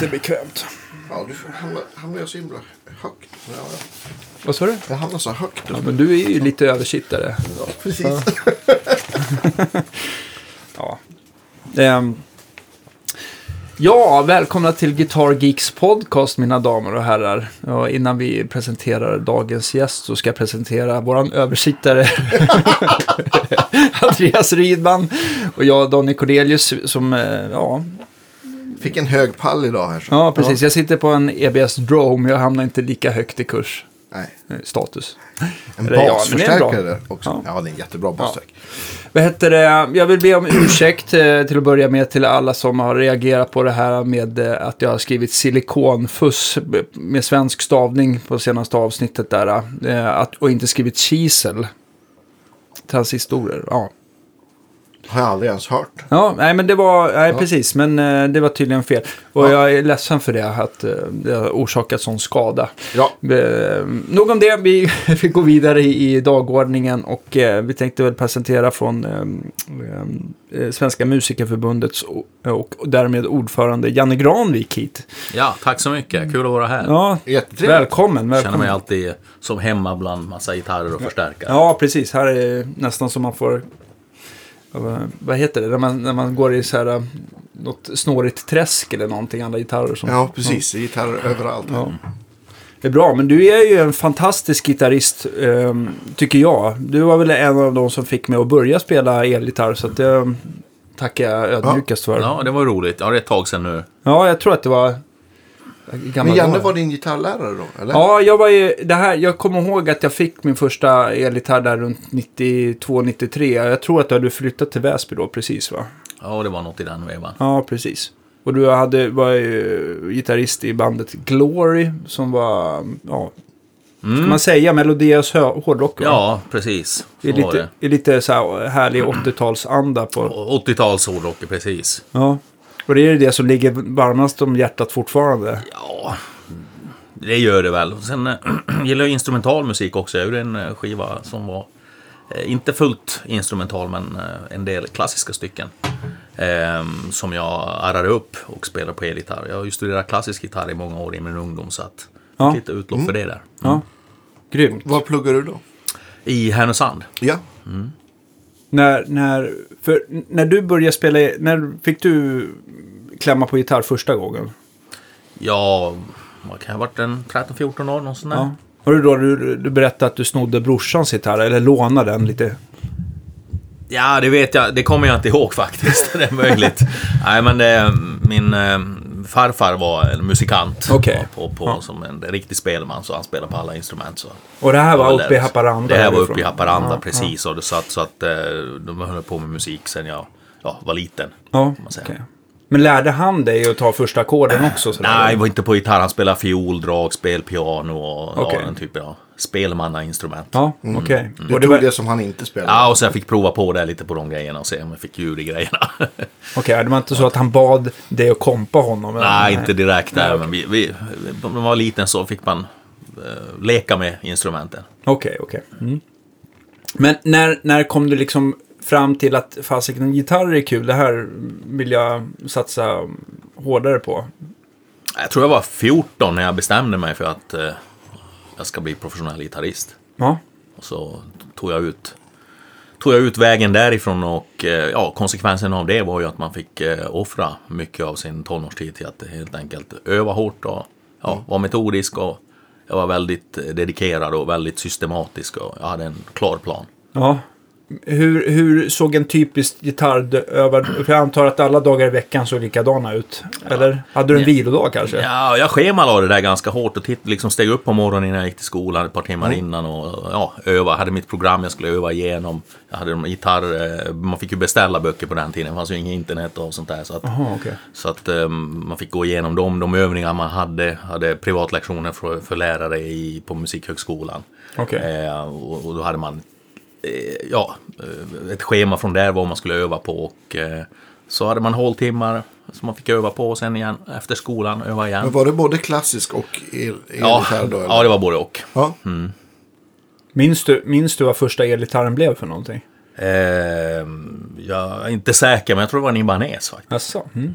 Bara att det är bekvämt. Ja, du hamnar, hamnar jag så himla högt. Ja, ja. Vad sa du? Jag hamnar så högt. Ja, men du är ju lite översittare. Ja, precis. Ja. Ehm. Ja, välkomna till Guitar Geeks podcast mina damer och herrar. Ja, innan vi presenterar dagens gäst så ska jag presentera våran översittare Andreas Rydman och jag Donny Cordelius som, eh, ja, Fick en hög pall idag här. Så. ja precis. Jag sitter på en EBS Drome, jag hamnar inte lika högt i kurs. Nej. eh, Status. En Eller ja, basförstärkare där också. Ja. Ja. det är en jättebra basstärk. Vad heter det? Jag vill be om ursäkt eh, till att börja med till alla som har reagerat på det här med eh, att jag har skrivit silikonfuss med svensk stavning på senaste avsnittet där. Att, och inte skrivit kisel. Transistorer, ja. Har jag aldrig ens hört. Ja, nej men det var, nej Ja. precis, men eh, det var tydligen fel. Och Ja. jag är ledsen för det, att eh, det har orsakat sån skada. Ja, Eh, nog om det, vi, vi går vidare i, i dagordningen och eh, vi tänkte väl presentera från eh, eh, Svenska Musikerförbundets och, och därmed ordförande Janne Granvik hit. Ja, tack så mycket. Kul att vara här. Ja, jättetrevligt. välkommen, Känner mig välkommen. alltid som hemma bland massa gitarrer och förstärkare. Ja, precis. Här är nästan som man får... Vad, heter det? När man, när man går i så här, eh, något snårigt träsk eller någonting, alla gitarrer som... Ja, precis. Gitarrer överallt. Ja. Det är bra, men du är ju en fantastisk gitarrist, ehm, tycker jag. Du var väl en av de som fick mig att börja spela elgitarr, så att det tackar jag ödmjukast för. Ja. Ja, det var roligt. Ja, det är ett tag sedan nu. jag tror att det var... Men Janne var var din gitarrlärare då? Eller? Ja, jag var ju, det här, jag kommer ihåg att jag fick min första elgitarr där runt 92-93. Jag tror att du hade flyttat till Väsby då, precis va? Ja, det var något i den vevan. Ja, precis. Och du hade, var ju gitarrist i bandet Glory, som var, ja, ska man säga melodiös hö- hårdrock va? Ja, precis. I lite, i lite så här härlig 80-talsanda på... det. 80-tals hårdrock, precis. Ja. Och det är det som ligger varmast om hjärtat fortfarande. Ja, det gör det väl. Sen äh, gillar jag instrumental musik också. Jag gjorde en eh, skiva som var eh, inte fullt instrumental, men eh, en del klassiska stycken. Eh, som jag arrade upp och spelade på elgitarr. Jag har ju studerat klassisk gitarr i många år i min ungdom, så att Ja. lite utlopp för det där. Ja. Grymt. Vad pluggar du då? I Härnösand. Ja. När, när, för när du började spela, när fick du klämma på gitarr första gången? Ja, vad kan jag ha varit en 13-14 år, någon sån där. Ja. Var det då du, du berättade att du snodde brorsans gitarr, eller lånade den lite? Ja, det vet jag. Det kommer jag inte ihåg faktiskt. Det är möjligt. Nej, men det, min eh, farfar var en musikant. Okej. På, på, Ja. Som en riktig spelman, så han spelade på alla instrument. Så. Och det här var Ja, uppe i Haparanda? Det här var uppe i Haparanda, Ja, precis. Och det, så att, så att eh, de höll på med musik sen jag ja, var liten. Ja, okej. Men lärde han dig att ta första ackorden också? sådär? Nej, det var inte på gitarr. Han spelade fiol, dragspel, piano och Okej. ja, den typen av spelmannainstrument. Ja, okej. Du Och det tog var- det som han inte spelade. Ja, och så jag fick prova på det lite på de grejerna och se om jag fick ljud i grejerna. Okej, det var inte så att han bad dig att kompa honom? eller? Nej, inte direkt där, Nej, men vi, vi, när man var liten så fick man eh, leka med instrumenten. Okej, okej. Mm. Men när, när kom du liksom fram till att fasiken, en gitarr är kul, det här vill jag satsa hårdare på? Jag tror jag var 14 när jag bestämde mig för att eh, jag ska bli professionell gitarrist. Ja, Och så tog jag ut, tog jag ut vägen därifrån och eh, ja, konsekvensen av det var ju att man fick eh, offra mycket av sin tonårstid till att helt enkelt öva hårt och ja, vara metodisk och jag var väldigt eh, dedikerad och väldigt systematisk och jag hade en klar plan. ja. Hur, hur såg en typisk gitarrövad... För jag antar att alla dagar i veckan såg likadana ut. Eller? Hade du en Ja. vilodag kanske? Ja, jag schemalade det där ganska hårt och titt, liksom steg upp på morgonen innan jag gick till skolan ett par timmar innan och ja, öva. hade mitt program jag skulle öva igenom. Jag hade en gitarr, eh, man fick ju beställa böcker på den tiden, det fanns ju inget internet och sånt där. Så att, Jaha, okej. så att eh, man fick gå igenom dem, de övningar man hade. Hade privatlektioner för, för lärare i, på Musikhögskolan. Okej. Eh, och, och då hade man ja, eh, ett schema från där vad man skulle öva på. Och, eh, så hade man håltimmar som man fick öva på och sen igen efter skolan öva igen. Men var det både klassisk och el- Ja, elgitarr då? eller? ja, det var både och. Ja. Minns, du, minns du vad första elgitarren blev för någonting? Eh, jag är inte säker, men jag tror det var en Ibanez faktiskt. Jaså? Mm.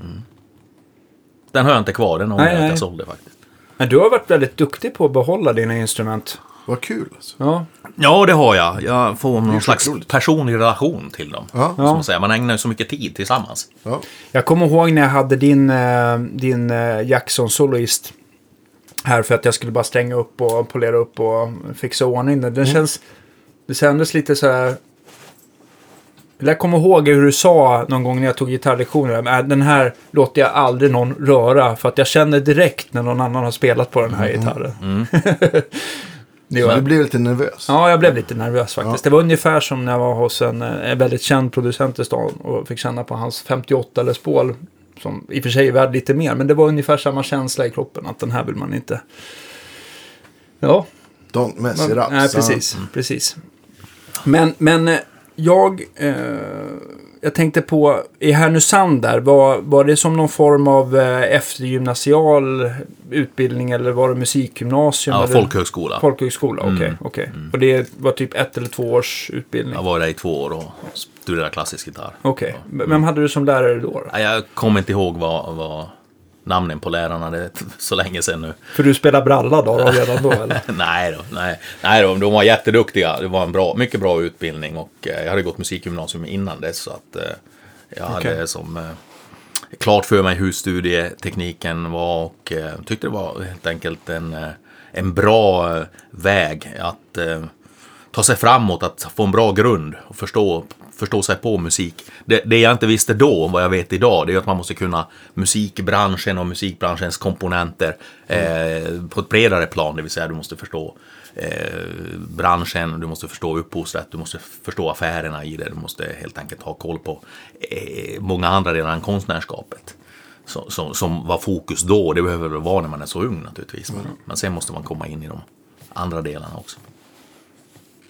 Den har jag inte kvar, den har jag inte sålde faktiskt. Men du har varit väldigt duktig på att behålla dina instrument. Vad kul alltså. Ja, Ja, det har jag. Jag får någon slags skitroligt. personlig relation till dem. Ja. Som man, säger. man ägnar ju så mycket tid tillsammans. Ja. Jag kommer ihåg när jag hade din, eh, din eh, Jackson soloist här för att jag skulle bara stänga upp och polera upp och fixa ordning den. Den känns, det kändes lite så här... Jag kommer ihåg hur du sa någon gång när jag tog gitarrlektioner. "Äh, Den här låter jag aldrig någon röra för att jag känner direkt när någon annan har spelat på den här gitarren. det Var, du blev lite nervös? Ja, jag blev lite nervös faktiskt. Det var ungefär som när jag var hos en, eh, en väldigt känd producent i stan och fick känna på hans 58 Les Paul. Som i och för sig är värd lite mer, men det var ungefär samma känsla i kroppen. Att den här vill man inte... Ja, Don't mess it up. nej, precis, precis. Men, men eh, jag... Eh, jag tänkte på, i Härnösand där, var, var det som någon form av eh, eftergymnasial utbildning eller var det musikgymnasium? Ja, eller? folkhögskola. Folkhögskola, okej. Mm. okej. Och det var typ ett eller två års utbildning? Jag var där i två år och studerade klassisk gitarr. Okej. Men Vem hade du som lärare då? då? Ja, Jag kommer inte ihåg vad, vad namnen på lärarna, det är så länge sedan nu. För du spelade bralla då, då redan då eller? nej då, nej. nej då, de var jätteduktiga. Det var en bra, mycket bra utbildning och eh, jag hade gått musikgymnasium innan dess så att eh, jag hade Okej. som eh, klart för mig hur studietekniken var och tyckte det var helt enkelt en, en bra väg att ta sig framåt, att få en bra grund och förstå, förstå sig på musik. Det, det jag inte visste då, vad jag vet idag, det är att man måste kunna musikbranschen och musikbranschens komponenter eh, på ett bredare plan, det vill säga du måste förstå eh, branschen, du måste förstå upphovsrätt, du måste förstå affärerna i det, du måste helt enkelt ha koll på eh, många andra delar än konstnärskapet. Så, som, som var fokus då, det behöver det vara när man är så ung naturligtvis. Men, men sen måste man komma in i de andra delarna också.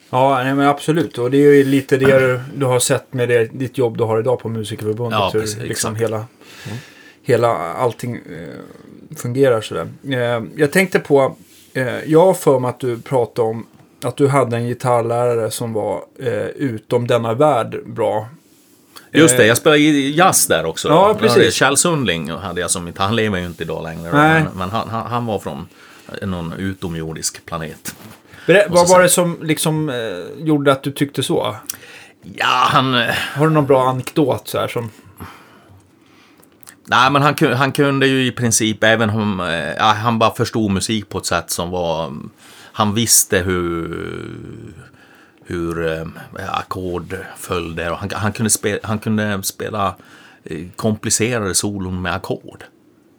Ja, nej, men absolut. Och det är ju lite det du, du har sett med det, ditt jobb du har idag på Musikerförbundet. Ja, hur precis, liksom hela, hela allting eh, fungerar sådär. Eh, jag tänkte på, eh, jag har för mig att du pratade om att du hade en gitarrlärare som var eh, utom denna värld bra. Just det, jag spelade i jazz där också. Ja, precis. Kjell Sundling hade jag som Han lever ju inte idag längre. Nej. Men, men han, han, han var från någon utomjordisk planet. Berä, vad var det som liksom eh, gjorde att du tyckte så? Ja, han... eh, Har du någon bra anekdot så här som... Nej, men han, han kunde ju i princip även om... eh, Ja, han bara förstod musik på ett sätt som var... Han visste hur... Hur eh, ackord följde. Och han, han, kunde spela, han kunde spela eh, komplicerade solon med ackord.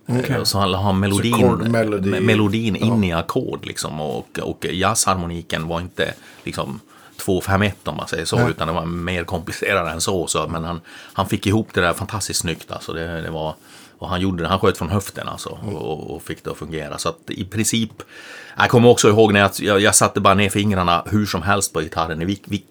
Eh, Så han har melodin, chordmelodi. me- melodin in i ackord liksom. Och, och jazzharmoniken var inte liksom 2-5-1 om man säger så. Nej. Utan det var mer komplicerad än så. så men han, han fick ihop det där fantastiskt snyggt. Alltså det, det var, och han gjorde det, han sköt från höften alltså. Och, och fick det att fungera. Så att i princip. Jag kommer också ihåg när jag, jag, jag satte bara ner fingrarna hur som helst på gitarren. Vilk, vilk,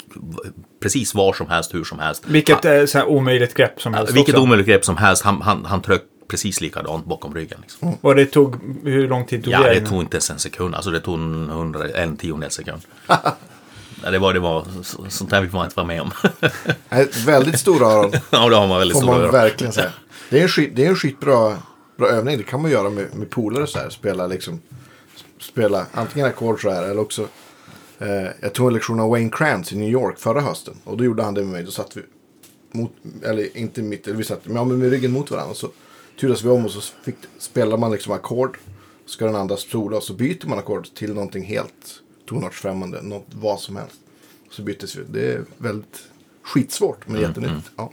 precis var som helst, hur som helst. Vilket eh, så här omöjligt grepp som helst Vilket också. omöjligt grepp som helst. Han, han, han tröck precis likadant bakom ryggen. Liksom. Och det tog, hur lång tid tog Ja, det? det tog inte ens en sekund. Alltså det tog en, hundra, en tiondel sekund. det var, det var, så- sånt där vill man inte vara med om. Nej, väldigt stora öron. ja, det har man väldigt Får stora man öron. verkligen säga. Det är en, skit, det är en skitbra bra övning. Det kan man göra med, med polare så här. Spela liksom. Spela antingen ackord så här eller också. Eh, jag tog en lektion av Wayne Krantz i New York förra hösten. Och då gjorde han det med mig. Då satt vi mot, eller inte mitt, eller vi satt ja, men med ryggen mot varandra. Och så turades vi om och så fick, spelar man liksom ackord. Ska den andra sola och så byter man ackord till någonting helt tonartsfrämmande. Något, vad som helst. Så byttes vi. Det är väldigt skitsvårt men jättenyttigt. Ja.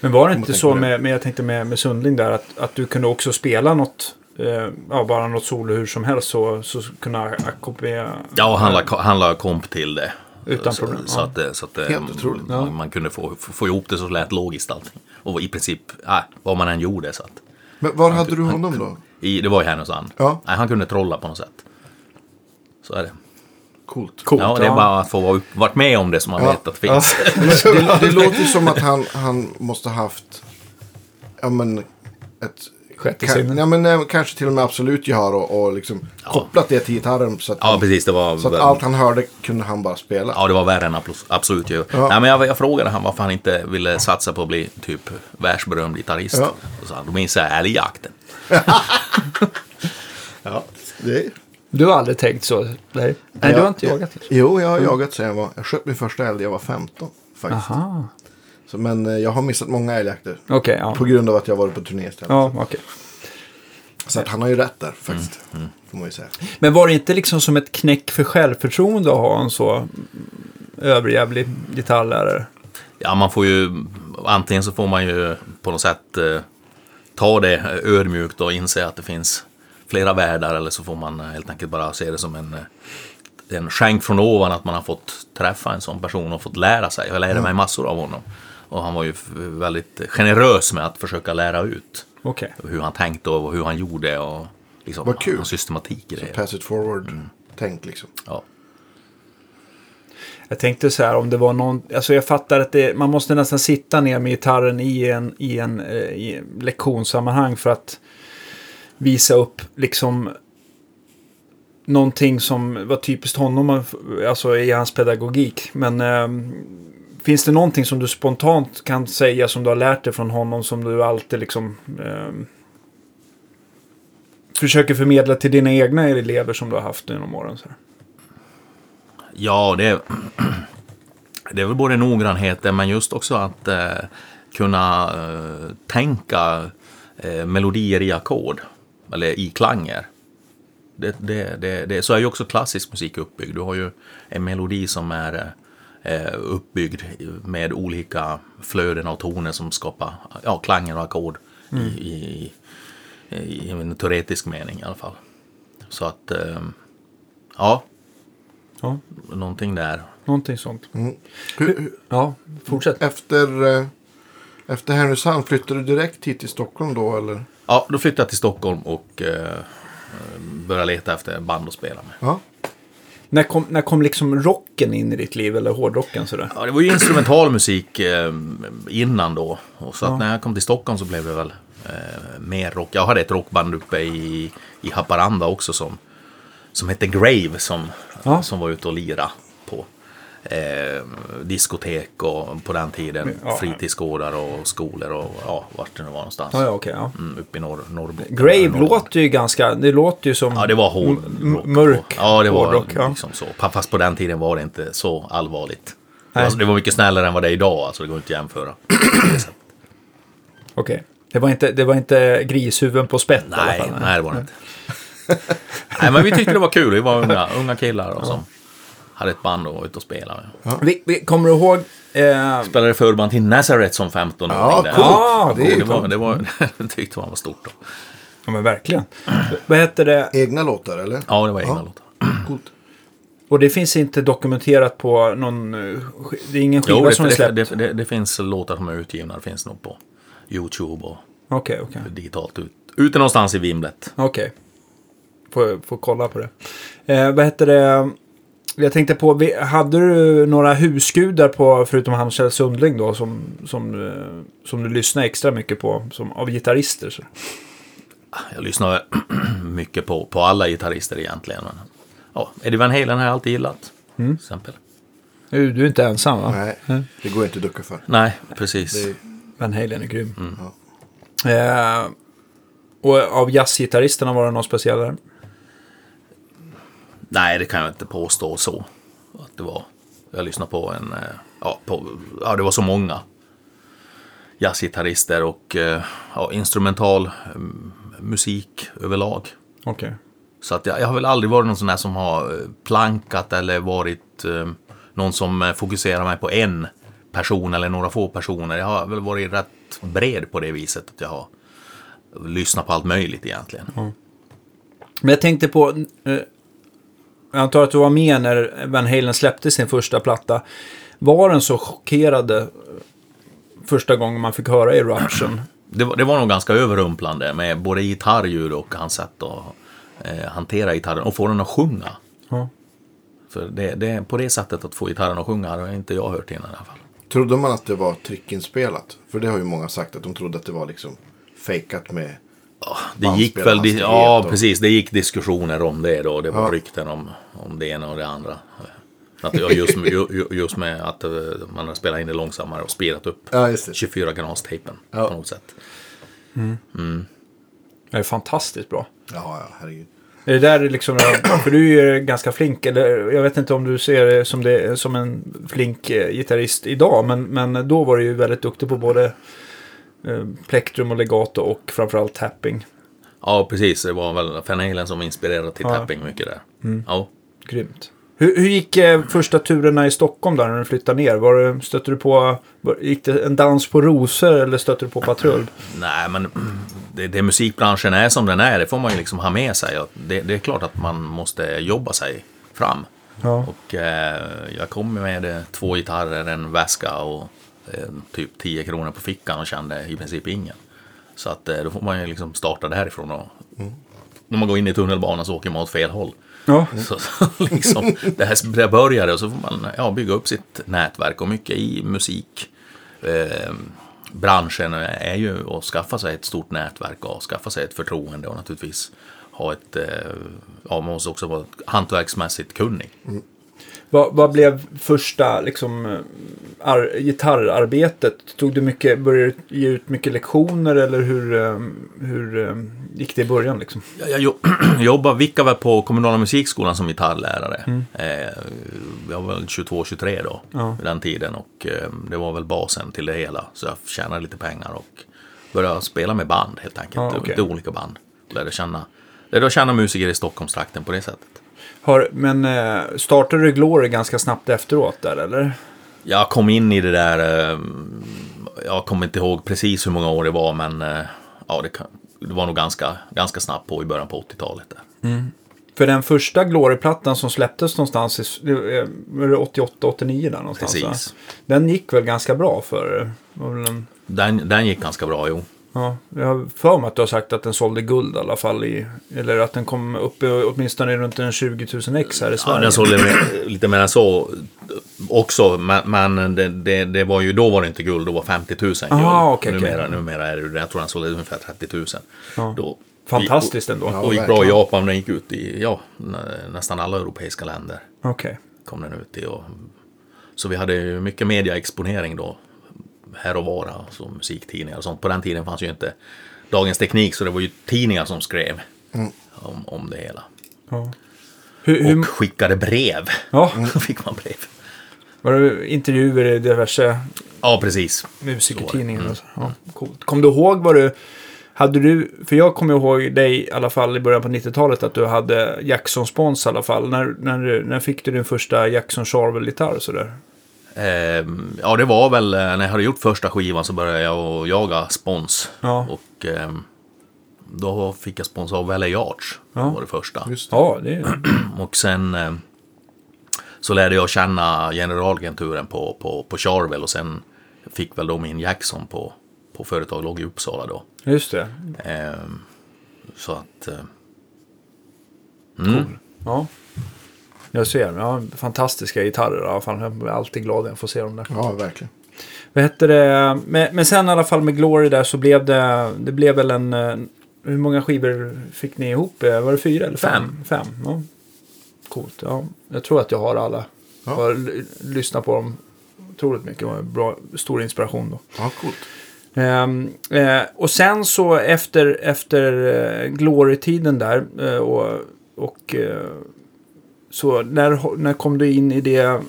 Men var det inte så med, med, jag tänkte med, med Sundling där, att, att du kunde också spela något, eh, ja, bara något solo hur som helst så, så kunna ackompagnera? Ja, han la, han la komp till det. Utan så, problem, Så ja. att, så att Helt otroligt. man, man kunde få, få ihop det så lät logiskt allting. Och i princip, äh, vad man än gjorde. Så att, Men var hade du honom då? i, det var i Härnösand. Ja. Nej, han kunde trolla på något sätt. Så är det. Coolt. Coolt, ja, det är bara att få vara, varit med om det som man Ja. vet att finns. det, det låter som att han, han måste ha haft ja, men, ett Sjätte Kan, sinnet. ja, men, eh, kanske till och med absolut gehör och, och liksom kopplat det till gitarren. Så att, Ja, precis. Det var, så att allt han hörde kunde han bara spela. ja, det var värre än absolut ju. Ja. Nej, men jag, jag frågade han varför han inte ville satsa på att bli typ världsberömd gitarrist. Ja. Och så han, då minns jag älgjakten. Ja, det, Du har aldrig tänkt så? Nej, Nej du Ja. har inte jagat? Jo, jag har jagat sen jag var... Jag sköt min första älg när jag var 15. Faktiskt. Aha. Så, men eh, jag har missat många älgjakter. Okej, ja. På grund av att jag varit på turné istället. Ja, okej. Så att han har ju rätt där faktiskt. Mm, Får man ju säga. Men var det inte liksom som ett knäck för självförtroende att ha en så mm, överjävlig gitarrlärare? Ja, man får ju... Antingen så får man ju på något sätt eh, ta det ödmjukt och inse att det finns flera världar. Eller så får man eh, helt enkelt bara se det som en, eh, en skänk från ovan att man har fått träffa en sån person och fått lära sig. Jag lärde mig massor av honom. Och han var ju väldigt generös med att försöka lära ut Okej. hur han tänkte och hur han gjorde. Och liksom, Vad kul. systematik i det. Pass it forward. Tänk liksom. Ja. Jag tänkte så här om det var någon, alltså jag fattar att det, man måste nästan sitta ner med gitarren i en, i en, eh, i en lektionssammanhang för att visa upp liksom någonting som var typiskt honom, alltså i hans pedagogik. Men ehm, finns det någonting som du spontant kan säga som du har lärt dig från honom som du alltid liksom eh, försöker förmedla till dina egna elever som du har haft genom åren? Så här? Ja, det är, det är väl både noggrannheten eh, men just också att eh, kunna eh, tänka eh, melodier i ackord. Eller i klanger. Det, det, det, det, så är ju också klassisk musik uppbyggd. Du har ju en melodi som är eh, uppbyggd med olika flöden av toner som skapar ja, klanger och ackord i, i, i, i en teoretisk mening i alla fall. Så att, eh, ja, Ja, någonting där. någonting sånt. Mm. Hur, hur, Ja, fortsätt. efter, eh, efter Härnösand, flyttade du direkt hit till Stockholm då eller? Ja, då flyttade jag till Stockholm och eh, började leta efter band att spela med. Ja. När kom, när kom liksom rocken in i ditt liv, eller hårdrocken sådär? Ja, det var ju instrumental musik eh, innan då. Och så att när jag kom till Stockholm så blev det väl eh, mer rock. Jag hade ett rockband uppe i, i Haparanda också som, som hette Grave som, Ja. som var ute och lira på eh, diskotek och på den tiden Ja. fritidsgårdar och skolor och ja, vart det nu var någonstans. Ja, ja, okej. ja. Mm, uppe i norr, Norrbotten. Grave låter ju ganska, det låter ju som Ja, det var hård mörk Ja, det var hårdrock. Ja. liksom så. Fast på den tiden var det inte så allvarligt. Det Nej. var, det var mycket snällare än vad det är idag, alltså det går inte att jämföra. Okej. Det, var inte, det var inte grishuvuden på spett i alla nej, fall. nej, det var det inte. nej, men vi tyckte det var kul. Vi var unga, unga killar och som hade ett band och var ute och spelade. Vi, vi, kommer du ihåg... Eh, Spelade förband till Nazareth som 15 Ja, där. coolt. Ja, det det, var, det var, det tyckte man var stort då. ja, men verkligen. Vad heter det? Egna låtar eller? Ja, det var egna Ja. låtar. Coolt. Och det finns inte dokumenterat på någon... eh, Det är ingen skiva Jo, som är det, släppt? det, det, det, det finns låtar som är utgivna. Det finns nog på YouTube och Okej, okej. digitalt ut. Ute någonstans i vimlet. Okej. Får, får kolla på det. Eh, vad heter det? Jag tänkte på, hade du några husgudar på, förutom han Kjell Sundling då, som, som, eh, som du lyssnar extra mycket på, som, av gitarrister? Så. Jag lyssnar mycket på, på alla gitarrister egentligen. Men, ja, Eddie Van Halen har jag alltid gillat. Mm. Exempel. Du, du är inte ensam va? Nej, det går inte att ducka för. Nej, precis. Det är, Van Halen är grym. Mm. Eh, och av jazzgitarristerna var det någon speciellare? Nej, det kan jag inte påstå så. Att det var. Jag lyssnade på en... eh, Ja, på, ja det var så många jazzgitarrister och eh, ja, instrumental mm, musik överlag. Okej. Så att jag, jag har väl aldrig varit någon sån där som har eh, plankat eller varit eh, någon som fokuserar mig på en person eller några få personer. Jag har väl varit rätt bred på det viset att jag har lyssnat på allt möjligt egentligen. Men jag tänkte på, jag antar att du var med när Van Halen släppte sin första platta. Var den så chockerade första gången man fick höra Eruption? Det, var- det var nog ganska överrumplande med både gitarrljud och hans sätt att eh, hantera gitarren och få den att sjunga. Ja. För det, det, på det sättet att få gitarren att sjunga har inte jag hört innan i alla fall. trodde man att det var trickinspelat? För det har ju många sagt att de trodde att det var liksom fejkat med Det gick väl, ja och- precis, det gick diskussioner om det då. Det var Ja. rykten om, om det ena och det andra. Att, just, just med att eh, man har spelat in det långsammare och speedat upp Ja, just det. 24 kanalstejpen Ja. på något sätt. Det är fantastiskt bra. Ja, ja, herregud. Är det där liksom, för du är ju ganska flink, eller jag vet inte om du ser det som, det, som en flink eh, gitarrist idag, men, men då var du ju väldigt duktig på både plektrum och legato och framförallt tapping. Ja, precis. Det var väl Van som inspirerade till Ja. tapping mycket där. Ja. Grymt. Hur, hur gick eh, första turerna i Stockholm där när du flyttade ner? Var det, stötte du på, var, gick det en dans på rosor eller stötte du på patrull? Nej, men det, det musikbranschen är som den är, det får man ju liksom ha med sig. Det, det är klart att man måste jobba sig fram. Ja. Och eh, jag kom med eh, två gitarrer, en väska och eh, typ 10 kronor på fickan och kände i princip ingen. Så att eh, då får man ju liksom starta därifrån och när man går in i tunnelbanan så åker man åt fel håll. Ja. Så, så liksom, det här det började och så får man ja, bygga upp sitt nätverk och mycket i musik. Eh, branschen är ju att skaffa sig ett stort nätverk och skaffa sig ett förtroende och naturligtvis ha ett, eh, ja, man måste också vara hantverksmässigt kunnig. Vad, vad blev första liksom, eh, ar, gitarrarbetet? Tog du mycket, började du ge ut mycket lektioner eller hur, eh, hur eh, gick det i början? Liksom? Jag, jag jo- jobbade, vickade på kommunala musikskolan som gitarrlärare. Eh, jag var väl 22-23 då, Ja. vid den tiden. Och det var väl basen till det hela. Så jag tjänade lite pengar och började spela med band helt enkelt. Ja, okej. Lite olika band. Lärde känna, lärde känna musiker i Stockholmstrakten på det sättet. Har, men eh, startade du Glory ganska snabbt efteråt där eller? Jag kom in i det där, eh, jag kommer inte ihåg precis hur många år det var, men eh, ja, det, det var nog ganska, ganska snabbt på i början på 80-talet. Där. För den första Glory-plattan som släpptes någonstans i det, eh, var det 88-89 där någonstans va? Precis. Den gick väl ganska bra för en, Den, den gick ganska bra, jo. Ja, jag har för mig att du har sagt att den sålde guld i alla fall. I, eller att den kom upp i, åtminstone runt en 20 000 ex här i Ja, Sverige. den sålde lite mer än så också, men, men det, det, det var ju, då var det inte guld, då var 50 000 guld. Aha, okej. numera, numera är det, jag tror den sålde ungefär 30 000. Ja. Då, Fantastiskt ändå. Ja. Och gick bra i. Japan, den gick ut i ja, nä- nästan alla europeiska länder. Okej. kom den ut i. Och, så vi hade ju mycket mediaexponering då. Här och var, alltså musiktidningar och sånt. På den tiden fanns ju inte Dagens Teknik, så det var ju tidningar som skrev om, om det hela. Ja. Hur, hur, Och skickade brev. ja, fick man brev. var det intervjuer i diverse Ja, precis. musikertidningar? och så? Ja, coolt. Kom du ihåg vad du... Hade du, för jag kommer ihåg dig i alla fall i början på 90-talet att du hade Jackson-spons i alla fall. När, när, när fick du din första Jackson Charvel-gitarr sådär? Ehm, ja, det var väl eh, när jag hade gjort första skivan så började jag jaga spons. Ja. Och ehm, då fick jag spons av Valley Arch. Ja. var det första. Just det. Ja, det är Och sen eh, så lärde jag känna generalagenturen på, på, på Charvel och sen fick väl då min Jackson på, på företag, låg i Uppsala då. Just det. Eh, så att... Eh, mm. Ja. Jag ser. Ja, fantastiska gitarrer alla fall. Jag blir alltid glad när jag får se dem där. Ja, verkligen. Vad heter det? Men, men sen i alla fall med Glory där så blev det, det blev väl en... eh, Hur många skivor fick ni ihop? Eh, Var det fyra eller fem? Fem. Ja. Coolt. Ja. Jag tror att jag har alla. Jag har lyssnat på dem otroligt mycket. Det var en bra, stor inspiration då. Ja, coolt. Ehm, eh, och sen så efter, efter eh, Glory-tiden där eh, och, och så när, när kom du in i det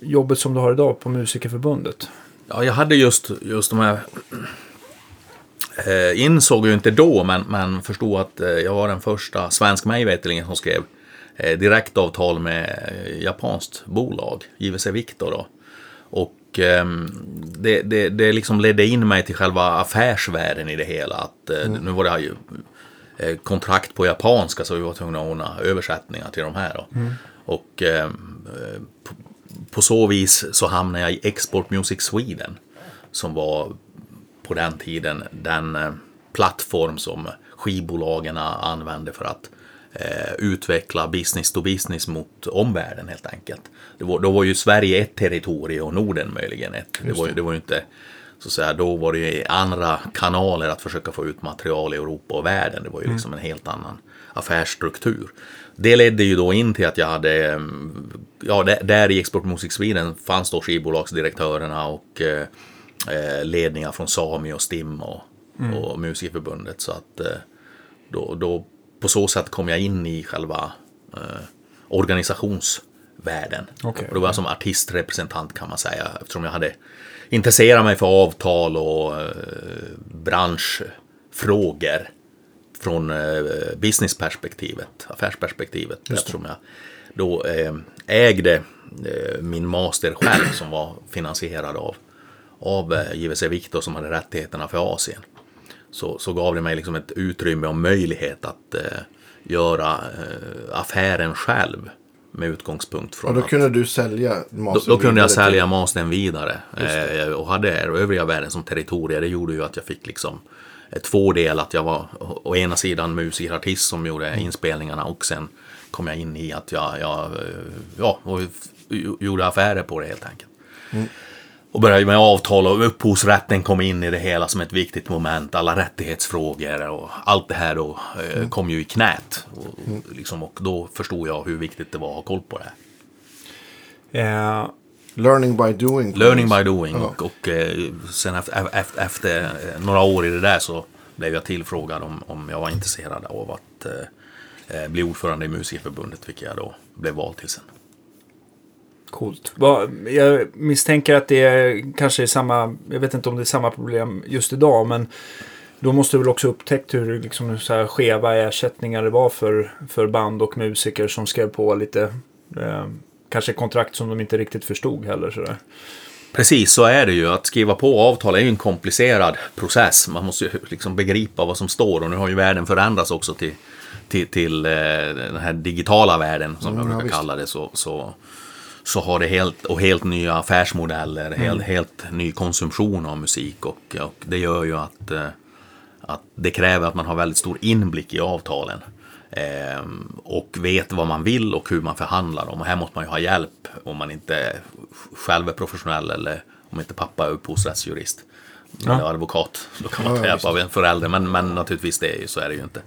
jobbet som du har idag på Musikerförbundet? Ja, jag hade just, just de här... Eh, insåg ju inte då, men, men förstod att eh, jag var den första, svensk mig veterligen, som skrev eh, direktavtal med eh, japanskt bolag, JVC Victor då. Och ehm, det, det, det liksom ledde in mig till själva affärsvärlden i det hela. Att, eh, Nu var det ju eh, kontrakt på japanska så vi var tvungna att ordna översättningar till de här. Då. Och ehm, eh, på, på så vis så hamnade jag i Export Music Sweden. Som var på den tiden den eh, plattform som skivbolagen använde för att eh, utveckla business to business mot omvärlden helt enkelt. Det var, då var ju Sverige ett territorium och Norden möjligen ett. Det var, ju- det var ju inte så att säga, då var det ju andra kanaler att försöka få ut material i Europa och världen. Det var ju liksom en helt annan affärsstruktur. Det ledde ju då in till att jag hade, mm, ja där- i Export Music Sweden fanns då skivbolagsdirektörerna och eh, eh, ledningar från Sami och STIM och, och Musikerförbundet. Så att eh, då, då på så sätt kom jag in i själva eh, organisationsvärlden. Okej. Och då var jag som artistrepresentant kan man säga eftersom jag hade intresserat mig för avtal och eh, branschfrågor från eh, businessperspektivet, affärsperspektivet. Eftersom jag då eh, ägde min master själv som var finansierad av, av JVC Victor som hade rättigheterna för Asien. Så, så gav det mig liksom ett utrymme och möjlighet att eh, göra eh, affären själv med utgångspunkt från Och då att kunde du sälja då, master då kunde jag sälja mastern vidare. Eh, och hade övriga världen som territorier. Det gjorde ju att jag fick liksom eh, två del. Att jag var å ena sidan musikartist som gjorde Mm. inspelningarna och sen kom jag in i att jag, jag eh, ja, gjorde affärer på det helt enkelt. Mm. Och började med avtal och upphovsrätten kom in i det hela som ett viktigt moment. Alla rättighetsfrågor och allt det här då eh, Mm. kom ju i knät. Och, liksom, och då förstod jag hur viktigt det var att ha koll på det här. Eh, Learning by doing. Learning by doing. Ja. Och, och eh, sen efter, efter, efter eh, några år i det där så blev jag tillfrågad om, om jag var intresserad av att bli ordförande i Musikerförbundet, vilket jag då blev vald till sen. Coolt. Jag misstänker att det kanske är samma, jag vet inte om det är samma problem just idag, men då måste du väl också upptäckt hur liksom, så här skeva ersättningar det var för, för band och musiker som skrev på lite, eh, kanske kontrakt som de inte riktigt förstod heller. Sådär. Precis, så är det ju. Att skriva på avtal är ju en komplicerad process. Man måste ju liksom begripa vad som står och nu har ju världen förändrats också till, till, till eh, den här digitala världen som Mm, jag ja, brukar visst. kalla det. Så, så, så har det helt, och helt nya affärsmodeller, Mm. helt, helt ny konsumtion av musik och, och det gör ju att, eh, att det kräver att man har väldigt stor inblick i avtalen. Ehm, och vet vad man vill och hur man förhandlar dem. Och här måste man ju ha hjälp om man inte själv är professionell eller om inte pappa är upphovsrättsjurist. Eller advokat. Då kan man Ja, ta ja, hjälp av en förälder. Men, men naturligtvis det är ju, så är det ju inte.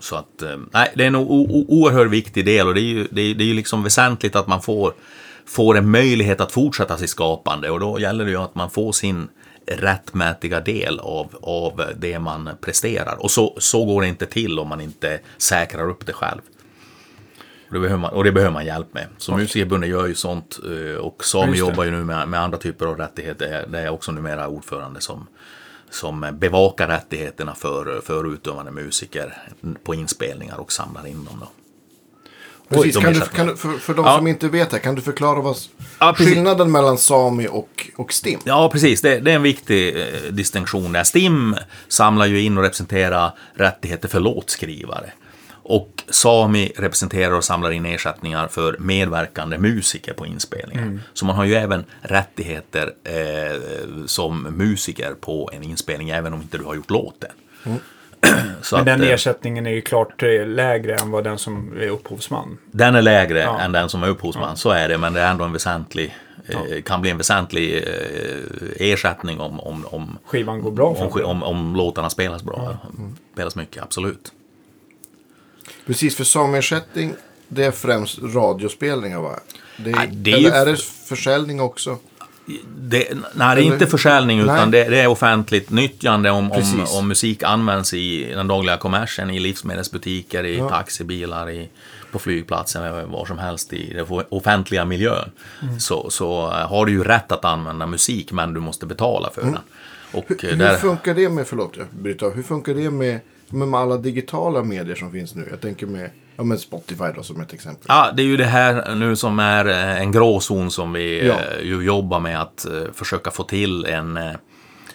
Så att, eh, nej, det är en oerhört viktig del och det är ju, det är, det är ju liksom väsentligt att man får, får en möjlighet att fortsätta sitt skapande och då gäller det ju att man får sin rättmätiga del av, av det man presterar. Och så, så går det inte till om man inte säkrar upp det själv. Och det behöver man, och det behöver man hjälp med. Så Musikerförbundet gör ju sånt eh, och Sami jobbar ju nu med, med andra typer av rättigheter. Det är jag också numera ordförande som, som bevakar rättigheterna för, för utövande musiker på inspelningar och samlar in dem. Då. Precis, kan du, kan du, för, för de Ja. som inte vet det, kan du förklara vad Ja, skillnaden mellan Sami och, och Stim? Ja, precis. Det, det är en viktig eh, distinktion där. STIM samlar ju in och representerar rättigheter för låtskrivare. Och Sami representerar och samlar in ersättningar för medverkande musiker på inspelningar. Så man har ju även rättigheter eh, som musiker på en inspelning, även om inte du har gjort låten. Så Men den eh, ersättningen är ju klart eh, lägre än vad den som är upphovsman. Den är lägre Ja. än den som är upphovsman, så är det, men det är ändå en väsentlig, eh, kan bli en väsentlig ersättning om, om, om, Skivan går bra om, om, om låtarna spelas bra. Spelas mycket, absolut. Precis, för Sami-ersättning, det är främst radiospelningar va? Det är, Nej, det är eller ju- är det försäljning också? Det, nej, det är inte försäljning utan det, det är offentligt nyttjande om, om, om musik används i den dagliga kommersen, i livsmedelsbutiker, i Ja. taxibilar, i, på flygplatsen, var som helst i den offentliga miljön. Mm. Så, så eh, har du ju rätt att använda musik men du måste betala för den. Och Mm. Hur, eh, hur där, funkar det med, förlåt jag bryter hur funkar det med, med alla digitala medier som finns nu? Jag tänker med, ja men Spotify då som ett exempel. Ja, det är ju det här nu som är eh, en gråzon som vi Ja. eh, ju jobbar med att eh, försöka få till en,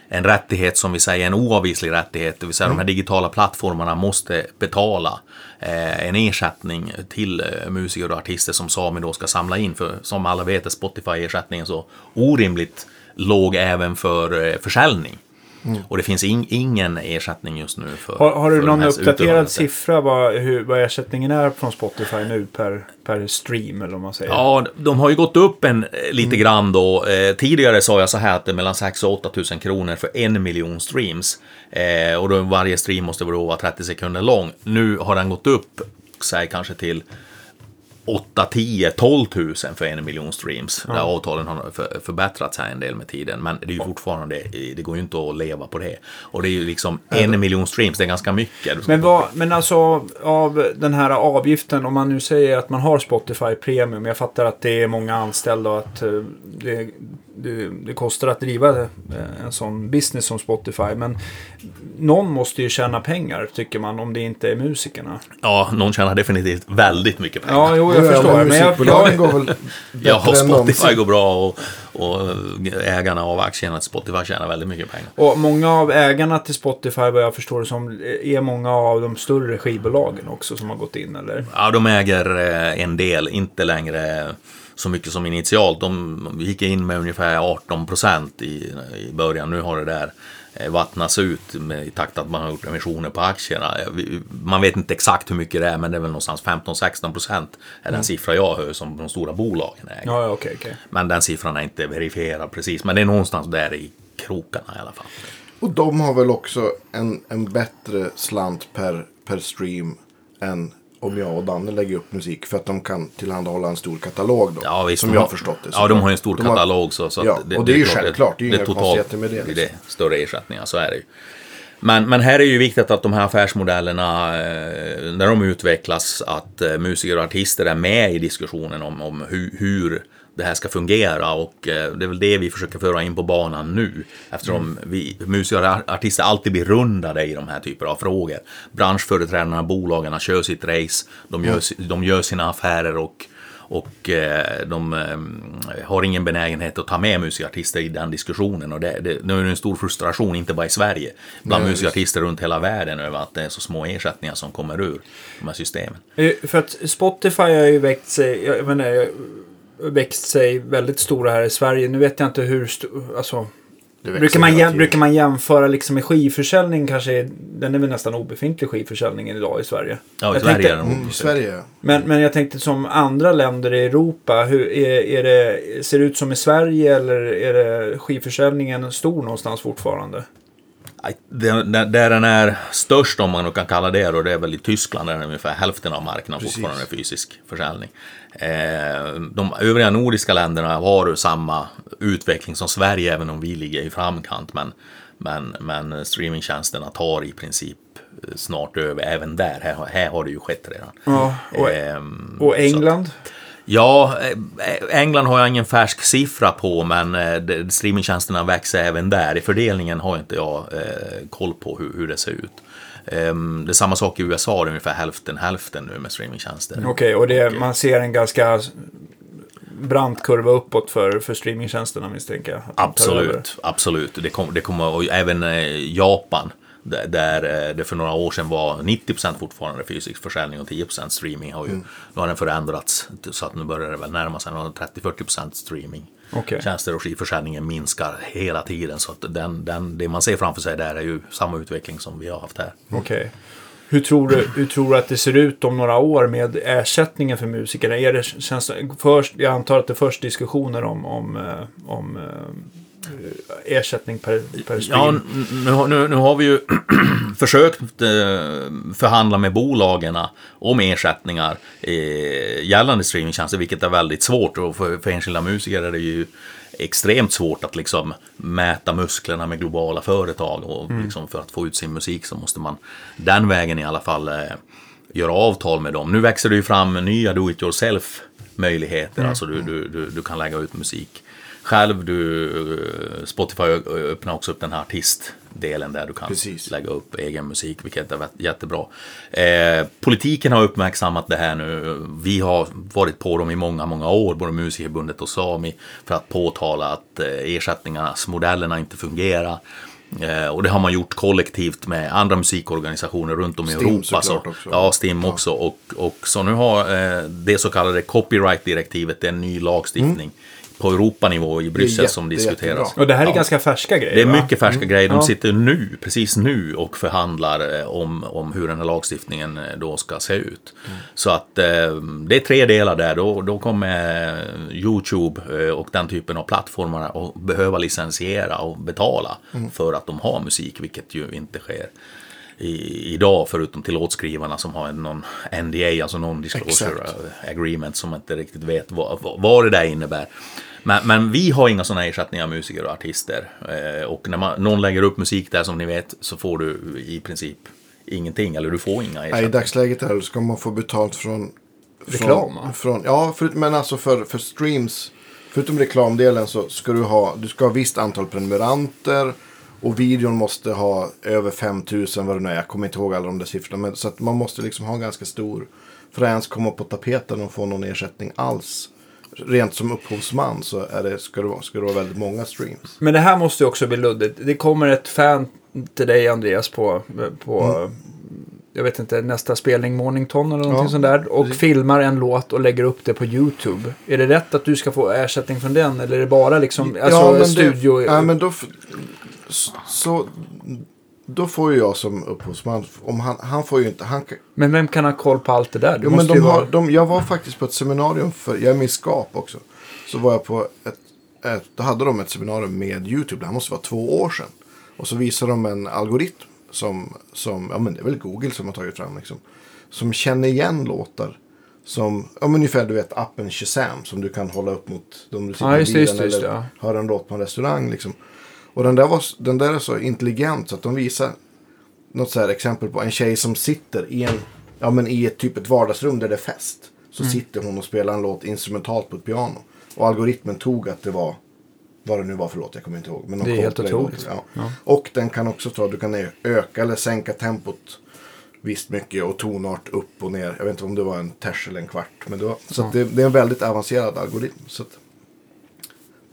en rättighet som vi säger en oavvislig rättighet. Det vill säga Mm. de här digitala plattformarna måste betala eh, en ersättning till eh, musiker och artister som Sami då ska samla in. För som alla vet är Spotify-ersättningen så orimligt låg även för eh, försäljning. Och det finns in, ingen ersättning just nu för Har, har du någon uppdaterad siffra vad, hur, vad ersättningen är från Spotify nu per, per stream eller vad man säger? Ja, de har ju gått upp en, eh, lite Mm. grann då. Eh, tidigare sa jag så här att det är mellan 6 och 8 tusen kronor för en miljon streams. Eh, och då varje stream måste vara 30 sekunder lång. Nu har den gått upp, säg kanske till 8, 10, 12 tusen för en miljon streams. Där avtalen har för, förbättrats här en del med tiden. Men det är ju fortfarande, det går ju inte att leva på det. Och det är ju liksom en miljon streams, det är ganska mycket. Men, vad, men alltså av, av den här avgiften, om man nu säger att man har Spotify Premium. Jag fattar att det är många anställda och att eh, det, det, det kostar att driva eh, en sån business som Spotify. Men någon måste ju tjäna pengar tycker man om det inte är musikerna. Ja, någon tjänar definitivt väldigt mycket pengar. Ja, jo, jag Ja, förstår. men jag, jag, går väl Ja, Spotify går bra och, och ägarna av aktierna till Spotify tjänar väldigt mycket pengar. och många av ägarna till Spotify, vad jag förstår det som, är många av de större skivbolagen också som har gått in, eller? Ja, de äger eh, en del, inte längre så mycket som initialt. De gick in med ungefär 18 procent i, i början. Nu har det där eh, vattnats ut med, i takt att man har gjort emissioner på aktierna. Eh, Man vet inte exakt hur mycket det är, men det är väl någonstans 15-16 procent är den siffra jag hör som de stora bolagen äger. Ja, ja, okej, okej. Men den siffran är inte verifierad precis, men det är någonstans där i krokarna i alla fall. Och de har väl också en, en bättre slant per, per stream än om jag och Danne lägger upp musik. För att de kan tillhandahålla en stor katalog då. Ja, visst, som de jag har- förstått det. Ja, de har ju en stor De har- katalog. Så, så Ja, och det är ju klart, självklart, det är ju inga konstigheter med det, liksom. det större ersättningar, så är det ju. Men, men här är ju viktigt att de här affärsmodellerna, eh, när de utvecklas, att eh, musiker och artister är med i diskussionen om, om hur, hur det här ska fungera och eh, det är väl det vi försöker föra in på banan nu. Eftersom Mm. vi musiker och artister alltid blir rundade i de här typer av frågor. Branschföreträdarna, bolagen kör sitt race, de gör, de gör sina affärer och och eh, de eh, har ingen benägenhet att ta med musikartister i den diskussionen. Och det, det, nu är det en stor frustration, inte bara i Sverige, bland Nej, musikartister runt hela världen över att det är så små ersättningar som kommer ur de här systemen. För att Spotify har ju växt sig, jag menar, växt sig väldigt stora här i Sverige. Nu vet jag inte hur stor, alltså. Brukar man, jäm, brukar man jämföra liksom med skivförsäljning kanske, den är väl nästan obefintlig skivförsäljningen idag i Sverige. Ja, i Jag Sverige tänkte- är det nog Mm, Sverige. Men, men jag tänkte som andra länder i Europa, hur är, är det, ser det ut som i Sverige eller är det skivförsäljningen stor någonstans fortfarande? Nej, Där, den är störst, om man nu kan kalla det, och det är väl i Tyskland, där är ungefär hälften av marknaden Precis. fortfarande är fysisk försäljning. Eh, de övriga nordiska länderna har samma utveckling som Sverige, även om vi ligger i framkant. Men, men, men streamingtjänsterna tar i princip eh, snart över även där. Här, har- här har det ju skett redan. Ja, och, Ehm, och England? Ja, eh, England har jag ingen färsk siffra på, men eh, streamingtjänsterna växer även där. I fördelningen har inte jag eh, koll på hur, hur det ser ut. Ehm, det är samma sak i USA, det är ungefär hälften hälften nu med streamingtjänster. Okej, och det, man ser en ganska brant kurva uppåt för, för streamingtjänsterna misstänker jag. Absolut, absolut. Det, kom, det kommer, och även eh, Japan, där, där eh, det för några år sedan var 90% fortfarande fysisk försäljning och 10% streaming. Har ju, Mm. Nu har den förändrats så att nu börjar det väl närma sig 30-40% streaming. Okej. Tjänster och skivförsäljningen minskar hela tiden. Så att den, den, det man ser framför sig där är ju samma utveckling som vi har haft här. Okej. Hur tror, du, hur tror du att det ser ut om några år med ersättningen för musikerna? Är det, känns, först, jag antar att det först diskussioner om, om, eh, om eh, ersättning per, per Ja, stream. n- nu, nu, nu har vi ju försökt eh, förhandla med bolagen om ersättningar eh, gällande streamingtjänster, vilket är väldigt svårt. Och för, för enskilda musiker är det ju extremt svårt att liksom mäta musklerna med globala företag. Och liksom för att få ut sin musik så måste man den vägen i alla fall eh, göra avtal med dem. Nu växer det ju fram nya do-it-yourself möjligheter. Alltså du, du, du, du kan lägga ut musik själv. Du, Spotify öppnar också upp den här artistdelen där du kan Precis. lägga upp egen musik, vilket är jättebra. Eh, politiken har uppmärksammat det här nu. Vi har varit på dem i många, många år, både Musikerförbundet och Sami, för att påtala att eh, ersättningarnas modellerna inte fungerar. Eh, och det har man gjort kollektivt med andra musikorganisationer runt om i STIM Europa. Så, också. Ja, STIM också. Och, och så nu har eh, det så kallade copyright-direktivet, det är en ny lagstiftning, på Europanivå i Bryssel jätte- som diskuteras. jättebra. Och det här är Ja. ganska färska grejer Det är va? mycket färska grejer. De Ja. sitter nu, precis nu och förhandlar eh, om, om hur den här lagstiftningen eh, då ska se ut. Så att eh, det är tre delar där. Då, då kommer YouTube och den typen av plattformar att behöva licensiera och betala för att de har musik, vilket ju inte sker. I, idag förutom till låtskrivarna som har någon NDA, alltså non-disclosure Exakt. agreement som inte riktigt vet vad, vad, vad det där innebär. Men, men vi har inga sådana ersättningar av musiker och artister. Eh, och när man, någon lägger upp musik där som ni vet så får du i princip ingenting, eller du får inga Nej, I ersättningar. dagsläget här ska man få betalt från... Reklam? Från, från, ja, för, men alltså för, för streams. Förutom reklamdelen så ska du ha, du ska ha visst antal prenumeranter. Och videon måste ha över 5000 vad det nu är. Jag kommer inte ihåg alla de där siffrorna. Men, så att man måste liksom ha en ganska stor. För att ens komma på tapeten och få någon ersättning alls. Rent som upphovsman så är det, ska, det, vara- ska det vara väldigt många streams. Men det här måste ju också bli luddigt. Det kommer ett fan till dig Andreas på, på jag vet inte, nästa spelning Mornington eller någonting Ja, sånt där. Och filmar en låt och lägger upp det på YouTube. Är det rätt att du ska få ersättning från den? Eller är det bara liksom, alltså men studio? Det, ja, men då, så, då får ju jag som upphovsman, om han, han får ju inte, han, kan- Men vem kan ha koll på allt det där? Jo, men de har, vara... de, jag var faktiskt på ett seminarium för, jag är i SKAP också. Så var jag på ett, ett, då hade de ett seminarium med YouTube, det här måste vara två år sedan. Och så visade de en algoritm som, som ja men det är väl Google som har tagit fram liksom. Som känner igen låtar. Som, ja men ungefär du vet appen Shazam som du kan hålla upp mot om du sitter Ja, i bilen just just eller det, hör en låt på en restaurang liksom. Och den där, var, den där är så intelligent så att de visar något så exempel på en tjej som sitter i en, ja men i ett typ ett vardagsrum där det är fest. Så Mm. sitter hon och spelar en låt instrumentalt på ett piano. Och algoritmen tog att det var, vad det nu var för låt, jag kommer inte ihåg. Men Det är helt otroligt. Ja. Ja. Och den kan också ta, du kan öka eller sänka tempot visst mycket och tonart upp och ner. Jag vet inte om det var en ters eller en kvart. Men det var, så att det, det är en väldigt avancerad algoritm. Så att,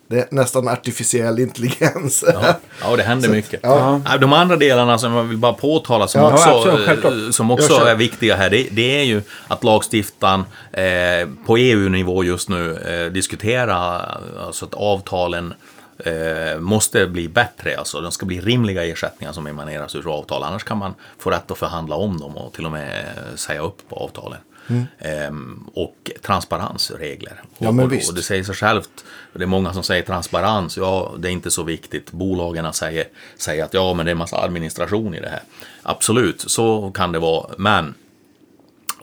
det är nästan artificiell intelligens. Ja, ja, det händer mycket. ja. De andra delarna som jag vill bara påtala som Ja, också, eh, som också är viktiga här, det, det är ju att lagstiftaren eh, på EU-nivå just nu eh, diskuterar alltså att avtalen eh, måste bli bättre. Alltså de ska bli rimliga ersättningar som emaneras ur avtal. Annars kan man få rätt att förhandla om dem och till och med eh, säga upp på avtalen. Ehm, och transparensregler. Mm. Ja, och, visst. och det säger sig självt. Det är många som säger transparens. Ja, det är inte så viktigt. Bolagen säger, säger att ja, men det är en massa administration i det här. Absolut, så kan det vara. Men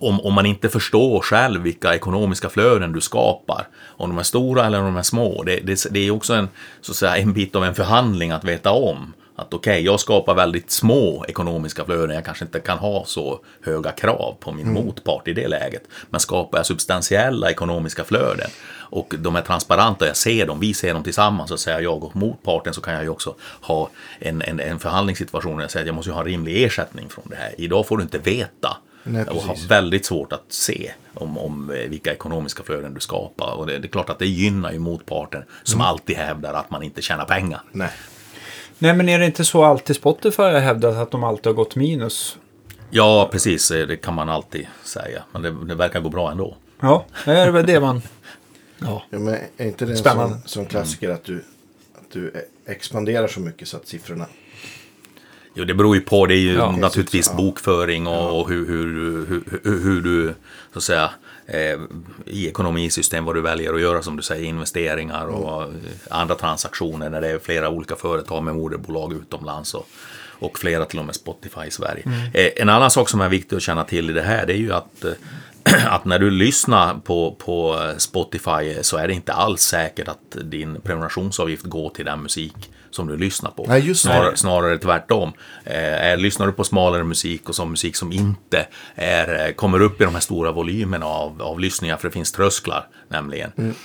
om, om man inte förstår själv vilka ekonomiska flöden du skapar, om de är stora eller om de är små, det, det, det är också en, så att säga, en bit av en förhandling att veta om. Att okej, jag skapar väldigt små ekonomiska flöden, jag kanske inte kan ha så höga krav på min motpart i det läget. Men skapar jag substantiella ekonomiska flöden och de är transparenta, jag ser dem, vi ser dem tillsammans, så säger jag och motparten så kan jag ju också ha en, en, en förhandlingssituation där jag säger att jag måste ju ha en rimlig ersättning från det här. Idag får du inte veta Nej, och har väldigt svårt att se om, om eh, vilka ekonomiska flöden du skapar. Och det, det är klart att det gynnar ju motparten som Mm. alltid hävdar att man inte tjänar pengar. Nej. Nej, men är det inte så alltid Spotify har hävdat att de alltid har gått minus? Ja, precis, eh, det kan man alltid säga. Men det, det verkar gå bra ändå. Ja, det är väl det man... Ja. Ja, men är inte det en sån, sån klassiker att du, att du e- expanderar så mycket så att siffrorna... Jo, det beror ju på. Det är ju Ja, naturligtvis ja. bokföring och, och hur, hur, hur, hur, du, så att säga, eh, i ekonomisystem vad du väljer att göra, som du säger, investeringar och eh, andra transaktioner när det är flera olika företag med moderbolag utomlands och, och flera till och med Spotify i Sverige. Eh, en annan sak som är viktig att känna till i det här, det är ju att eh, att när du lyssnar på, på Spotify så är det inte alls säkert att din prenumerationsavgift går till den musik som du lyssnar på. Nej. Snarare, snarare tvärtom. Eh, lyssnar du på smalare musik och som musik som inte är, eh, kommer upp i de här stora volymerna av, av lyssningar, för det finns trösklar nämligen. Mm.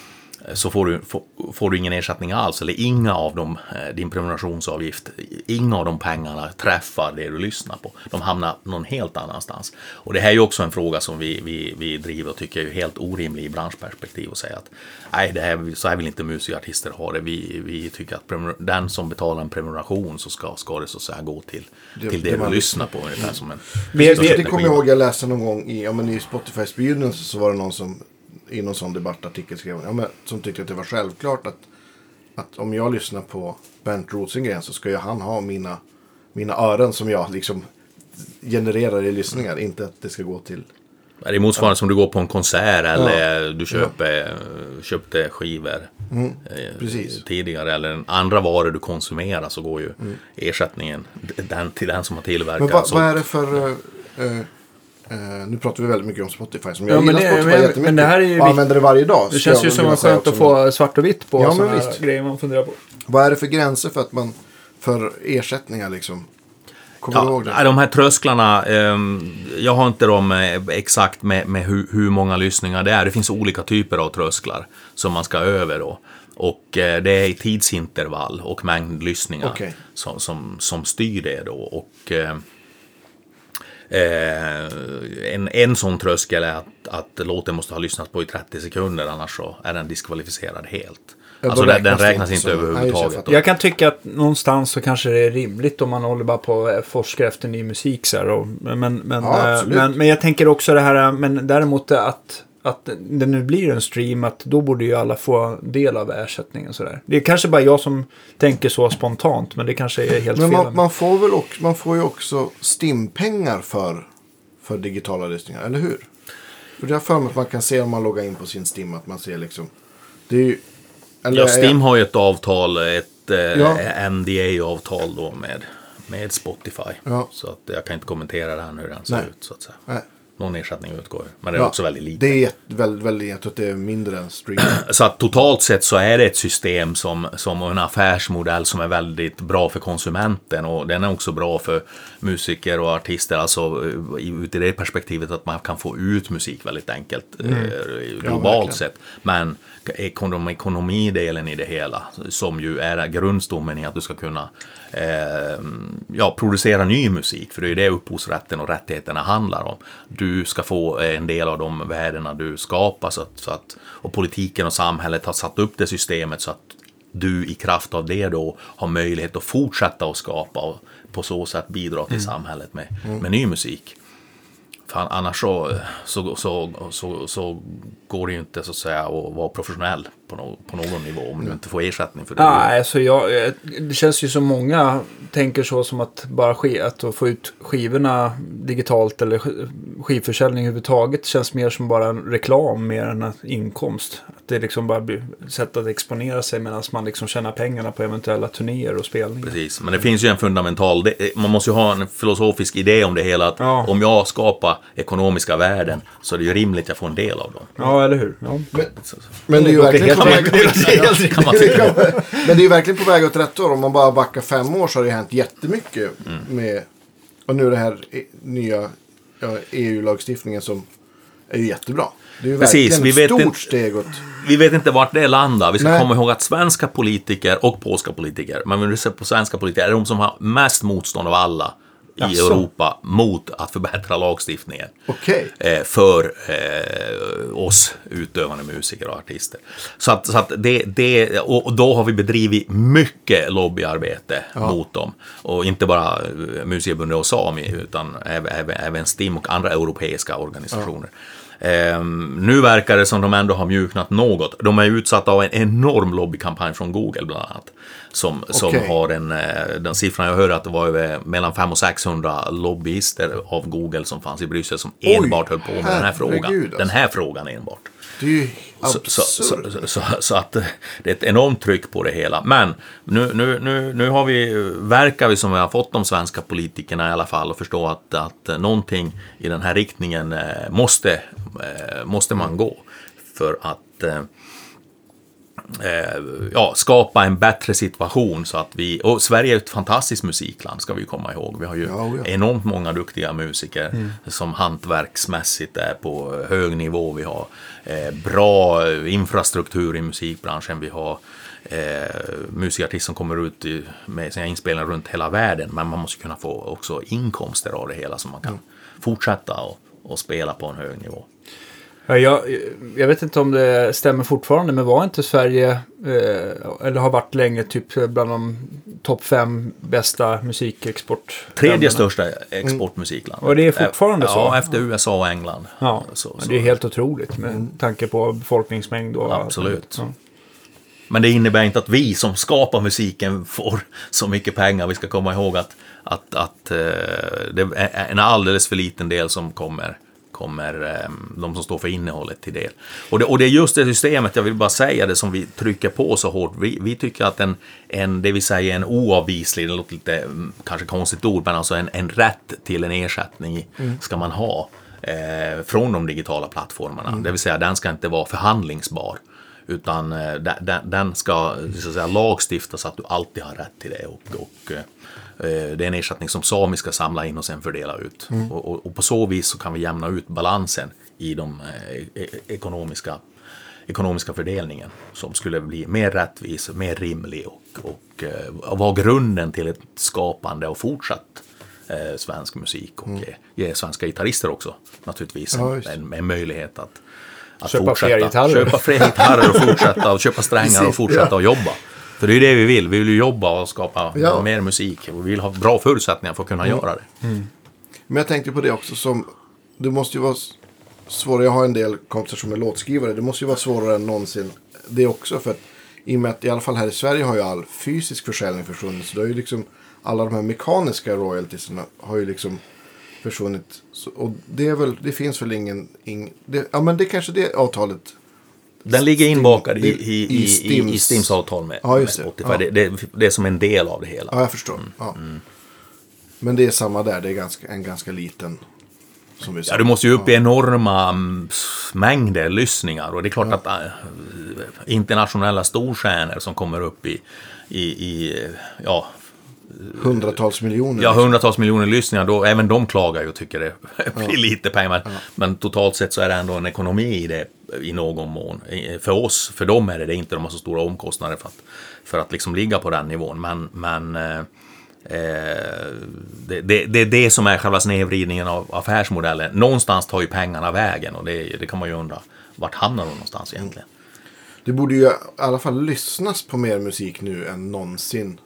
Så får du, får, får du ingen ersättning alls, eller inga av dem, eh, din prenumerationsavgift, inga av de pengarna träffar det du lyssnar på. De hamnar någon helt annanstans. Och det här är ju också en fråga som vi, vi, vi driver och tycker är helt orimlig i branschperspektiv och säga att nej, det här, så här vill inte musikartister ha det. Vi, vi tycker att den som betalar en prenumeration så ska, ska det så att säga gå till Det- till det, det du lyssnar på. Ungefär som en Vi- största vi- Det kommer jag ihåg jag läste någon gång i, ja, men i Spotifys begynnelse så var det någon som i någon sån debattartikel skrev ja, men, som tyckte att det var självklart att, att om jag lyssnar på Bernt Rosengren så ska ju han ha mina, mina öron som jag liksom genererar i lyssningar. Inte att det ska gå till... Är det motsvarande som du går på en konsert eller du köper, köpte skivor eh, Mm. precis. tidigare eller andra varor du konsumerar så går ju ersättningen den, till den som har tillverkat. Men vad, så, vad är det för... eh, eh, eh, nu pratar vi väldigt mycket om Spotify. Som Ja, jag men gillar det- Spotify men- jättemycket. men det här är ju och använder det varje dag. Det känns ju som att skönt att få svart och vitt på Ja, sådana visst. grejer man funderar på. Vad är det för gränser för att man... För ersättningar liksom? Kommer du ihåg Ja, det? de här trösklarna, ehm, jag har inte dem eh, exakt med, med hur, hur många lyssningar det är. Det finns olika typer av trösklar som man ska över då. Och eh, det är i tidsintervall och mängd lyssningar Okej. som, som, som styr det då. Och, eh, eh, en, en sån tröskel är att, att låten måste ha lyssnats på i 30 sekunder annars så är den diskvalificerad helt. Ja, alltså då den, räknas räknas inte jag överhuvudtaget. Jag kan tycka att någonstans så kanske det är rimligt om man håller bara på och forskar efter ny musik. Så här, och, men, men, Ja, eh, men, men jag tänker också det här, men däremot att, att det nu blir en stream, att då borde ju alla få del av ersättningen. Så där. Det är kanske bara jag som tänker så spontant, men det kanske är helt Men fel. man, man, får väl också, man får ju också stimpengar för, för digitala lyssningar, eller hur? För det har för mig att man kan se om man loggar in på sin Stim att man ser liksom... Det är ju... eller Ja, Stim har ju ett avtal, ett eh, Ja. NDA-avtal då med, med Spotify. Ja. Så att jag kan inte kommentera det här hur den ser Nej. ut så att säga. Nej. Någon ersättning utgår men det är Ja, också väldigt lite. Det är väldigt, väldigt, jag tror att det är mindre än stream. Så att totalt sett så är det ett system som, som en affärsmodell som är väldigt bra för konsumenten och den är också bra för musiker och artister, alltså eh, ut i det perspektivet att man kan få ut musik väldigt enkelt eh, globalt Mm. verkligen. sett. Men ekonom, ekonomidelen i det hela, som ju är grundstommen i att du ska kunna eh, ja, producera ny musik, för det är det upphovsrätten och rättigheterna handlar om. Du ska få en del av de värdena du skapar, så att, så att, och politiken och samhället har satt upp det systemet så att du i kraft av det då har möjlighet att fortsätta att skapa och på så sätt bidra till samhället med, med ny musik. För annars så, så, så, så, så går det ju inte så att säga att vara professionell på, no, på någon nivå om du inte får ersättning för det. Nej, alltså jag, eh, det känns ju som många tänker så som att bara sk- att få ut skivorna digitalt eller sk- skivförsäljning överhuvudtaget känns mer som bara en reklam mer än en inkomst. Att det liksom bara blir ett sätt att exponera sig medan man liksom tjänar pengarna på eventuella turnéer och spelningar. Precis, men det finns ju en fundamental, det, man måste ju ha en filosofisk idé om det hela. Att Ja. Om jag skapar ekonomiska värden så är det ju rimligt att jag får en del av dem. Ja, eller hur? Ja. Så. Men det är ju verkligen kan man tycka. Men det är ju verkligen på väg åt rätt håll. Om man bara backar fem år så har det hänt jättemycket Mm. med... Och nu det här nya ja, EU-lagstiftningen som är ju jättebra. Det är ju Precis, verkligen vi ett vet stort inte- steg åt... Vi vet inte vart det landar. Vi ska Nej. komma ihåg att svenska politiker och polska politiker, men om vi ser på svenska politiker, är de som har mest motstånd av alla i Jaså? Europa mot att förbättra lagstiftningen. Okej. eh, för eh, oss utövande musiker och artister. Så att, så att det, det, och då har vi bedrivit mycket lobbyarbete mot dem. Och inte bara eh, Musikerförbundet och Sami, utan även, även, även STIM och andra europeiska organisationer. Ehm, nu verkar det som de ändå har mjuknat något. De är utsatta av en enorm lobbykampanj från Google bland annat. Som, som Okej. har en, eh, den siffran jag hörde att det var mellan 500 och 600 lobbyister av Google som fanns i Bryssel som Oj, enbart höll på med den här frågan. alltså. Den här frågan enbart. Det är ju Så, så, så, så, att eh, det är ett enormt tryck på det hela. Men nu, nu, nu, nu har vi, verkar vi som vi har fått de svenska politikerna i alla fall att förstå att, att någonting i den här riktningen eh, måste, måste man gå. För att eh, eh, ja, skapa en bättre situation så att vi, och Sverige är ett fantastiskt musikland ska vi komma ihåg. Vi har ju Ja, ja. enormt många duktiga musiker som hantverksmässigt är på hög nivå. Vi har eh, bra infrastruktur i musikbranschen. Vi har eh, musikartister som kommer ut i, med sina inspelningar runt hela världen. Men man måste kunna få också inkomster av det hela så man kan fortsätta och, och spela på en hög nivå. Ja, jag, jag vet inte om det stämmer fortfarande, men var inte Sverige, eh, eller har varit länge, typ bland de topp fem bästa musikexport. Tredje största exportmusikland. Och det är fortfarande så? Ja, efter USA och England. Ja, Så- men så- det är helt otroligt med tanke på befolkningsmängd och Absolut. Ja. Men det innebär inte att vi som skapar musiken får så mycket pengar. Vi ska komma ihåg att, att, att eh, det är en alldeles för liten del som kommer, kommer eh, de som står för innehållet till del. Och det, och det är just det systemet, jag vill bara säga det, som vi trycker på så hårt. Vi, vi tycker att en, en, det vi säger en oavvislig, det låter lite mm, kanske konstigt ord, men alltså en, en rätt till en ersättning ska man ha eh, från de digitala plattformarna. Det vill säga den ska inte vara förhandlingsbar. Utan eh, den, den- den ska så att säga, lagstiftas så att du alltid har rätt till det. Och, och, eh, det är en ersättning som Sami ska samla in och sen fördela ut. Och, och, och på så vis så kan vi jämna ut balansen i de eh, e- ekonomiska, ekonomiska fördelningen. Som skulle bli mer rättvis, mer rimlig och, och, eh, och vara grunden till ett skapande och fortsatt eh, svensk musik. Och ge, ge svenska gitarrister också naturligtvis Ja, en, just. en, en möjlighet att att Köpa fortsätta. fler gitarrer. Köpa fler gitarrer och fortsätta och köpa strängar och Precis, fortsätta ja. att jobba. För det är ju det vi vill. Vi vill ju jobba och skapa Ja. mer musik. Och vi vill ha bra förutsättningar för att kunna göra det. Men jag tänkte på det också som, det måste ju vara svårare, jag har en del kompisar som är låtskrivare, det måste ju vara svårare än någonsin det också. För att i och med att i alla fall här i Sverige har ju all fysisk försäljning försvunnit. Så det har ju liksom, alla de här mekaniska royaltiesna har ju liksom försvunnit. Så, och det är väl, det finns väl ingen, ing, det, ja men det är kanske det avtalet. Den ligger inbakad i, i, i i, i, Stims- avtal med, Ja, med. Spotify. Ja. Det, det, det är som en del av det hela. Ja, jag förstår. Ja. Men det är samma där, det är ganska, en ganska liten. Som vi sa. Ja, du måste ju upp i enorma mm, mängder lyssningar. Och det är klart att äh, internationella storstjärnor som kommer upp i, i, i ja, Hundratals miljoner. Ja, liksom. hundratals miljoner lyssningar, då, även de klagar ju och tycker det blir lite pengar. Men, men totalt sett så är det ändå en ekonomi i det i någon mån. För oss, för dem är det det inte, de har så stora omkostnader för att, för att liksom ligga på den nivån. Men, men eh, eh, det, det, det är det som är själva snedvridningen av affärsmodellen. Någonstans tar ju pengarna vägen och det, det kan man ju undra, vart hamnar de någonstans egentligen? Det borde ju i alla fall lyssnas på mer musik nu än någonsin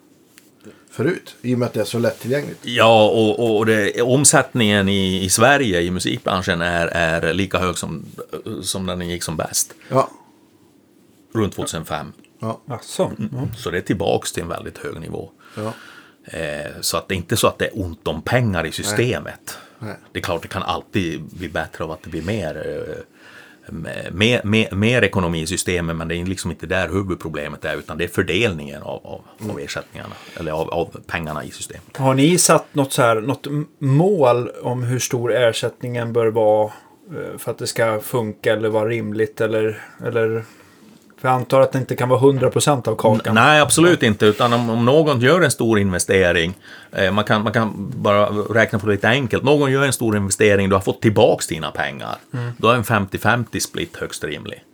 förut. I och med att det är så lättillgängligt. Ja, och, och det, omsättningen i, i Sverige i musikbranschen är, är lika hög som, som när den gick som bäst. Ja, Runt 2005. ja, Asså? Ja. Så det är tillbaks till en väldigt hög nivå. ja. Eh, så att det är inte så att det är ont om pengar i systemet. Nej. Det är klart det kan alltid bli bättre av att det blir mer, eh, mer, mer, mer ekonomi i systemet. Men det är liksom inte där huvudproblemet är. Utan det är fördelningen av, av, av ersättningarna. Eller av, av pengarna i systemet. Har ni satt något, så här, något mål om hur stor ersättningen bör vara eh, för att det ska funka eller vara rimligt? Eller, eller, för jag antar att det inte kan vara 100% av kakan. Nej, absolut inte. Utan om, om någon gör en stor investering, eh, man, kan, man kan bara räkna på det lite enkelt. Någon gör en stor investering, du har fått tillbaks dina pengar. Då är en 50-50 split högst rimlig.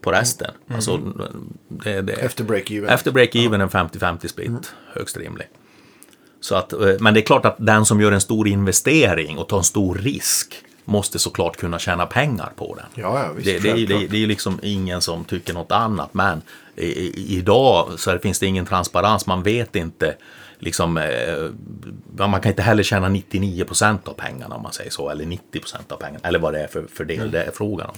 På resten. Alltså, det, det, Efter break-even. efter break-even en 50-50 split högst rimlig. Så att, eh, men det är klart att den som gör en stor investering och tar en stor risk måste såklart kunna tjäna pengar på den. Ja, ja, visst. Det, det, är- det, det är ju liksom ingen som tycker något annat. Men i, i, idag så finns det ingen transparens. Man vet inte. Liksom, eh, man kan inte heller tjäna 99% av pengarna om man säger så. Eller 90% av pengarna. Eller vad det är för, för del det är frågan om.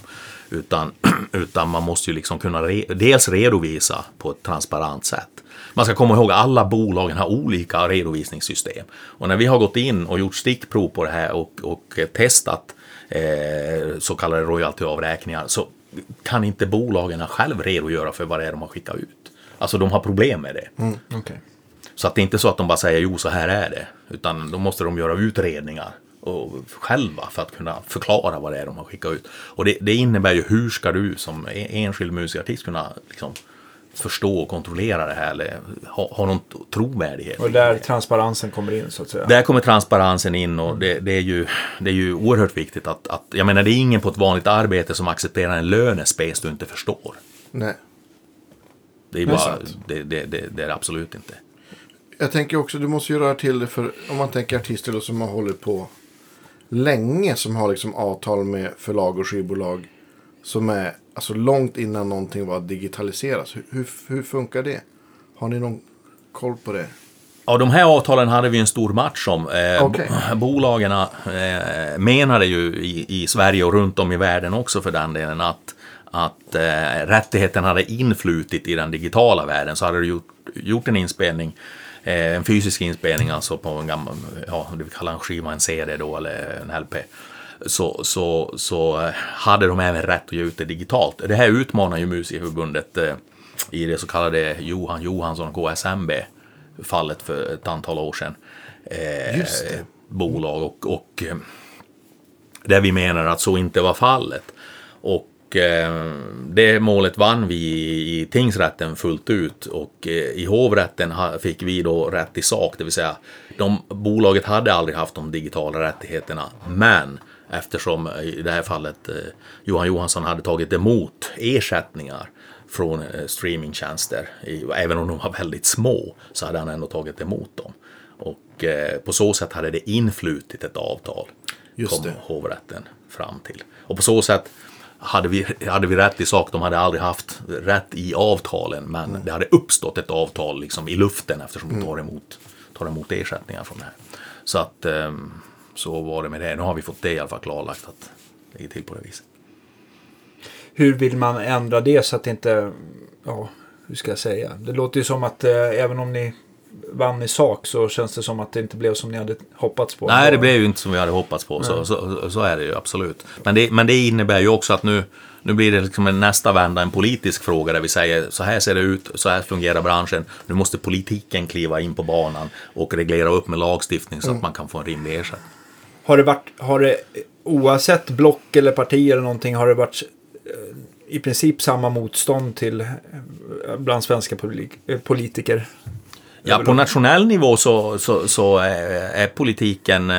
Utan, utan man måste ju liksom kunna re, dels redovisa på ett transparent sätt. Man ska komma ihåg att alla bolagen har olika redovisningssystem. Och när vi har gått in och gjort stickprov på det här och, och testat eh, så kallade royaltyavräkningar så kan inte bolagen själv redogöra för vad det är de har skickat ut. Alltså de har problem med det. Okej. Så att det är inte så att de bara säger jo så här är det. Utan då måste de göra utredningar och själva för att kunna förklara vad det är de har skickat ut. Och det, det innebär ju hur ska du som en- enskild musikartist kunna liksom, förstå och kontrollera det här eller ha, ha någon trovärdighet. Och där transparensen kommer in så att säga. Där kommer transparensen in och det, det, är, ju, det är ju oerhört viktigt att, att, jag menar det är ingen på ett vanligt arbete som accepterar en lönespec du inte förstår. Nej. Det är, bara, det, det, det, det är det absolut inte. Jag tänker också, du måste ju röra till det för om man tänker artister då som har hållit på länge. Som har liksom avtal med förlag och skivbolag. Som är alltså långt innan någonting var digitaliserat. Hur, hur, hur funkar det? Har ni någon koll på det? Ja, de här avtalen hade vi en stor match om. Eh, bo- Bolagen eh, menade ju i, i Sverige och runt om i världen också för den delen att, att eh, rättigheten hade influtit i den digitala världen. Så hade du gjort, gjort en inspelning, eh, en fysisk inspelning alltså på en gammal, ja, det vi kallar en skiva, en CD då eller en LP. Så, så, så eh, hade de även rätt att ge ut det digitalt. Det här utmanar ju Musikerförbundet eh, i det så kallade Johan Johansson KSMB fallet för ett antal år sedan. Eh, Just det. Bolag och, och eh, där vi menar att så inte var fallet. Och eh, det målet vann vi i, tingsrätten fullt ut och i hovrätten fick vi då rätt i sak, det vill säga de, bolaget hade aldrig haft de digitala rättigheterna, men eftersom eh, i det här fallet eh, Johan Johansson hade tagit emot ersättningar från eh, streamingtjänster, även om de var väldigt små, så hade han ändå tagit emot dem. Och på så sätt hade det influtit ett avtal, Just kom det. hovrätten fram till. Och på så sätt hade vi, hade vi rätt i sak, de hade aldrig haft rätt i avtalen, men Mm. det hade uppstått ett avtal liksom i luften eftersom de tar emot, tar emot ersättningar från det här. Så att ehm, så var det med det. Nu har vi fått det i alla fall klarlagt att det ligger till på det viset. Hur vill man ändra det så att det inte... Ja, hur ska jag säga? Det låter ju som att eh, även om ni vann i sak så känns det som att det inte blev som ni hade hoppats på. Nej, det blev ju inte som vi hade hoppats på. Så, så, så är det ju absolut. Men det, men det innebär ju också att nu, nu blir det liksom en nästa vända en politisk fråga där vi säger så här ser det ut, så här fungerar branschen. Nu måste politiken kliva in på banan och reglera upp med lagstiftning så att man kan få en rimlig ersättning. Har det varit, har det, oavsett block eller parti eller någonting, har det varit eh, i princip samma motstånd till eh, bland svenska eh, politiker? Ja, på nationell nivå så, så, så är politiken...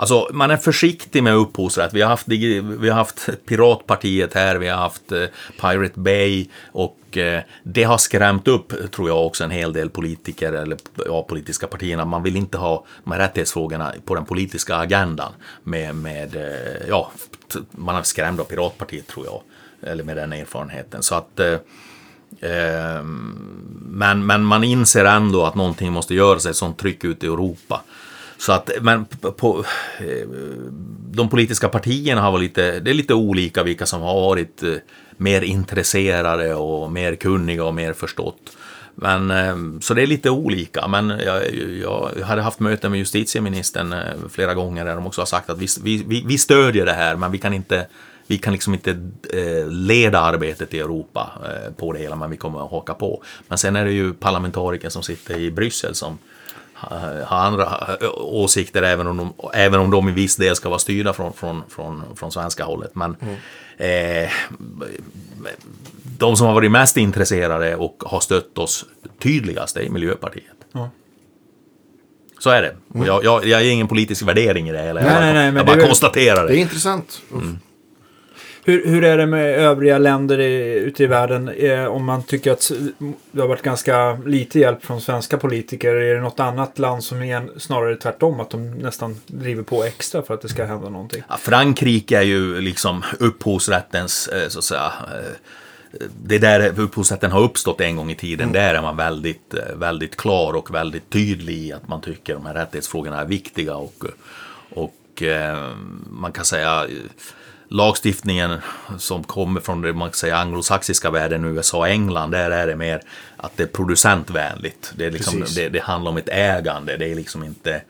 Alltså, man är försiktig med upphovsrätt. Vi har haft, vi har haft Piratpartiet här, vi har haft eh, Pirate Bay och eh, det har skrämt upp, tror jag, också en hel del politiker eller ja, politiska partierna. Man vill inte ha de här rättighetsfrågorna på den politiska agendan med, med eh, ja, man är skrämd av Piratpartiet, tror jag, eller med den erfarenheten. Så att ehm, Men, men man inser ändå att någonting måste göras, ett sånt tryck ute i Europa. Så att, men på, på, de politiska partierna har varit lite, det är lite olika vilka som har varit eh, mer intresserade och mer kunniga och mer förstått. Men, eh, så det är lite olika, men jag, jag hade haft möten med justitieministern flera gånger där de också har sagt att vi, vi, vi- stödjer det här, men vi kan inte vi kan liksom inte leda arbetet i Europa på det hela, men vi kommer att haka på. Men sen är det ju parlamentariker som sitter i Bryssel som ha- har andra eh, åsikter, även om de, även om de i viss del ska vara styrda från, från, från, från svenska hållet. Men eh, de som har varit mest intresserade och har stött oss tydligast är Miljöpartiet. Ja. Så är det. Och jag, jag, jag ger ingen politisk värdering i det. Eller Nej, jag, nej, nej, jag det är bara konstaterar Det är det. intressant. Hur, hur är det med övriga länder i, ute i världen? Eh, om man tycker att det har varit ganska lite hjälp från svenska politiker. Är det något annat land som är snarare tvärtom? Att de nästan driver på extra för att det ska hända någonting? Ja, Frankrike är ju liksom upphovsrättens, eh, så att säga, eh, det är där upphovsrätten har uppstått en gång i tiden. Där är man väldigt, eh, väldigt klar och väldigt tydlig i att man tycker de här rättighetsfrågorna är viktiga. Och, och man kan säga lagstiftningen som kommer från det man kan säga anglosaxiska världen, USA och England, där är det mer att det är producentvänligt. Det, är liksom, det, det handlar om ett ägande. Det är liksom inte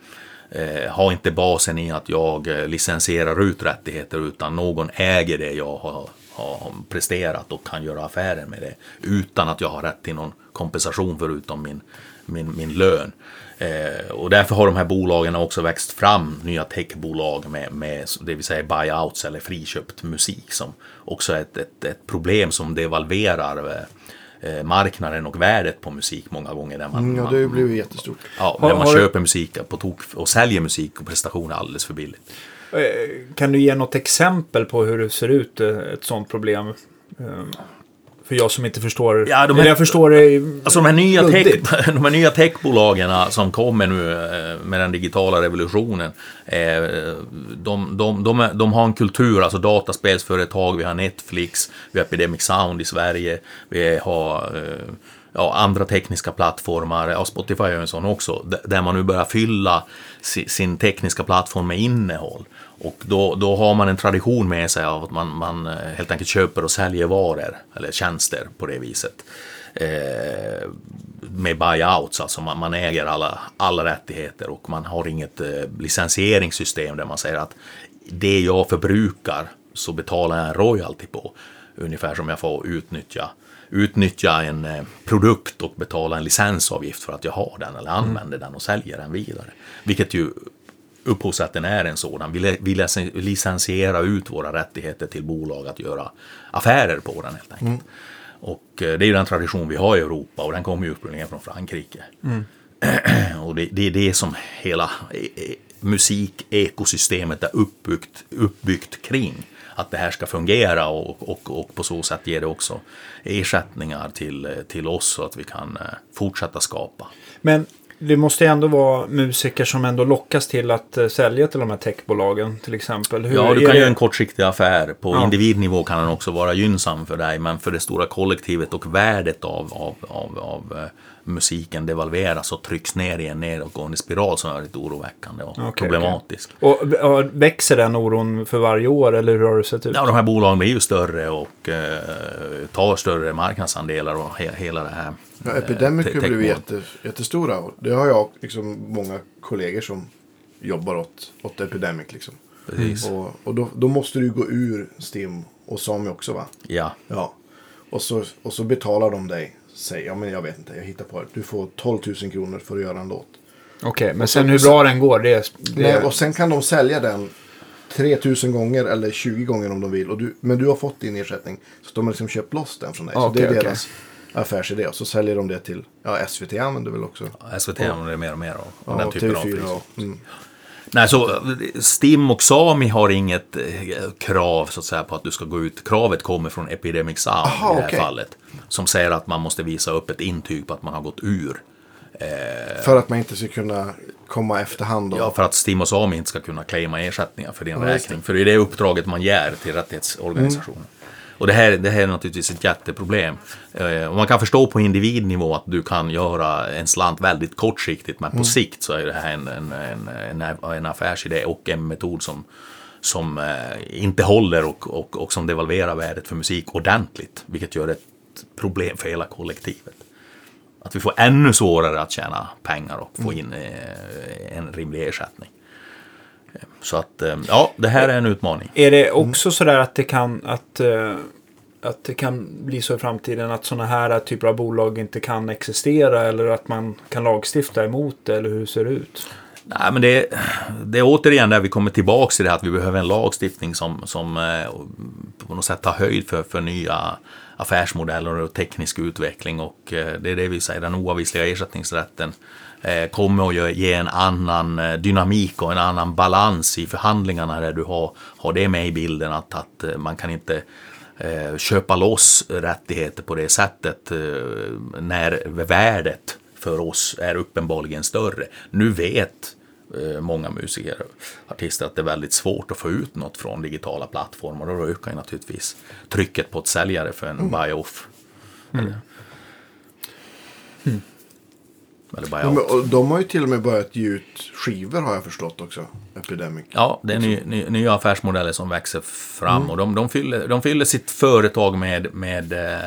eh, har inte basen i att jag eh, licensierar ut rättigheter utan någon äger det jag har, har presterat och kan göra affärer med det utan att jag har rätt till någon kompensation förutom min, min, min lön. Eh, och därför har de här bolagen också växt fram, nya techbolag med, med det vill säga buyouts eller friköpt musik som också är ett, ett, ett problem som devalverar eh, marknaden och värdet på musik många gånger. Där man, Mm, ja, det har ju blivit jättestort. Ja, Har- när man du- köper musik på tok och säljer musik och prestationer alldeles för billigt. Eh, Kan du ge något exempel på hur det ser ut, eh, ett sådant problem? För jag som inte förstår. Ja, de här- jag förstår det. Alltså de här nya, Luddigt. tech, de här nya techbolagen som kommer nu eh, med den digitala revolutionen. eh, De, de, de, de har en kultur, alltså dataspelsföretag, vi har Netflix, vi har Epidemic Sound i Sverige, vi har eh, ja, andra tekniska plattformar, ja, Spotify är en sån också, där man nu börjar fylla sin tekniska plattform med innehåll. Och då, då har man en tradition med sig av att man, man eh, helt enkelt köper och säljer varor eller tjänster på det viset. Eh, med buyouts, alltså man, man äger alla, alla rättigheter och man har inget eh, licensieringssystem där man säger att det jag förbrukar så betalar jag en royalty på. Ungefär som jag får utnyttja, utnyttja en eh, produkt och betala en licensavgift för att jag har den eller använder den och säljer den vidare. Vilket ju upphovsrätten är en sådan. Vi, li- vi licen- licensierar ut våra rättigheter till bolag att göra affärer på den helt enkelt. Och eh, det är ju den tradition vi har i Europa och den kommer ju ursprungligen från Frankrike. och det, det är det som hela eh, musikekosystemet är uppbyggt, uppbyggt kring. Att det här ska fungera och, och, och på så sätt ger det också ersättningar till, till oss så att vi kan eh, fortsätta skapa. Men det måste ändå vara musiker som ändå lockas till att eh, sälja till de här techbolagen till exempel. Hur Ja, du kan göra en kortsiktig affär. På Ja. individnivå kan den också vara gynnsam för dig, men för det stora kollektivet och värdet av, av, av, av eh, musiken devalveras och trycks ner i en nedåtgående spiral som är lite oroväckande och Okej, problematisk. Och, och växer den oron för varje år eller hur har det sett ut? Ja, de här bolagen blir ju större och eh, tar större marknadsandelar och he, hela det här. Ja, eh, Epidemic har blivit jätte, jättestora. Och det har jag liksom många kollegor som jobbar åt, åt Epidemic. Liksom. Precis. Och, och då, då måste du gå ur Stim och Sami också va? Ja, Ja. Och så, och så betalar de dig. Säg, ja men jag vet inte, jag hittar på det. Du får 12 000 kronor för att göra en låt. Okej, men Och sen så- hur bra den går, det. Det Nej, och sen kan de sälja den 3000 gånger eller 20 gånger om de vill. Och du, men du har fått din ersättning. Så de har liksom köpt loss den från dig. Ah, så det är okej. deras affärsidé. Och så säljer de det till, ja SVT använder väl också. SVT använder det mer och mer av, av Ja, den typen av TV4 pris. och, mm. Nej, så eh, Stim och Sami har inget eh, krav så att säga på att du ska gå ut. Kravet kommer från Epidemic Sound Aha, i det här okej. fallet. Som säger att man måste visa upp ett intyg på att man har gått ur. För att man inte ska kunna komma efterhand. Och, Ja, för att Stim och Sami inte ska kunna claima ersättningar för din Ja, räkning. För det är det uppdraget man ger till rättighetsorganisationen. Och det här, det här är naturligtvis ett jätteproblem. Eh, och man kan förstå på individnivå att du kan göra en slant väldigt kortsiktigt, men på sikt så är det här en, en, en, en, affärsidé och en metod som, som eh, inte håller och, och, och som devalverar värdet för musik ordentligt. Vilket gör ett problem för hela kollektivet. Att vi får ännu svårare att tjäna pengar och få in eh, en rimlig ersättning. Så att, eh, ja, det här är en utmaning. Är det också sådär att det kan att, eh, att det kan bli så i framtiden att sådana här typer av bolag inte kan existera eller att man kan lagstifta emot det eller hur ser det ut? Nej, men det, det är återigen där vi kommer tillbaka till det att vi behöver en lagstiftning som, som eh, på något sätt tar höjd för, för nya affärsmodeller och teknisk utveckling. Och det är det vi säger, den oavvisliga ersättningsrätten kommer att ge- en annan eh, dynamik och en annan balans i förhandlingarna där du har, har det med i bilden att, att eh, man kan inte eh, köpa loss rättigheter på det sättet eh, när värdet för oss är uppenbarligen större. Nu vet eh, många musiker och artister att det är väldigt svårt att få ut något från digitala plattformar och då ökar ju naturligtvis trycket på ett säljare för en buy-off. Eller, eller de, buy-out. och de har ju till och med börjat ge ut skivor har jag förstått också. Epidemic. Ja, det är ny, ny, nya affärsmodeller som växer fram och de, de, fyller, de fyller sitt företag med, med eh,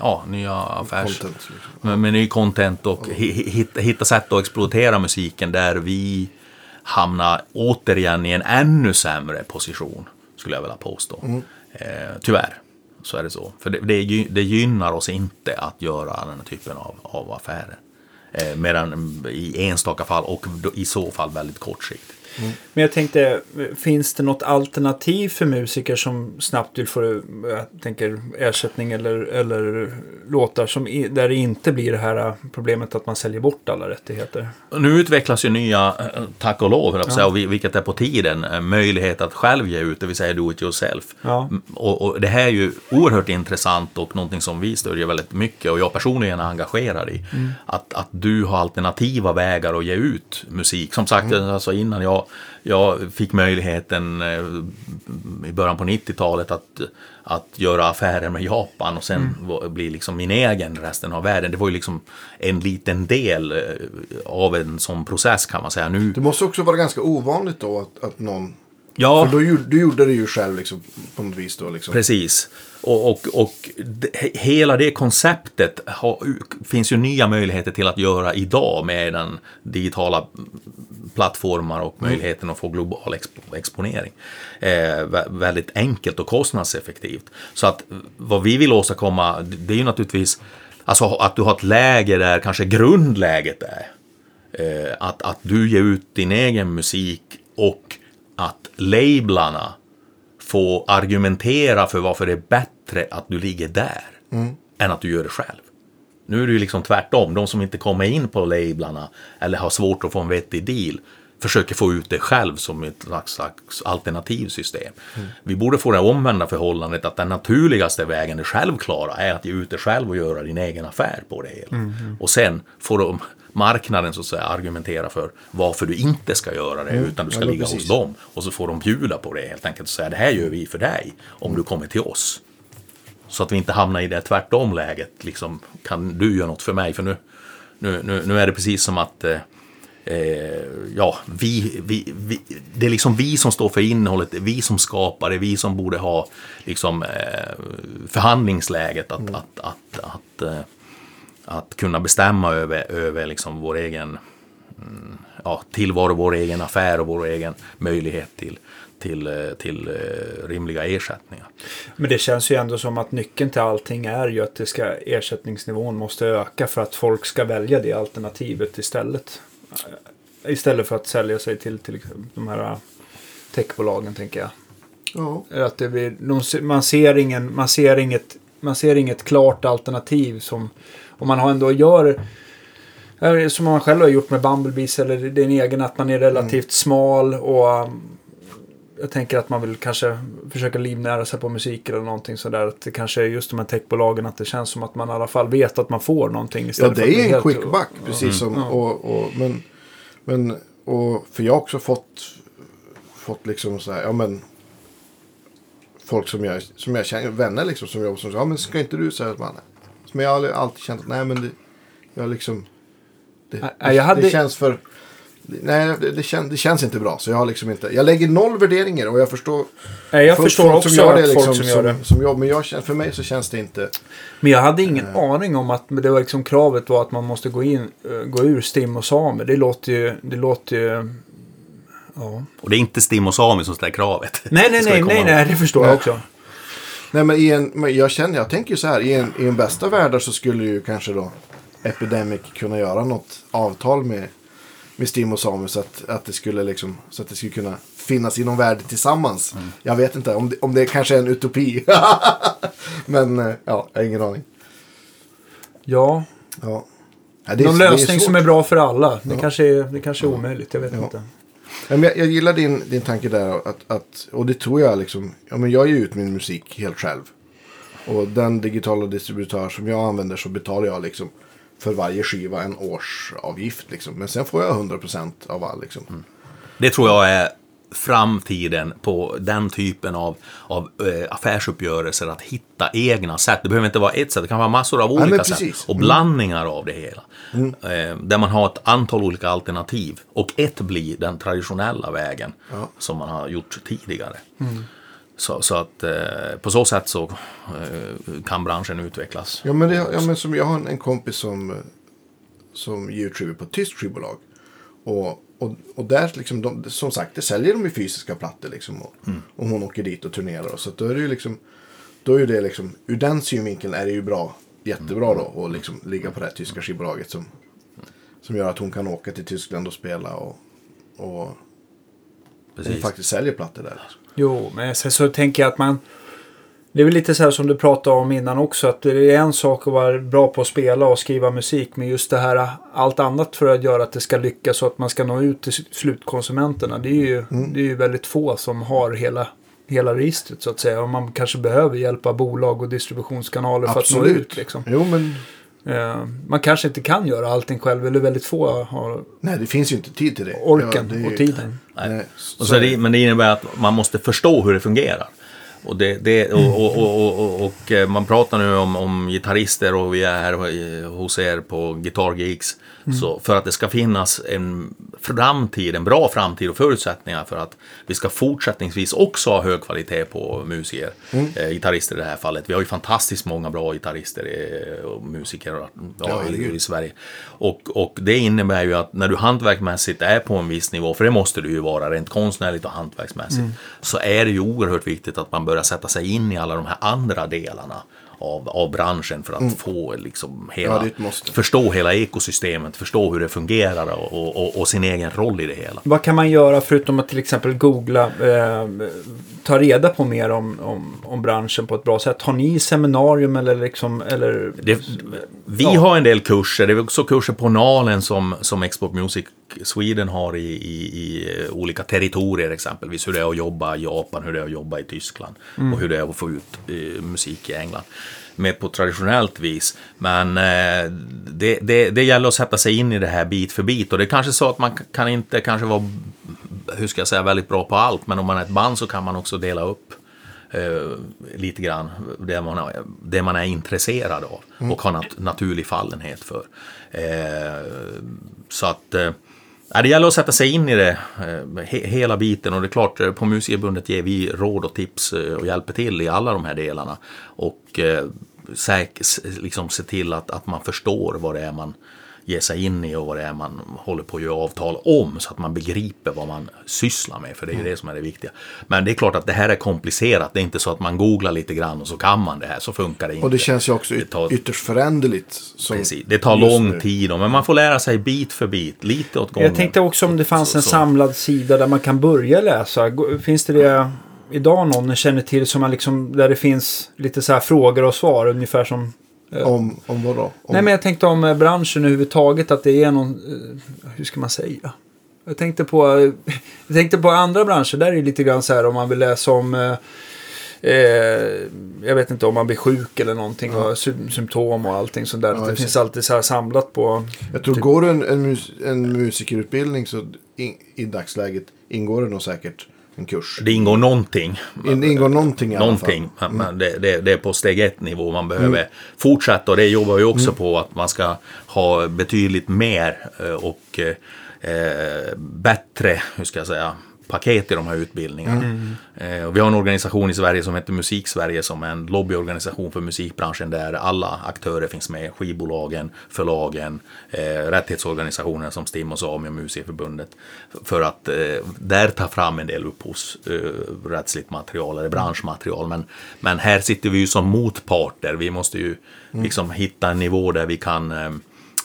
ja, nya affärs... Content. Liksom. med, med ny content och hi- hitta, hitta sätt att exploatera musiken där vi hamnar återigen i en ännu sämre position, skulle jag vilja påstå. Eh, tyvärr, så är det så. För det, det gynnar oss inte att göra den här typen av, av affärer. Eh, medan mm, i enstaka fall och i så fall väldigt kortsiktigt. Men jag tänkte, finns det något alternativ för musiker som snabbt vill få jag tänker, ersättning eller, eller låtar som, där det inte blir det här problemet att man säljer bort alla rättigheter? Nu utvecklas ju nya, eh, tack och lov, säga, och vi- vilket är på tiden, eh, möjlighet att själv ge ut, det vill säga do it yourself. Ja. Mm, Och, och det här är ju oerhört intressant och någonting som vi stödjer väldigt mycket och jag personligen är engagerad i. Att, att du har alternativa vägar att ge ut musik. Som sagt, alltså innan jag jag, fick möjligheten eh, i början på 90-talet att, att göra affärer med Japan och sen var- bli liksom min egen resten av världen. Det var ju liksom en liten del eh, av en sån process kan man säga. Nu, Det måste också vara ganska ovanligt då att, att någon... ja, För då, du gjorde det ju själv liksom, på något vis då. Liksom. Precis. Och, och, och hela det konceptet har, finns ju nya möjligheter till att göra idag med den digitala plattformar och möjligheten att få global expo, exponering. Eh, vä- väldigt enkelt och kostnadseffektivt. Så att vad vi vill åstadkomma, det är ju naturligtvis alltså, att du har ett läge där kanske grundläget är eh, att, att du ger ut din egen musik och att lablarna få argumentera för varför det är bättre att du ligger där än att du gör det själv. Nu är det ju liksom tvärtom. De som inte kommer in på lablarna eller har svårt att få en vettig deal försöker få ut det själv som ett slags, slags alternativsystem. Vi borde få det omvända förhållandet att den naturligaste vägen, det självklara, är att ge ut det själv och göra din egen affär på det hela. Och sen får de marknaden så att säga argumentera för varför du inte ska göra det utan du ska ja, ligga hos precis. dem. Och så får de bjuda på det helt enkelt och säga det här gör vi för dig om du kommer till oss. Så att vi inte hamnar i det tvärtom läget. Liksom, kan du göra något för mig? För nu, nu, nu, nu är det precis som att eh, eh, ja, vi, vi, vi, det är liksom vi som står för innehållet, det är vi som skapar det, vi som borde ha liksom, eh, förhandlingsläget att, att, att, att, eh, att kunna bestämma över, över liksom vår egen mm, ja, tillvaro, vår egen affär och vår egen möjlighet till, till, eh, till eh, rimliga ersättningar. Men det känns ju ändå som att nyckeln till allting är ju att det ska, ersättningsnivån måste öka för att folk ska välja det alternativet istället. Eh, Istället för att sälja sig till, till de här techbolagen tänker jag. Ja. Att det blir, de, man, ser ingen, man, ser inget, man ser inget klart alternativ som... Om man har ändå gör... eh, Som man själv har gjort med Bumblebees eller din egen, att man är relativt smal och... um, Jag tänker att man vill kanske försöka livnära sig på musik eller någonting sådär. Att det kanske är just de här techbolagen, att det känns som att man i alla fall vet att man får någonting Ja, istället det för att bli är en helt- quick buck. Precis som, Ja. och, och, men, men, och, för jag har också fått, fått liksom så här, ja men. Folk som jag, som jag känner, vänner liksom som jobbar som säger, ja men ska inte du säga att man Men jag har alltid känt att nej men det, jag liksom. Det, det, jag hade- det känns för. Nej, det, det, kän, det känns inte bra. Så jag har liksom inte. Jag lägger noll värderingar och jag förstår. Nej, jag folk- förstår folk också som gör det folk liksom, som gör det. Som jobb, men jag, för mig så känns det inte. Men jag hade ingen aning om att men det var liksom kravet var att man måste gå in, eh, gå ur Stim och Same. Det låter ju, det låter ju, ja. Och det är inte Stim och Sami som ställer kravet. Nej, nej, nej, nej, nej, det förstår jag Nej. också. Nej men, i en, men jag känner, jag tänker ju så här. I en, I en bästa världar så skulle ju kanske då Epidemic kunna göra något avtal med, med Stim och Samus. Så att, att det skulle liksom, så att det skulle kunna finnas i någon värld tillsammans. Mm. Jag vet inte om det, om det kanske är en utopi. men eh, ja, jag har ingen aning. Ja, Ja. Ja, är- någon är lösning svårt. som är bra för alla. Det Ja. kanske är, det kanske är omöjligt, jag vet Ja. inte. Men jag, jag gillar din, din tanke där. Att, att, och det tror jag liksom. Ja, men jag ger ut min musik helt själv. Och den digitala distributör som jag använder så betalar jag liksom för varje skiva en årsavgift. Liksom. Men sen får jag 100% av all. Liksom. Mm. Det tror jag är framtiden på den typen av, av eh, affärsuppgörelser. Att hitta egna sätt. Det behöver inte vara ett sätt, det kan vara massor av olika precis. sätt. Och blandningar av det hela. Eh, där man har ett antal olika alternativ. Och ett blir den traditionella vägen Ja. som man har gjort tidigare. Så, så att eh, på så sätt så eh, kan branschen utvecklas. Ja, men, det, ja, men som jag har en, en kompis som, eh, som ger ut skivor på ett tyskt skivbolag. Och, och, och där, liksom, de, som sagt, det säljer de i fysiska plattor. Liksom, och, och hon åker dit och turnerar. Och, så då är det ju liksom, då är ju det liksom, ur den synvinkeln är det ju bra, jättebra då. att liksom ligga på det här tyska skivbolaget som, som gör att hon kan åka till Tyskland och spela. Och, och hon faktiskt säljer plattor där. Liksom. Jo, men sen så tänker jag att man... Det är väl lite så här som du pratade om innan också. Att det är en sak att vara bra på att spela och skriva musik. Men just det här, allt annat för att göra att det ska lyckas och att man ska nå ut till slutkonsumenterna. Det är ju, det är ju väldigt få som har hela, hela registret så att säga. Och man kanske behöver hjälpa bolag och distributionskanaler för att nå ut. Liksom. Jo, men Eh, man kanske inte kan göra allting själv, eller väldigt få har Nej, det finns ju inte tid till det. orken Ja, det är ju- och tiden. Nej, Och så det, men det innebär att man måste förstå hur det fungerar. Och, det, det, och, och, och, och, och, eh, man pratar nu om, om gitarrister och vi är här eh, hos er på Guitar Geeks. Så för att det ska finnas en framtid, en bra framtid och förutsättningar för att vi ska fortsättningsvis också ha hög kvalitet på musiker. Eh, gitarrister i det här fallet. Vi har ju fantastiskt många bra gitarrister eh, och musiker ja, Ja, i, i Sverige. Och, och det innebär ju att när du hantverksmässigt är på en viss nivå, för det måste du ju vara rent konstnärligt och hantverksmässigt, så är det ju oerhört viktigt att man börjar sätta sig in i alla de här andra delarna av, av branschen för att få liksom hela, Ja, förstå hela ekosystemet, förstå hur det fungerar och, och, och, och sin egen roll i det hela. Vad kan man göra förutom att till exempel googla, eh, ta reda på mer om, om, om branschen på ett bra sätt? Har ni seminarium eller liksom, eller? Det, vi Ja. har en del kurser, det är också kurser på Nalen som, som Export Music Sweden har i, i, i eh, olika territorier exempelvis. Hur det är att jobba i Japan, hur det är att jobba i Tyskland och hur det är att få ut eh, musik i England. Mer på traditionellt vis. Men eh, det, det, det gäller att sätta sig in i det här bit för bit. Och det är kanske så att man kan inte kanske vara, hur ska jag säga, väldigt bra på allt. Men om man är ett band så kan man också dela upp eh, lite grann det man, är- det man är intresserad av och har nat naturlig fallenhet för. Eh, så att eh, det gäller att sätta sig in i det, eh, hela biten. Och det är klart, eh, på Musikerbundet ger vi råd och tips eh, och hjälper till i alla de här delarna. Och säk, liksom se till att, att man förstår vad det är man ger sig in i och vad det är man håller på att göra avtal om så att man begriper vad man sysslar med, för det är ju det som är det viktiga. Men det är klart att det här är komplicerat, det är inte så att man googlar lite grann och så kan man det här, så funkar det inte. Och det känns ju också yt- tar- ytterst föränderligt. Precis. Det tar lång tid, men man får lära sig bit för bit, lite åt gången. Jag tänkte också om det fanns en samlad sida där man kan börja läsa. Finns det det idag någon känner till som man liksom, där det finns lite så här frågor och svar ungefär som... Om, om vad då? Om, Nej men jag tänkte om eh, branschen överhuvudtaget att det är någon, eh, hur ska man säga? Jag tänkte på, eh, jag tänkte på andra branscher, där är det lite grann så här om man vill läsa om eh, Eh, jag vet inte om man blir sjuk eller någonting och sy- symptom och allting sånt där. Ja, det finns alltid så här samlat på... jag tror, typ- går du en, en, mus, en musikerutbildning så in, i dagsläget ingår det nog säkert en kurs. Det ingår någonting. In, ingår någonting i alla Någonting, fall. men det, det, det är på steg ett nivå man behöver fortsätta och det jobbar vi också på att man ska ha betydligt mer eh, och eh, bättre, hur ska jag säga, paket i de här utbildningarna. Eh, och vi har en organisation i Sverige som heter Musik-Sverige som är en lobbyorganisation för musikbranschen där alla aktörer finns med. Skivbolagen, förlagen, eh, rättighetsorganisationer som STIM och Sami och Musikerförbundet. För att eh, där ta fram en del upphovsrättsligt material eller branschmaterial. Men, men här sitter vi ju som motparter. Vi måste ju liksom hitta en nivå där vi kan eh,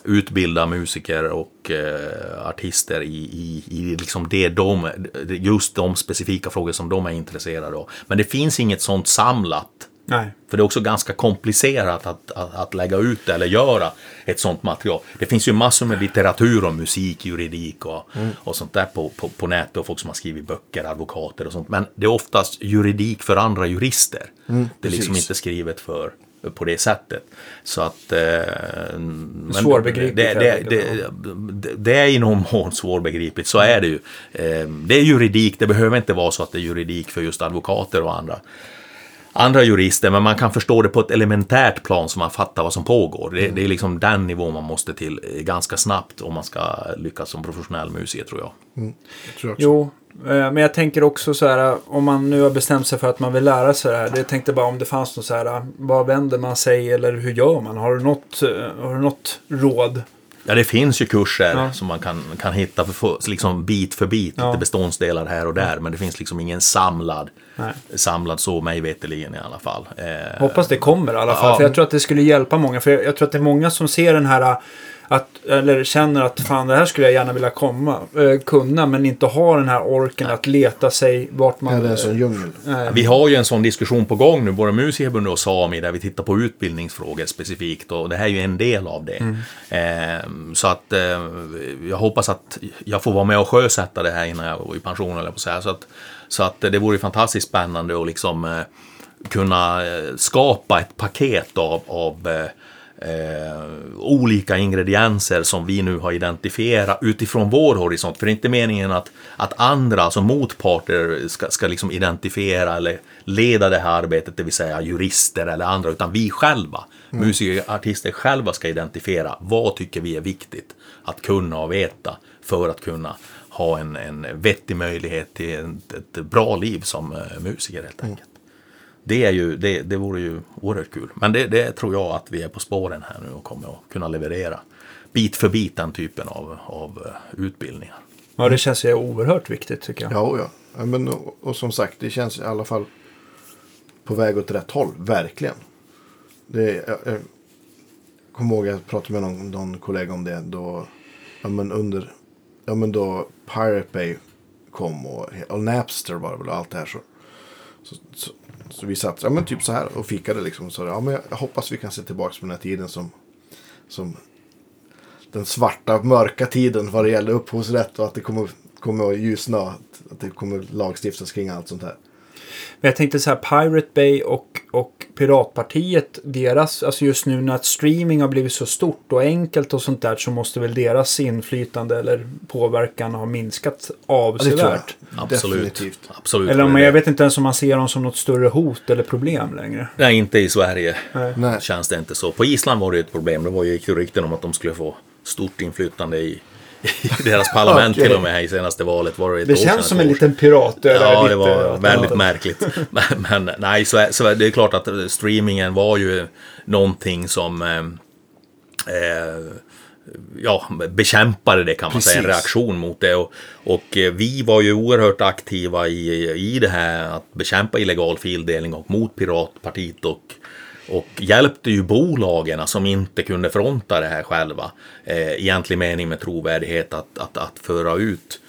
utbilda musiker och eh, artister i, i, i liksom det de, just de specifika frågor som de är intresserade av. Men det finns inget sånt samlat. Nej. För det är också ganska komplicerat att, att, att lägga ut eller göra ett sånt material. Det finns ju massor med litteratur om musik, juridik och, och sånt där på, på, på nätet och folk som har skrivit böcker, advokater och sånt. Men det är oftast juridik för andra jurister. det är liksom precis. inte skrivet för på det sättet. Så att... Eh, Svårbegripligt Det, det, det, det, det är i någon mån svårbegripligt, så är det ju. Eh, det är juridik, det behöver inte vara så att det är juridik för just advokater och andra andra jurister, men man kan förstå det på ett elementärt plan så man fattar vad som pågår. Det, det är liksom den nivån man måste till eh, ganska snabbt om man ska lyckas som professionell musiker tror jag. Jag tror. Jo, men jag tänker också så här om man nu har bestämt sig för att man vill lära sig det här. Jag tänkte bara om det fanns något så här, vad vänder man sig eller hur gör man? Har du något, eh, har du något råd? Ja, det finns ju kurser Ja. som man kan, kan hitta för, för, liksom bit för bit, Ja. lite beståndsdelar här och där, men det finns liksom ingen samlad, Nej. samlad så mig veterligen i alla fall. Eh, Hoppas det kommer i alla fall. Ja. För jag tror att det skulle hjälpa många. För jag, jag tror att det är många som ser den här att, eller känner att fan det här skulle jag gärna vilja komma, eh, kunna men inte har den här orken att leta sig vart man... Ja, det är djungel. eh, Vi har ju en sån diskussion på gång nu, både Musikerförbundet och Sami, där vi tittar på utbildningsfrågor specifikt och det här är ju en del av det. Eh, så att eh, jag hoppas att jag får vara med och sjösätta det här innan jag går i pension, eller på att säga. Så att, så att det vore fantastiskt spännande att liksom eh, kunna eh, skapa ett paket av, av eh, eh, olika ingredienser som vi nu har identifierat utifrån vår horisont. För det är inte meningen att, att andra, alltså motparter, ska, ska liksom identifiera eller leda det här arbetet, det vill säga jurister eller andra, utan vi själva, mm. musiker, artister själva ska identifiera vad tycker vi är viktigt att kunna och veta för att kunna ha en, en vettig möjlighet till ett, ett bra liv som uh, musiker helt enkelt. Mm. Det, är ju, det, det vore ju oerhört kul. Men det, det, tror jag att vi är på spåren här nu och kommer att kunna leverera bit för bit den typen av, av uh, utbildningar. Ja, det känns ju oerhört viktigt tycker jag. Ja, ja. ja men, och, och, som sagt, det känns i alla fall på väg åt rätt håll, verkligen. Det, jag, jag kommer ihåg att jag pratade med någon, någon kollega om det då, ja men under ja men då Pirate Bay kom och, och Napster var det väl och allt det här så. Så, så, så vi satt ja, men typ så här och fikade liksom. Så, ja, men jag hoppas vi kan se tillbaka på den här tiden som, som den svarta, mörka tiden vad det gäller upphovsrätt och att det kommer, kommer att ljusna. Att, att det kommer lagstiftas kring allt sånt här. Men jag tänkte så här, Pirate Bay och, och Piratpartiet, deras, alltså just nu när streaming har blivit så stort och enkelt och sånt där så måste väl deras inflytande eller påverkan ha minskat avsevärt. Ja, Absolut. Absolut. Eller om, jag vet inte ens om man ser dem som något större hot eller problem längre. Nej, inte i Sverige. Nej. Känns det inte så. På Island var det ett problem. Det var ju rykten om att de skulle få stort inflytande i deras parlament okay. till och med i senaste valet. Var det det känns som en liten pirat. Ja, det var väldigt märkligt. Men, men, nej, så, så det är klart att streamingen var ju någonting som eh, eh, ja, bekämpade det kan man Precis. säga, en reaktion mot det. Och, och, eh, vi var ju oerhört aktiva i, i det här att bekämpa illegal fildelning och mot Piratpartiet och och hjälpte ju bolagen som inte kunde fronta det här själva, eh, egentlig mening med trovärdighet, att, att, att föra ut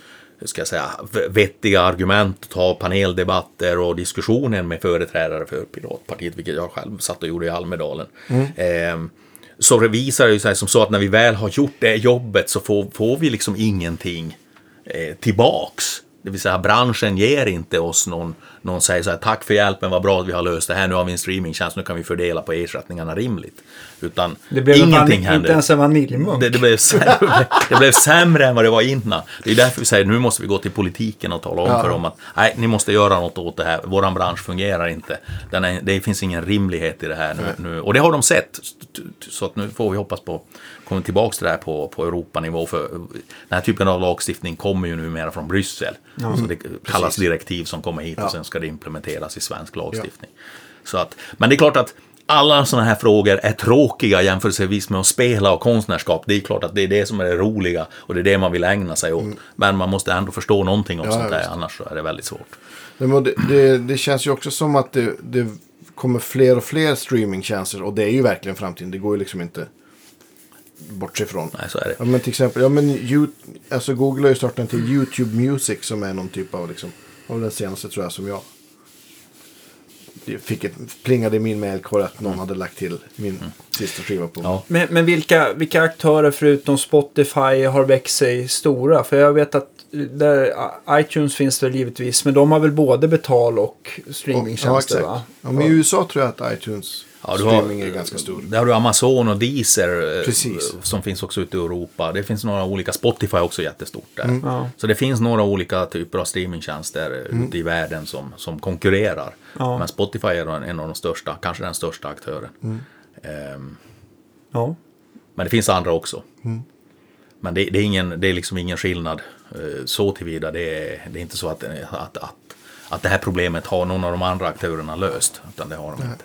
ska jag säga, vettiga argument, ta paneldebatter och diskussioner med företrädare för Piratpartiet, vilket jag själv satt och gjorde i Almedalen. Mm. Eh, så det visar ju sig som så att när vi väl har gjort det jobbet så får, får vi liksom ingenting eh, tillbaks. Det vill säga branschen ger inte oss någon, någon säger så här tack för hjälpen, vad bra att vi har löst det här, nu har vi en streamingtjänst, nu kan vi fördela på ersättningarna rimligt. Utan det blev ingenting hände. Inte ens en vaniljmunk. Det, det, blev sämre, det blev sämre än vad det var innan. Det är därför vi säger nu måste vi gå till politiken och tala om ja. för dem att nej, ni måste göra något åt det här. Våran bransch fungerar inte. Är, det finns ingen rimlighet i det här nu, nu. Och det har de sett. Så att nu får vi hoppas på kommer tillbaka till det här på, på Europanivå. För den här typen av lagstiftning kommer ju numera från Bryssel. Mm. Så det kallas Precis. direktiv som kommer hit och ja. sen ska det implementeras i svensk lagstiftning. Ja. Så att, men det är klart att alla sådana här frågor är tråkiga jämförelsevis med att spela och konstnärskap. Det är klart att det är det som är det roliga och det är det man vill ägna sig åt. Mm. Men man måste ändå förstå någonting om ja, sånt där, annars är det väldigt svårt. Det, det, det, känns ju också som att det, det kommer fler och fler streamingtjänster och det är ju verkligen framtiden. Det går ju liksom inte bortse ifrån. Nej, så är det. Ja, men till exempel, ja, men you, alltså Google har ju startat en till YouTube Music som är någon typ av, liksom, av den senaste tror jag som jag fick ett, plingade i min mailkorg att någon hade lagt till min mm. sista skiva på. Ja. Men, men vilka, vilka aktörer förutom Spotify har växt sig stora? För jag vet att där, iTunes finns det givetvis, men de har väl både betal och streamingtjänster? Ja, ja, men I USA tror jag att iTunes Ja, Streaming har, är ganska stor. Där har du Amazon och Deezer eh, Precis. som finns också ute i Europa. Det finns några olika, Spotify också jättestort där. Mm. Ja. Så det finns några olika typer av streamingtjänster eh, mm. ute i världen som, som konkurrerar. Ja. Men Spotify är en av de största, kanske den största aktören. Mm. Um, ja. Men det finns andra också. Mm. Men det, det, är ingen, det är liksom ingen skillnad uh, så tillvida. Det är, det är inte så att, att, att, att det här problemet har någon av de andra aktörerna löst. Utan det har de inte.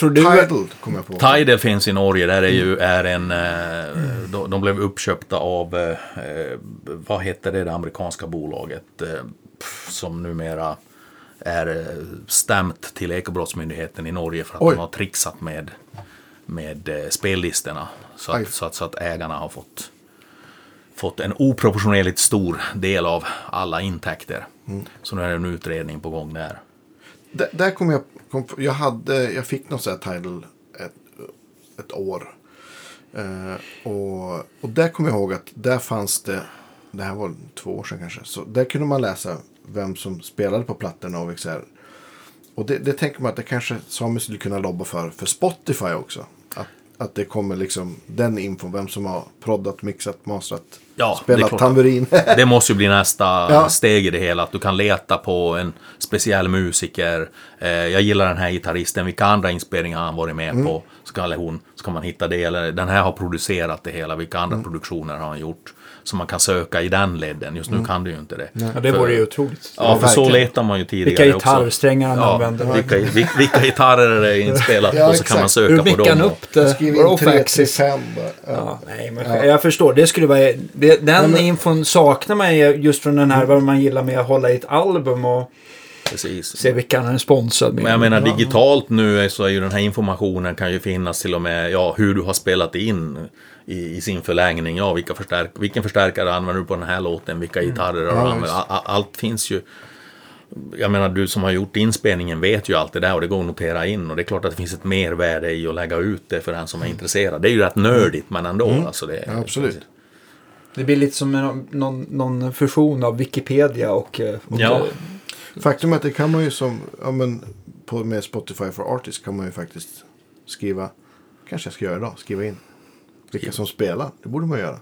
Tror du... Tidal kommer jag på. Tidal finns i Norge. Där är ju är en... Mm. De, de, blev uppköpta av... Eh, vad heter det, det amerikanska bolaget? Eh, som numera är stämt till Ekobrottsmyndigheten i Norge för att Oj. de har trixat med, med spellistorna. Så att, så att, så, att, ägarna har fått, fått en oproportionerligt stor del av alla intäkter. Mm. Så nu är det en utredning på gång där. Där kom jag kom, jag, hade, jag fick något sånt här title ett, ett år. Eh, och, och där kommer jag ihåg att där fanns det, det här var två år sedan kanske, så där kunde man läsa vem som spelade på plattorna och liksom XR. Och det, det tänker man att det kanske Samuel skulle kunna lobba för, för Spotify också. Att, att det kommer liksom den infon, vem som har proddat, mixat, mastrat, Ja, det spelat klart. tamburin. Det måste ju bli nästa Ja. steg i det hela. Att du kan leta på en speciell musiker. Eh, jag gillar den här gitarristen. Vilka andra inspelningar har han varit med Mm. på? Ska, eller hon, ska man hitta det? Eller den här har producerat det hela. Vilka Mm. andra produktioner har han gjort? Så man kan söka i den ledden. Just nu Mm. kan du ju inte det. Ja, det vore ju otroligt. Ja, för så letar man ju tidigare Vilka också. gitarrsträngar han Ja, använder. vilka, vilka, vilka gitarrer är inspelat Ja, på så kan man söka Hur på dem. upp det? Skriv in för 3 till axis? 5 bara. Ja. Ja, nej, men jag förstår. Det skulle vara... Det, den men- infon saknar man ju just från den här vad man gillar med att hålla i ett album och Precis. se vilka han är sponsrad med. Men jag menar digitalt nu är- så är ju den här informationen kan ju finnas till och med ja, hur du har spelat in i, i sin förlängning. Ja, vilka förstärk, vilken förstärkare använder du på den här låten? Vilka gitarrer har du Ja, använt? visst. A- a- Allt finns ju. Jag menar, du som har gjort inspelningen vet ju allt det där och det går att notera in. Och det är klart att det finns ett mervärde i att lägga ut det för den som är intresserad. Det är ju rätt nördigt, men ändå. Alltså det, Ja, absolut. Det blir lite som en, någon, någon fusion av Wikipedia och... eh, och Ja. eh, Faktum är att det kan man ju som, ja men på, med Spotify for Artists kan man ju faktiskt skriva, kanske jag ska göra idag, skriva in vilka som spelar. Det borde man göra.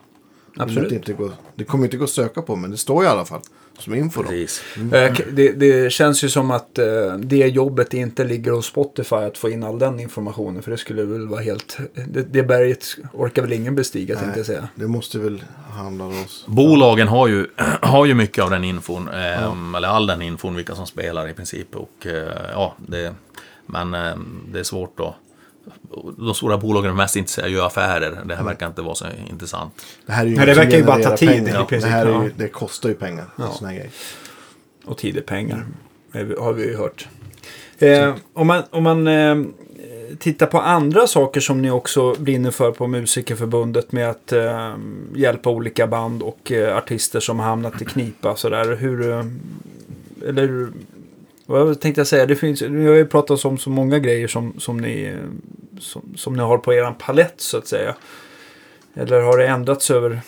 Absolut. Det, inte går, det kommer inte gå att söka på men det står i alla fall som info då. Precis. Eh, Det, det känns ju som att eh, det jobbet inte ligger hos Spotify att få in all den informationen. För det skulle väl vara helt... Det, det berget orkar väl ingen bestiga tänkte jag säga. Det måste väl handla om oss. Bolagen har ju, har ju mycket av den infon, ehm, eller all den infon, vilka som spelar i princip. Och, eh, ja, det, men ehm, det är svårt då. De stora bolagen är mest intresserade av affärer. Det här verkar inte vara så intressant. Det här är ju Nej, det inget som verkar ju bara ta tid pengar. princip, Det här är ja. ju, det kostar ju pengar. Ja. Och tid är pengar. eh, Har vi ju hört. Eh, om man, om man eh, tittar på andra saker som ni också brinner för på Musikerförbundet med att eh, hjälpa olika band och eh, artister som har hamnat i knipa. Sådär. Hur, eh, eller vad tänkte jag säga? Det finns, vi har ju pratat om så många grejer som, som, ni, som, som ni har på er palett så att säga. Eller har det ändrats över?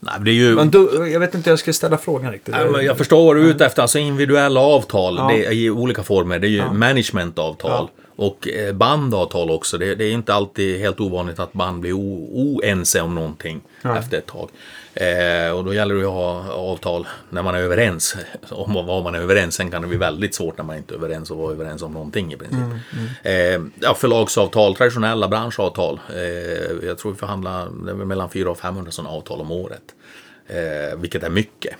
Nej, det är ju... Men då, jag vet inte hur jag ska ställa frågan riktigt. Nej, men Jag förstår vad du är ute efter. Alltså individuella avtal Ja. det är i olika former. Det är ju Ja. managementavtal. Och eh, bandavtal också. Det, det är inte alltid helt ovanligt att band blir oense om någonting Ja. efter ett tag. Eh, och då gäller det att ha avtal när man är överens om vad man är överens. Sen kan det bli väldigt svårt när man inte är överens och vara överens om någonting i princip. Eh, ja, förlagsavtal, traditionella branschavtal. Eh, jag tror vi förhandlar mellan 400 och 500 sådana avtal om året. Eh, vilket är mycket.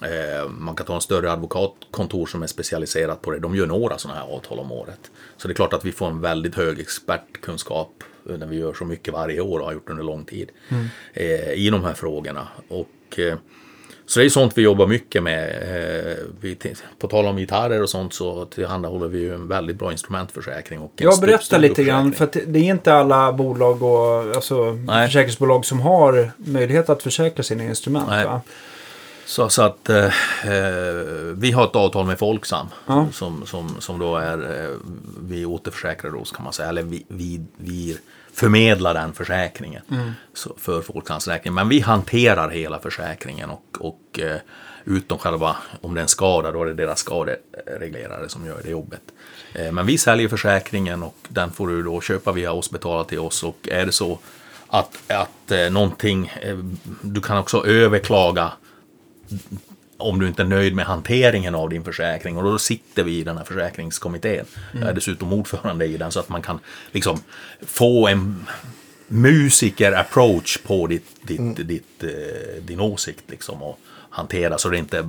Eh, man kan ta en större advokatkontor som är specialiserat på det. De gör några sådana här avtal om året. Så det är klart att vi får en väldigt hög expertkunskap eh, när vi gör så mycket varje år och har gjort under lång tid eh, i de här frågorna. Och, så det är sånt vi jobbar mycket med. Vi, på tal om gitarrer och sånt så tillhandahåller vi ju en väldigt bra instrumentförsäkring. Och en Jag berättar lite grann, för att det är inte alla bolag och alltså, Nej. försäkringsbolag som har möjlighet att försäkra sina instrument. Så, så att eh, eh, vi har ett avtal med Folksam Ja. som, som, som då är eh, vi återförsäkrar oss kan man säga. Eller vi, vi, vi förmedlar den försäkringen så, för Folksams räkning. Men vi hanterar hela försäkringen och, och eh, utom själva, om det är en skada, då är det deras skadereglerare som gör det jobbet. Eh, men vi säljer försäkringen och den får du då köpa via oss, betala till oss och är det så att, att eh, någonting, du kan också överklaga om du inte är nöjd med hanteringen av din försäkring. Och då sitter vi i den här försäkringskommittén. Jag är dessutom ordförande i den så att man kan liksom få en musiker-approach på ditt, ditt, ditt, eh, din åsikt. Liksom, och hantera så det är inte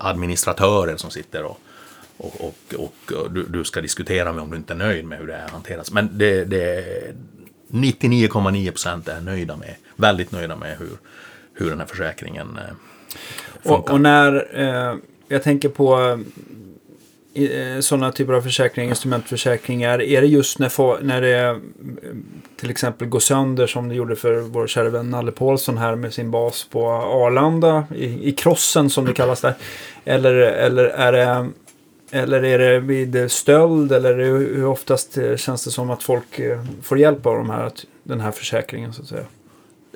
administratörer som sitter och, och, och, och, och du, du ska diskutera med om du inte är nöjd med hur det här hanteras. Men det, det 99,9 procent är nöjda med, väldigt nöjda med hur, hur den här försäkringen eh, Och, och när, eh, jag tänker på eh, sådana typer av försäkringar, instrumentförsäkringar. Är det just när, när det eh, till exempel går sönder som det gjorde för vår kära vän Nalle Paulsson här med sin bas på Arlanda i, i krossen som det kallas där. Eller, eller är det eller är det vid stöld eller hur oftast eh, känns det som att folk eh, får hjälp av de här, den här försäkringen så att säga?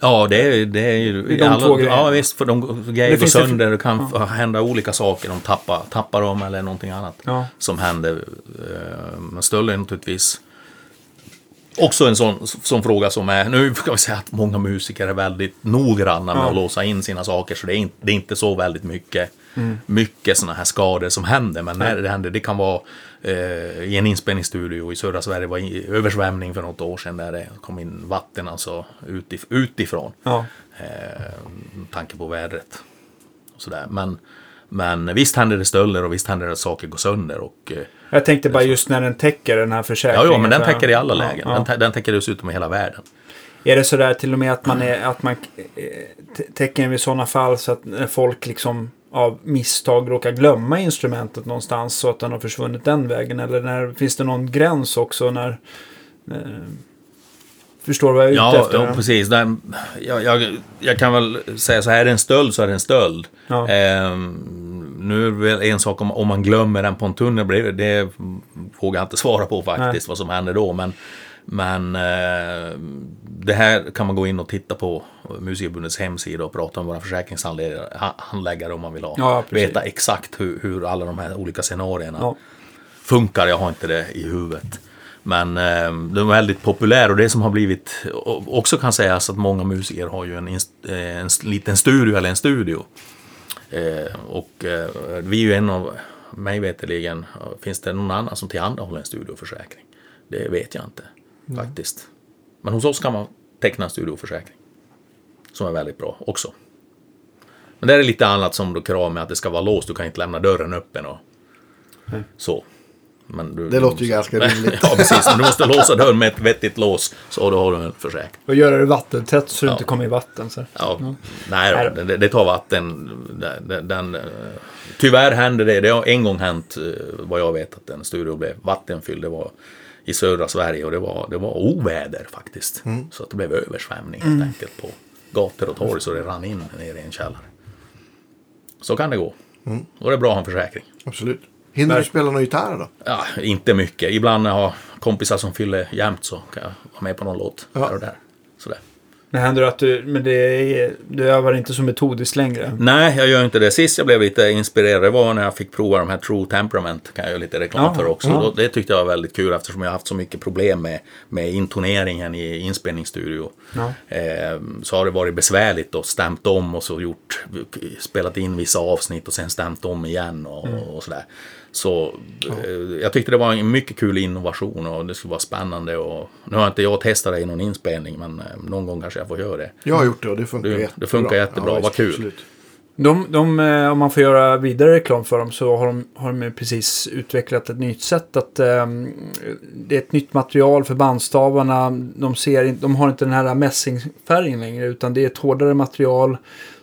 Ja, det är, det är ju... De två grejerna. ja, visst. För de grejer går sönder. Det kan f- hända olika saker. De tappar, tappar dem eller någonting annat Ja. som händer. Eh, Men stöld är naturligtvis Också en sån, sån fråga som är, nu kan vi säga att många musiker är väldigt noggranna med Ja. att låsa in sina saker, så det är inte, det är inte så väldigt mycket, mycket sådana här skador som händer. Men när det händer, det kan vara i en inspelningsstudio i södra Sverige, var översvämning för något år sedan där det kom in vatten alltså utif, utifrån. Ja. Eh, tanke på vädret. Och sådär. Men, men visst händer det stölder och visst händer det att saker går sönder. Och, eh, Jag tänkte bara just när den täcker den här ja, försäkringen. ja, men den täcker i alla Ja, lägen. ja. Den, tä- den täcker dessutom i hela världen. Är det sådär till och med att man, är, att man eh, täcker den vid sådana fall så att när folk liksom av misstag råkar glömma instrumentet någonstans så att den har försvunnit den vägen? Eller när, finns det någon gräns också när... Eh, förstår vad jag är ute Ja, efter? ja precis. Den, jag, jag, jag kan väl säga så här, är det en stöld så är det en stöld. Ja. Ehm, nu är det väl en sak om, om man glömmer den på en tunnel, det, det vågar jag inte svara på faktiskt, vad som händer då. Men, men eh, det här kan man gå in och titta på Musikerförbundets hemsida och prata med våra försäkringshandläggare om man vill ha. Ja, veta exakt hur, hur alla de här olika scenarierna Ja. funkar. Jag har inte det i huvudet. Men eh, den är väldigt populär och det som har blivit också kan sägas att många musiker har ju en, eh, en liten studio eller en studio. Eh, och eh, vi är ju en av, mig veterligen, finns det någon annan som tillhandahåller en studioförsäkring? Det vet jag inte faktiskt. Men hos oss kan man teckna en studioförsäkring. Som är väldigt bra också. Men det är lite annat som då krav med att det ska vara låst. Du kan inte lämna dörren öppen och så. Men du, Det låter ju ganska rimligt. ja, precis. Men du måste låsa dörren med ett vettigt lås. Så då har du en försäkring. Och göra det vattentätt så det Ja. inte kommer i vatten. Så. Ja, Nej, då, det, det tar vatten. Den, den, eh, tyvärr hände det. Det har en gång hänt, eh, vad jag vet, att en studio blev vattenfylld. Det var i södra Sverige och det var, det var oväder faktiskt. Så att det blev översvämning helt enkelt på gator och torg så det rann in ner i en källare. Så kan det gå. Då är det bra att ha en försäkring. Absolut. Hinner du spela någon gitarr då? Ja, inte mycket. Ibland har kompisar som fyller jämt så kan jag vara med på någon låt Ja. här och där. Men händer det att du, men det är, du övar inte så metodiskt längre? Nej, jag gör inte det. Sist jag blev lite inspirerad det var när jag fick prova de här True Temperament. kan jag göra lite reklam Ja, för också. ja. Det tyckte jag var väldigt kul eftersom jag haft så mycket problem med, med intoneringen i inspelningsstudio. Ja. Eh, så har det varit besvärligt och stämt om och så gjort, spelat in vissa avsnitt och sen stämt om igen och, Mm. och sådär. Så eh, jag tyckte det var en mycket kul innovation och det skulle vara spännande. Och, nu har inte jag testat det i någon inspelning men eh, någon gång kanske jag får göra det. Jag har gjort det och det funkar Det- det jättebra. funkar jättebra. Vad visst, kul. absolut. De, de, eh, om man får göra vidare reklam för dem så har de, har de precis utvecklat ett nytt sätt att ehm, det är ett nytt material för bandstavarna. De, ser, inte- de har inte den här mässingfärgen längre utan det är ett hårdare material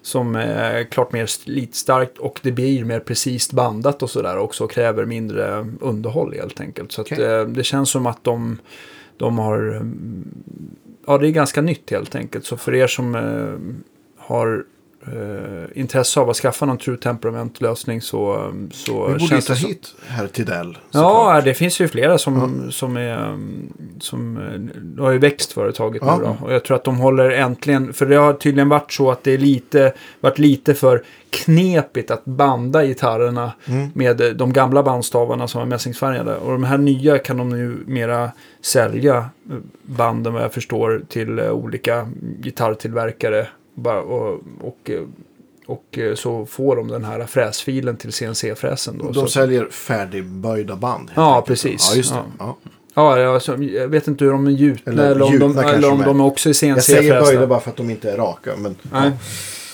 som är klart mer slitstarkt och det blir mer precis bandat och sådär också och kräver mindre underhåll helt enkelt. Så att, Okej. eh, det känns som att de, de har, mm, ja det är ganska nytt helt enkelt. Så för er som eh, har eh, intresse av att skaffa någon True Temperament-lösning så, så Vi borde ta hit herr Tidell. Ja, såklart. det finns ju flera som, som är... um, Som, eh, har ju växt företaget Ja. nu då. Och jag tror att de håller äntligen... För det har tydligen varit så att det är lite, varit lite för knepigt att banda gitarrerna Mm. med eh, de gamla bandstavarna som var mässingsfärgade. Och de här nya kan de nu mera sälja eh, banden vad jag förstår till olika gitarrtillverkare. Bara- Och, och, och eh, så får de den här fräsfilen till CNC-fräsen. Då. De Så- säljer färdigböjda band. Ja, enkelt. precis. Ja, just det. Ja. Ja. Ja, ja, alltså, jag vet inte hur de är gjutna Eller eller, om, de, eller om de är. de också är Jag säger CNC-frästa. böjda bara för att de inte är raka. Men, Nej,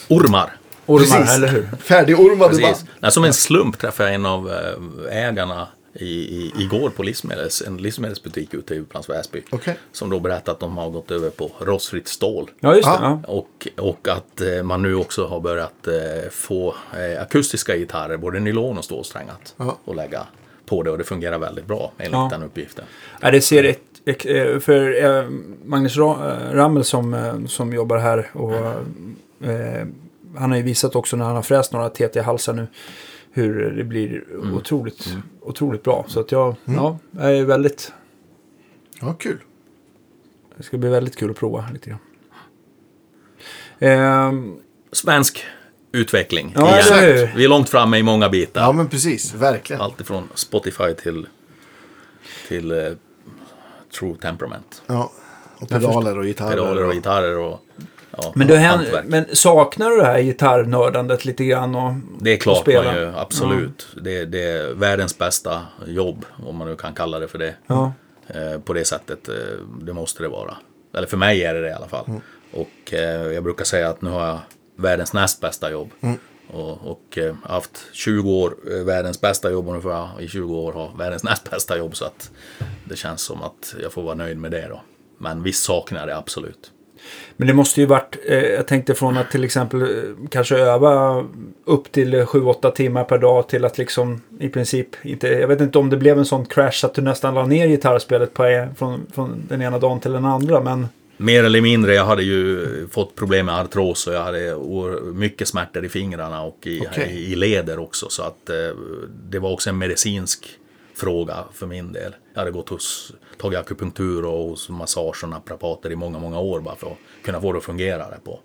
Ormar. ormar, Precis. eller hur? Färdigormade band. Nej, som en slump träffade jag en av eh, ägarna i, i, igår på livsmedels, en livsmedelsbutik ute i Upplands Väsby. Okej. Som då berättade att de har gått över på rostfritt stål. Ja, just det. Ja. Ja. Och, och att eh, man nu också har börjat eh, få eh, akustiska gitarrer, både nylon och stålsträngat, Ja. och lägga på det. Och det fungerar väldigt bra enligt Ja. den uppgiften. Ja, det ser ett, för Magnus Ra- Rammel som, som jobbar här och eh, han har ju visat också när han har fräst några TT-halsar nu hur det blir Mm. otroligt, otroligt bra. Så att jag, ja, jag är väldigt, Ja, kul. det ska bli väldigt kul att prova lite grann. Ehm, Svensk utveckling Ja, hur? Vi är långt framme i många bitar. Ja, men precis. Verkligen. Allt ifrån Spotify till, till, eh, true temperament. Ja. Och pedaler och gitarrer. Pedaler och gitarrer och ja, Men, du, hantverk. men saknar du det här gitarrnördandet lite grann? Och, Det är och klart spela? man ju, absolut. Det, det är världens bästa jobb, om man nu kan kalla det för det. Ja. Eh, på det sättet, eh, det måste det vara. Eller för mig är det det i alla fall. Och eh, jag brukar säga att nu har jag världens näst bästa jobb. Och, och eh, haft 20 år eh, världens bästa jobb och nu får jag i 20 år ha världens näst bästa jobb. Så att det känns som att jag får vara nöjd med det då. Men visst saknar det absolut. Men det måste ju varit, eh, jag tänkte från att till exempel eh, kanske öva upp till 7-8 timmar per dag till att liksom i princip inte, jag vet inte om det blev en sån crash att du nästan la ner gitarrspelet på, från, från den ena dagen till den andra. Men Mer eller mindre, jag hade ju fått problem med artros och jag hade mycket smärtor i fingrarna och i, i, i leder också. Så att eh, det var också en medicinsk fråga för min del. Jag hade gått hos, tagit akupunktur och hos massage och naprapater i många, många år bara för att kunna få det att fungera där på,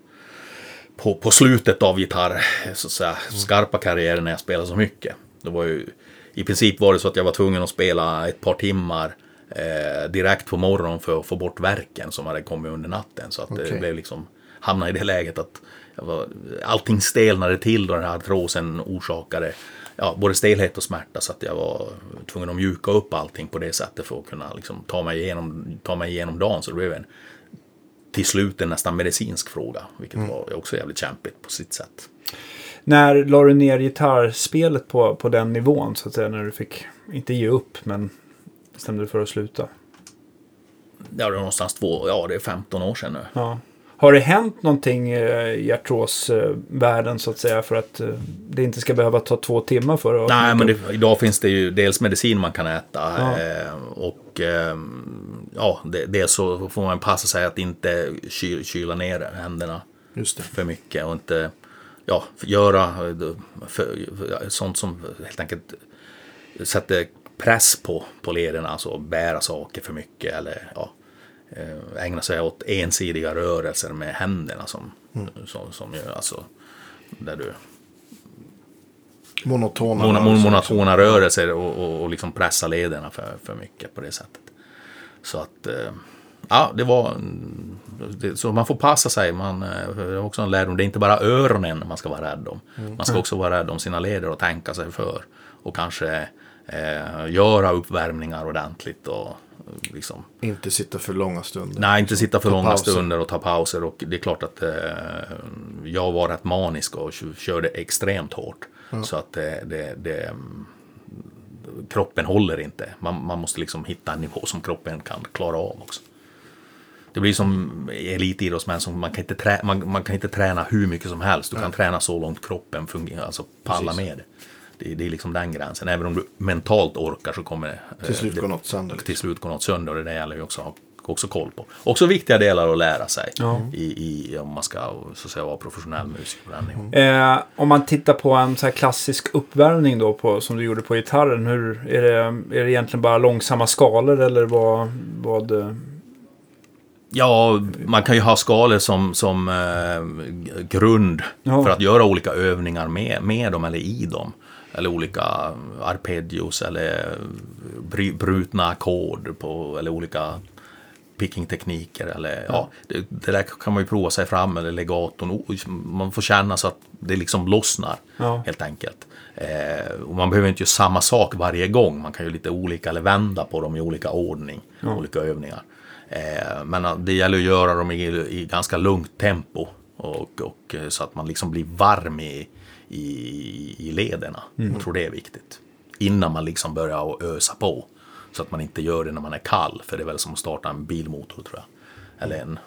på, på slutet av gitarr, så att säga, skarpa karriären när jag spelade så mycket. Det var ju, I princip var det så att jag var tvungen att spela ett par timmar eh, direkt på morgonen för att få bort verken som hade kommit under natten. Så att det Okej. blev liksom, hamnade i det läget att jag var, allting stelnade till och den här artrosen orsakade ja, både stelhet och smärta så att jag var tvungen att mjuka upp allting på det sättet för att kunna liksom, ta, mig igenom, ta mig igenom dagen. Så det blev en, till slut en nästan medicinsk fråga, vilket var också jävligt kämpigt på sitt sätt. när la du ner gitarrspelet på, på den nivån så att säga? När du fick, inte ge upp, men bestämde dig för att sluta? Ja, det var någonstans två, ja det är 15 år sedan nu. Ja. Har det hänt någonting eh, i artrosvärlden så att säga för att eh, det inte ska behöva ta två timmar för att... Nej, men det, idag finns det ju dels medicin man kan äta Ja. eh, och eh, ja, det, så får man passa sig att inte ky, kyla ner händerna för mycket och inte ja, göra för, sånt som helt enkelt sätter press på, på lederna, alltså bära saker för mycket eller ja, ägna sig åt ensidiga rörelser med händerna som, som, som gör, alltså där du Monotona. Mona, rörelser. monotona rörelser och, och, och liksom pressa lederna för, för mycket på det sättet. Så att, eh, ja, det var... Det, så man får passa sig. Man, eh, det är också en lärdom. Det är inte bara öronen man ska vara rädd om. Man ska också vara rädd om sina leder och tänka sig för. Och kanske eh, göra uppvärmningar ordentligt och eh, liksom Inte sitta för långa stunder. Nej, inte sitta för Ta långa pauser. stunder och ta pauser. Och det är klart att eh, jag var rätt manisk och kö- körde extremt hårt. Så att det, det, det, mm, kroppen håller inte. Man, man måste liksom hitta en nivå som kroppen kan klara av också. Det blir som elitidrottsmän, som man, kan inte trä, man, man kan inte träna hur mycket som helst. Du kan träna så långt kroppen fungerar, alltså Precis. med det. Det. Det är liksom den gränsen. Även om du mentalt orkar så kommer eh, Till slut det, går något sönder. liksom. till slut går något sönder och det där gäller ju också att ha också koll på. Också viktiga delar att lära sig Ja. i, i, om man ska så att säga, vara professionell musiker på den nivån. Eh, om man tittar på en så här klassisk uppvärmning då på, som du gjorde på gitarren. Hur, är, det, är det egentligen bara långsamma skalor eller vad... vad eh, Ja, man kan ju ha skalor som, som eh, grund Ja. för att göra olika övningar med, med dem eller i dem. Eller olika arpeggios eller brutna ackord på, eller olika pickingtekniker. Eller, ja. det, det där kan man ju prova sig fram eller legaton. O- Man får känna så att det liksom lossnar Ja. helt enkelt. Eh, och man behöver inte göra samma sak varje gång. Man kan ju lite olika eller vända på dem i olika ordning. Olika övningar. Eh, men det gäller att göra dem i, i ganska lugnt tempo. Och, och, eh, så att man liksom blir varm i, i, i lederna. Jag tror det är viktigt. Innan man liksom börjar att ösa på. Så att man inte gör det när man är kall. För det är väl som att starta en bilmotor tror jag. Eller en,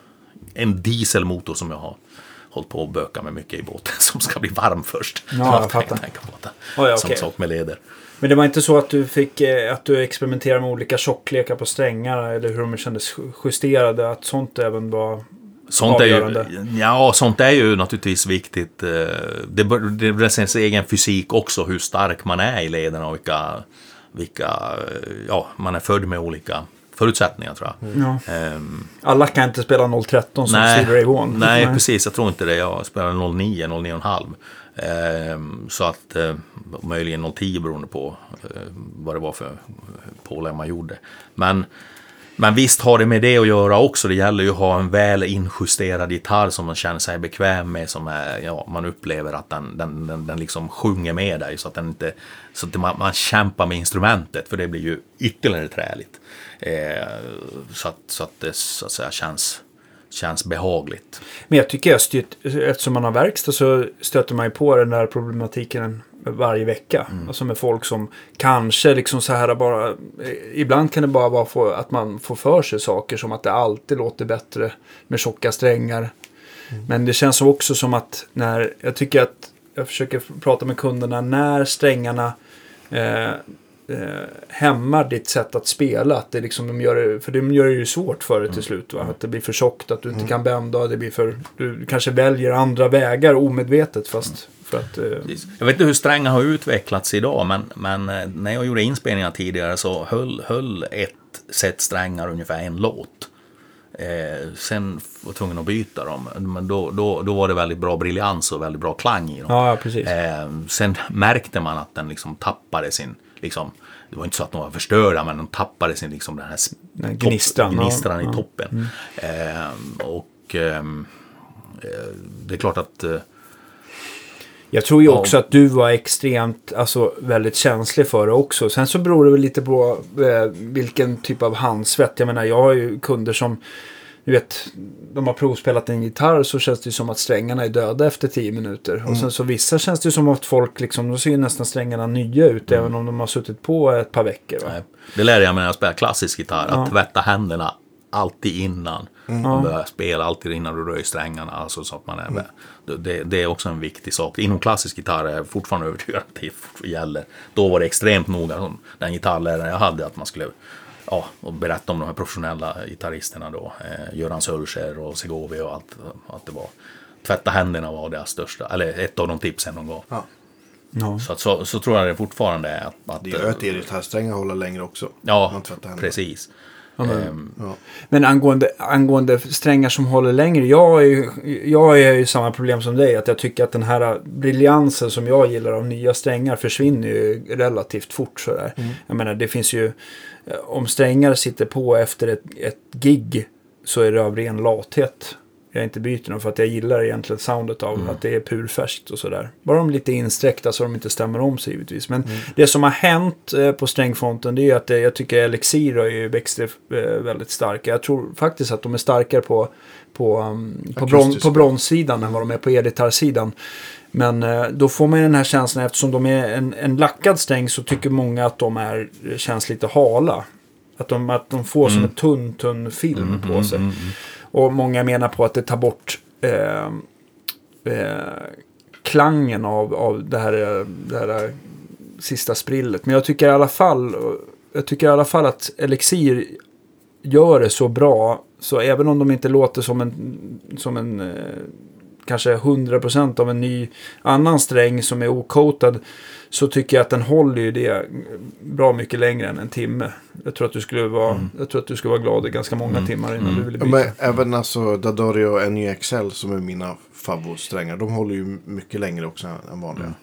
en dieselmotor som jag har hållit på att böka med mycket i båten. Som ska bli varm först. Ja, jag att fattar. tänka på det. Ja, ja, Samma okej. sak med leder. Men det var inte så att du fick eh, att du experimenterade med olika tjocklekar på strängarna eller hur de kändes justerade? Att sånt även var... Sånt är, ju, ja, sånt är ju naturligtvis viktigt. Eh, Det det är sin egen fysik också, hur stark man är i lederna och vilka, vilka eh, ja, man är född med olika förutsättningar tror jag. Ja. Ehm, Alla kan inte spela 013 som nej, Stevie Ray Vaughan. nej, precis. Jag tror inte det. Jag spelar 09, 09,5. Ehm, så att eh, möjligen 010 beroende på vad det var för pålägg man gjorde. Men men visst har det med det att göra också. Det gäller ju att ha en väl injusterad gitarr som man känner sig bekväm med. Som är, ja, man upplever att den, den, den, den liksom sjunger med dig. Så att, den inte, så att man, man kämpar med instrumentet. För det blir ju ytterligare träligt. Eh, så, att, så att det så att säga känns, känns behagligt. Men jag tycker jag styrt, eftersom man har verkstad så stöter man ju på den där problematiken varje vecka. Mm. Alltså med folk som kanske liksom så här bara... eh, Ibland kan det bara vara för att man får för sig saker som att det alltid låter bättre med tjocka strängar. Mm. Men det känns också som att när... Jag tycker att jag försöker prata med kunderna när strängarna eh, eh, hämmar ditt sätt att spela. Att det liksom, de gör det, för de gör det ju svårt för dig Mm. till slut. Va? Att det blir för tjockt, att du inte kan bända. Det blir för, du kanske väljer andra vägar omedvetet fast för att... Eh. Jag vet inte hur strängar har utvecklats idag, men, men eh, när jag gjorde inspelningar tidigare så höll, höll ett set strängar ungefär en låt. Eh, sen var jag tvungen att byta dem, men då, då, då var det väldigt bra briljans och väldigt bra klang i dem. ja, ja, precis. Eh, sen märkte man att den liksom tappade sin, liksom, det var inte så att de var förstörda, men de tappade sin, liksom den här Den topp- gnistran, ja, gnistran ja. i toppen. Eh, och ehm, eh, det är klart att eh, Jag tror ju Ja. också att du var extremt, alltså väldigt känslig för det också. Sen så beror det väl lite på eh, vilken typ av handsvett. Jag menar, jag har ju kunder som, du vet, de har provspelat en gitarr så känns det som att strängarna är döda efter tio minuter. Mm. Och sen så vissa känns det som att folk liksom, då ser ju nästan strängarna nya ut även om de har suttit på ett par veckor. Mm. Det lärde jag mig när jag spelade klassisk gitarr. Ja. Att tvätta händerna alltid innan. Ja. Man börjar spela alltid innan du rör strängarna. Alltså så att man är med. Det, det är också en viktig sak. Inom klassisk gitarr är jag fortfarande övertygad att det gäller. Då var det extremt noga. Den gitarrläraren jag hade att man skulle ja, och berätta om de här professionella gitarristerna då. Eh, Göran Sölscher och Segovia och allt. Att det var Tvätta händerna var deras största, eller ett av de tipsen de gav. Ja. Ja. Så, att, så, så tror jag det fortfarande är att... att Det gör att elgitarrsträngar håller längre också. Ja, precis. Men- Ehm, Ja. Men angående, angående strängar som håller längre. Jag är, ju, jag är ju samma problem som dig. Att jag tycker att den här briljansen som jag gillar av nya strängar försvinner ju relativt fort. Sådär. Jag menar det finns ju. Om strängar sitter på efter ett, ett gig. Så är det av ren lathet. Jag inte byter dem för att jag gillar egentligen soundet av att det är purfärskt och sådär. Bara de lite insträckta så de inte stämmer om sig givetvis. Men det som har hänt eh, på strängfronten det är ju att eh, jag tycker Elixir har ju växt eh, väldigt starka. Jag tror faktiskt att de är starkare på, på, um, på, bron, på bronssidan än vad de är på elgitarrsidan. Men eh, då får man ju den här känslan eftersom de är en, en lackad sträng så tycker många att de är, känns lite hala. Att de, att de får som en tunn, tunn film på sig. Och många menar på att det tar bort eh, eh, klangen av, av det, här, det här sista sprillet. Men jag tycker i alla fall, jag tycker i alla fall att Elixir gör det så bra. Så även om de inte låter som en, som en eh, kanske 100% av en ny annan sträng som är okotad. Så tycker jag att den håller ju det bra mycket längre än en timme. Jag tror att du skulle vara, jag tror att du skulle vara glad i ganska många timmar innan du ville byta. men även alltså Dadorio NYXL som är mina favoritsträngar. De håller ju mycket längre också än vanliga.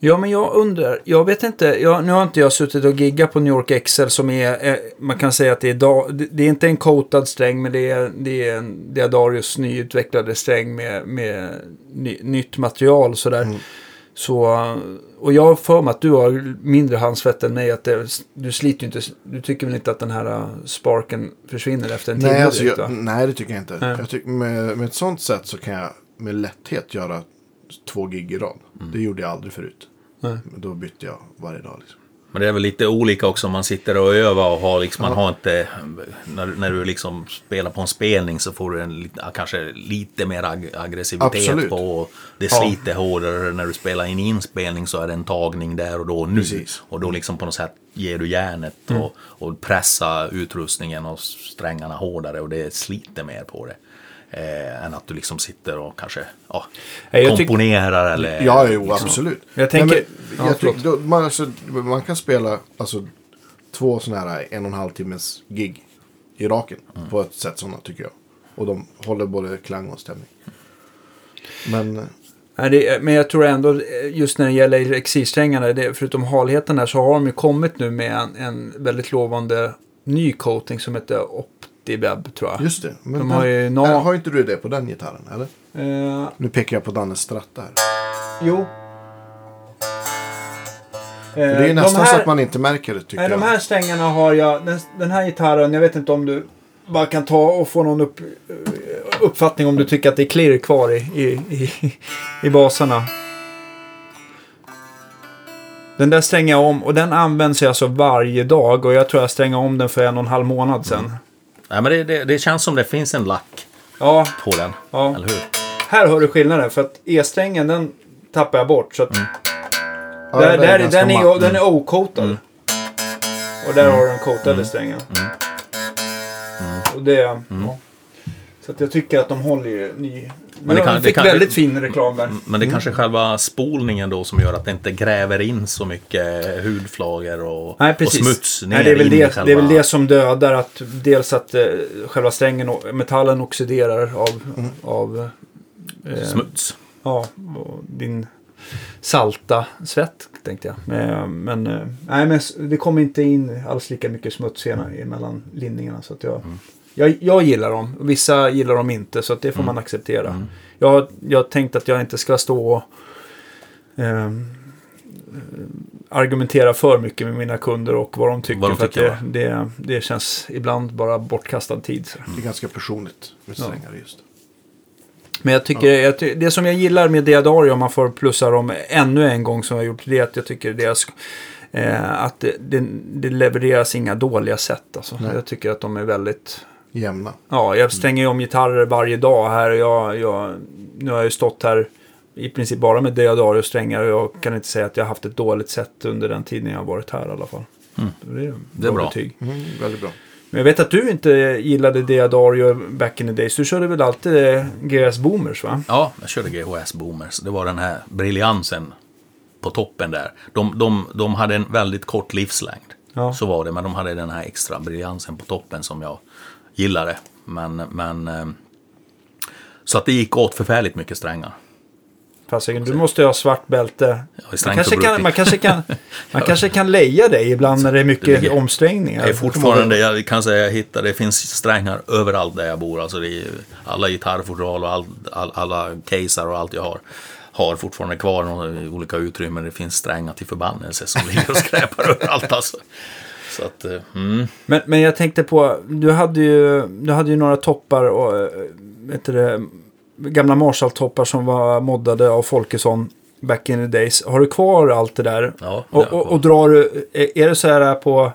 Ja, men jag undrar. Jag vet inte. Jag, nu har inte jag suttit och giggat på New York XL som är. Eh, man kan säga att det är, da, det, det är inte en coatad sträng. Men det är, det är en Diadarius nyutvecklade sträng med, med ny, nytt material. Sådär. Så, och jag har för mig att du har mindre handsvett än mig. Att det, du sliter ju inte. Du tycker väl inte att den här uh, sparken försvinner efter en timme Nej, alltså, direkt, jag, nej, det tycker jag inte. Nej. Jag tycker, med, med ett sånt sätt så kan jag med lätthet göra två gig i rad. Det gjorde jag aldrig förut. Nej. Men Då bytte jag varje dag. Liksom. Men det är väl lite olika också om man sitter och övar och har liksom, man har inte, när, när du liksom spelar på en spelning så får du en kanske lite mer ag aggressivitet Absolut. på. och Det Ja. sliter hårdare. När du spelar in inspelning så är det en tagning där och då och nu. Precis. Och då liksom på något sätt ger du järnet Mm. och, och pressar utrustningen och strängarna hårdare och det sliter mer på det. Eh, än att du liksom sitter och kanske ja, Nej, jag tyck- komponerar eller... Ja, jo, absolut. Jag tänker- Nej, Ja, men, jag förlåt. tyck, då, man, alltså, man kan spela alltså, två sådana här en och en halv timmes gig i raken. Mm. På ett sätt sådana tycker jag. Och de håller både klang och stämning. Men eh, Nej, det, men jag tror ändå, eh, just när det gäller exilsträngarna, det, förutom halheten där, så har de ju kommit nu med en, en väldigt lovande ny coating som heter OptiWeb tror jag. Just det. Men De har ju den- äh, har inte du det på den gitarren, eller? Eh, Nu pekar jag på Dannes stratta här. jo. För det är Eh, nästan här, så att man inte märker det, tycker Nej, jag. de här strängarna har jag. Den, den här gitarren, jag vet inte om du bara kan ta och få någon upp, uppfattning om du tycker att det är klirr kvar i, i, i, i basarna. Den där stränger jag om och den används jag alltså varje dag och jag tror jag strängde om den för en och en halv månad sedan. Nej, men det, det, det känns som det finns en lack Ja, på den. Ja. Eller hur? här hör du skillnaden för att E-strängen den tappar jag bort. Så att Ja, där, den där, ganska den, är, den är o-coatad. Och där har du den coatade strängen. Och det, ja. Så att jag tycker att de håller ju ny. Men det de kan- det fick kan- väldigt fin reklam där. Men det är kanske är själva spolningen då som gör att det inte gräver in så mycket hudflagor och, Nej, och smuts ner Nej, det, är väl det, själva... det är väl det som dödar. Att dels att eh, själva strängen, och metallen oxiderar av, av eh, Smuts. ja, och din salta svett tänkte jag. Eh, Men, eh, nej, men det kommer inte in alls lika mycket smuts mellan linningarna. Så att jag, jag, jag gillar dem. Vissa gillar dem inte så att det får man acceptera. Jag, har- jag har tänkt att jag inte ska stå och eh, argumentera för mycket med mina kunder och vad de tycker. Vad de för att tycker, det, det, det känns ibland bara bortkastad tid. Så. Det är ganska personligt med strängar just. Men jag tycker, jag ty- det som jag gillar med Diadario, om man får plussa dem ännu en gång som jag har gjort, det är att jag tycker deras, eh, att det, det, det levereras inga dåliga sätt. Alltså. Nej. Jag tycker att de är väldigt, Jämna. ja, jag stänger ju om gitarrer varje dag här. Jag, jag, nu har jag ju stått här i princip bara med Diadario-strängar och jag kan inte säga att jag har haft ett dåligt sätt under den tiden jag har varit här i alla fall. Det är, Det är bra. betyg. Mm, väldigt bra. Men jag vet att du inte gillade Diadario back in the days. Du körde väl alltid eh, GS Boomers va? Ja, jag körde GHS Boomers. Det var den här briljansen på toppen där. De, de, de hade en väldigt kort livslängd. Ja. Så var det, men de hade den här extra briljansen på toppen som jag gillade. Men, men eh, så att det gick åt förfärligt mycket strängar. Fasiken, du måste ha svart bälte. Man kanske, kan, man, kanske kan, man kanske kan leja dig ibland när det är mycket Det omsträngningar. Jag är fortfarande, jag kan säga jag hittar, det finns strängar överallt där jag bor. Alltså det är, alla gitarrfodral och all, all, alla caser och allt jag har. Har fortfarande kvar några olika utrymmen. Det finns strängar till förbannelse som ligger och skräpar överallt alltså. Så att, eh, mm. Men, men jag tänkte på, du hade ju, du hade ju några toppar och eh, vet du det, gamla Marshall-toppar som var moddade av Folkesson back in the days. Har du kvar allt det där? Ja, och, och, och drar du, är är det så här på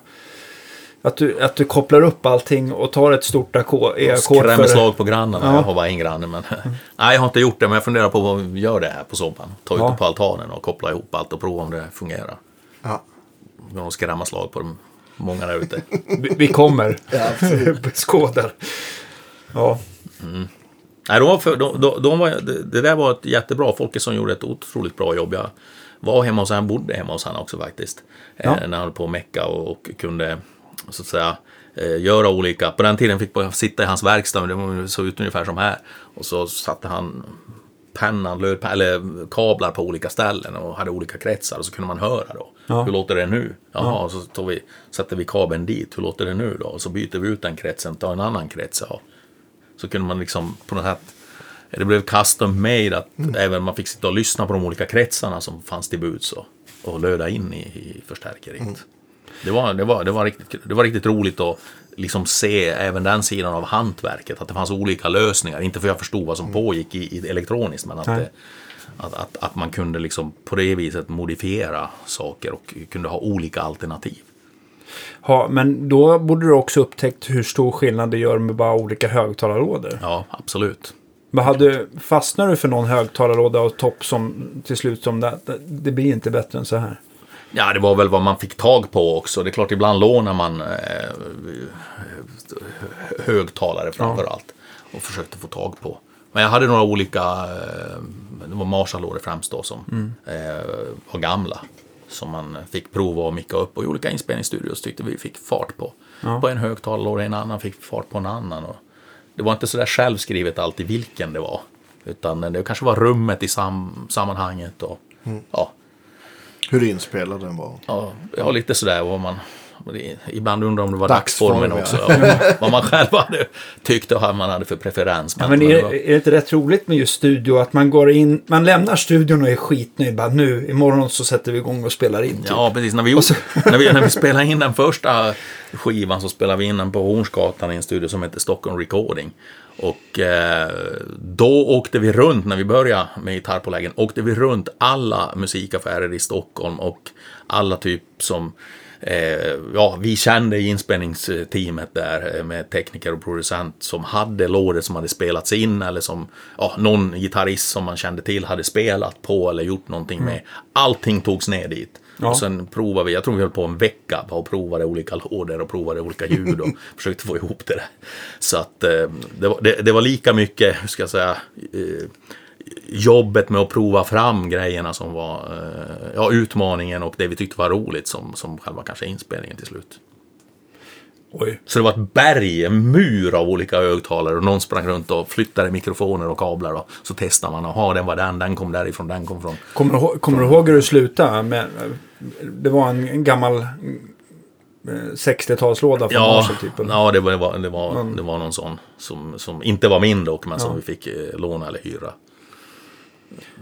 att du, att du kopplar upp allting och tar ett stort ackord e- Skrämmer slag på grannarna. Ja. Jag har bara en granne. Men, nej, jag har inte gjort det, men jag funderar på att göra det här på sommaren. Ta ut Ja. det på altanen och koppla ihop allt och prova om det fungerar. Ja. Skrämma slag på de många där ute. Vi, vi kommer. Ja. Beskådar. Ja. Nej, de var för, de, de, de var, det, där var ett jättebra. Folke som gjorde ett otroligt bra jobb. Jag var hemma hos honom, bodde hemma hos honom också faktiskt. Ja. Eh, när han höll på att mecka och, och kunde så att säga eh, göra olika. På den tiden fick jag sitta i hans verkstad, men det såg ut ungefär som här. Och så satte han pennan, löd, eller kablar på olika ställen och hade olika kretsar och så kunde man höra då. Ja. Hur låter det nu? Jaha, och så tar vi, sätter vi kabeln dit. Hur låter det nu då? Och så byter vi ut den kretsen, tar en annan krets. Ja. Så kunde man liksom på något sätt det blev custom made att även man fick sitta och lyssna på de olika kretsarna som fanns till buds och, och löda in i, i förstärkeriet. Det, var, det, var, det, var riktigt, det var riktigt roligt att liksom se även den sidan av hantverket. Att det fanns olika lösningar. Inte för jag förstod vad som pågick i, i elektroniskt men att, det, att, att, att man kunde liksom på det viset modifiera saker och kunde ha olika alternativ. Ja, men då borde du också upptäckt hur stor skillnad det gör med bara olika högtalarlådor. Ja, absolut. Men hade, fastnar du för någon högtalarlåda och topp som till slut som det, det blir inte bättre än så här. Ja, det var väl vad man fick tag på också. Det är klart, ibland lånar man eh, högtalare framför allt. Och försökte få tag på. Men jag hade några olika, eh, det var Marshall främst då som eh, var gamla. Som man fick prova och micka upp. Och i olika inspelningsstudios tyckte vi fick fart på. Ja. På en högtalare, en annan fick fart på en annan. Och det var inte så där självskrivet alltid vilken det var. Utan det kanske var rummet i sam sammanhanget. Och, ja, hur inspelad den var. Ja, ja lite sådär vad man, ibland undrar om det var Dagsform, dagsformen ja. också. och vad man själv hade tyckt och vad man hade för preferens. Ja, men men är, det var- är det inte rätt roligt med just studio? Att man går in, man lämnar studion och är skitnöjd. Bara nu, imorgon så sätter vi igång och spelar in. Typ. Ja, precis. När vi, gjorde, när, vi, när vi spelade in den första skivan så spelade vi in den på Hornsgatan i en studio som heter Stockholm Recording. Och eh, då åkte vi runt, när vi började med gitarrpåläggen, åkte vi runt alla musikaffärer i Stockholm och alla typ som ja, vi kände inspelningsteamet där eh, med tekniker och producent som hade lådor som hade spelats in eller som ja, någon gitarrist som man kände till hade spelat på eller gjort någonting med. Allting togs ner dit. Ja. Och sen provade vi, jag tror vi höll på en vecka och provade olika lådor och provade olika ljud och försökte få ihop det där. Så att eh, det, var, det, det var lika mycket, hur ska jag säga, eh, jobbet med att prova fram grejerna som var eh, ja, utmaningen och det vi tyckte var roligt som, som själva kanske inspelningen till slut. Oj. Så det var ett berg, en mur av olika högtalare och någon sprang runt och flyttade mikrofoner och kablar och så testade man. Jaha, den var den, den kom därifrån, den kom från... Kommer, du kommer du ihåg hur du slutade? Med, det var en, gammal eh, 60-talslåda från Ja, Marshall typ. eller? ja det, var, det, var, det, var, Men- det var någon sån som, som inte var min dock, men som Ja. vi fick eh, låna eller hyra.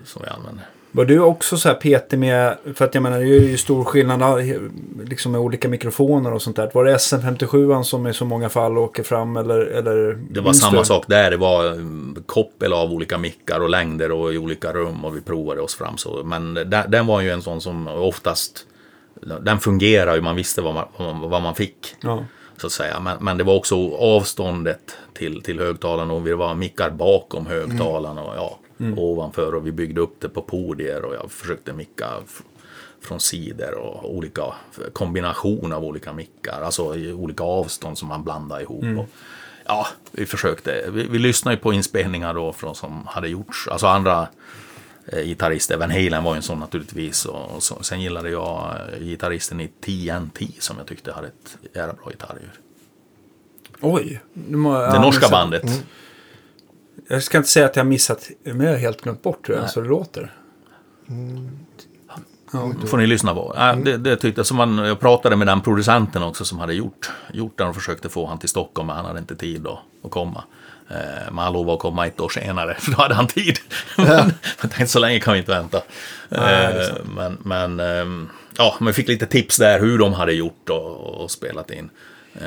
Som vi använde. Var du också så här petig med, för att jag menar det är ju stor skillnad liksom med olika mikrofoner och sånt där. Var det SM57 som i så många fall åker fram eller? eller Det var samma du? sak där. Det var mm, koppel av olika mickar och längder och i olika rum och vi provade oss fram. Så, men den, den var ju en sån som oftast, den fungerar ju, man visste vad man, vad man- fick. Ja. Så att säga. Men, men det var också avståndet till, till högtalarna och vi var mickar bakom högtalarna och ja, ovanför och vi byggde upp det på podier och jag försökte micka från sidor och olika kombinationer av olika mickar, alltså olika avstånd som man blandade ihop. Och, ja, vi försökte. Vi, vi lyssnade på inspelningar då från som hade gjorts, alltså andra eh, gitarrister. Van Halen var ju en sån naturligtvis. Och, och så, sen gillade jag eh, gitarristen i TNT som jag tyckte hade ett jävla bra gitarrljud. Oj. Det norska bandet. Jag ska inte säga att jag har missat, men jag har helt glömt bort så det låter. får ni lyssna på. Äh, det, det tyckte jag. Som man, jag pratade med den producenten också som hade gjort, gjort den och försökte få han till Stockholm, men han hade inte tid då att komma. Eh, men han lovade att komma ett år senare, för då hade han tid. men jag tänkte så länge kan vi inte vänta. Eh, men men ehm, ja, man fick lite tips där hur de hade gjort och, och spelat in. Eh,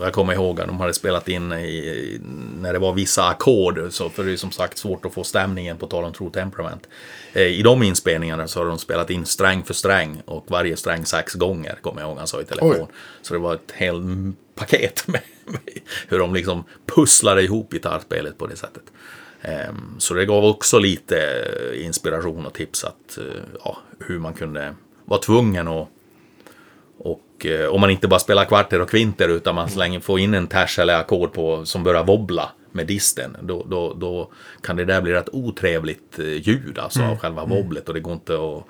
jag kommer ihåg att de hade spelat in i, när det var vissa ackord, så för det är som sagt svårt att få stämningen på tal om True Temperament. Eh, I de inspelningarna så har de spelat in sträng för sträng och varje sträng sex gånger, kommer jag ihåg han sa i telefon. Oj. Så det var ett helt paket med, med hur de liksom pusslade ihop gitarrspelet på det sättet. Ehm, Så det gav också lite eh, inspiration och tips att ja, hur man kunde vara tvungen att och eh, om man inte bara spelar kvarter och kvinter utan man slänger, får in en ters eller ackord på som börjar wobbla med disten. Då, då, då kan det där bli rätt otrevligt eh, ljud alltså av själva wobblet och det går inte att,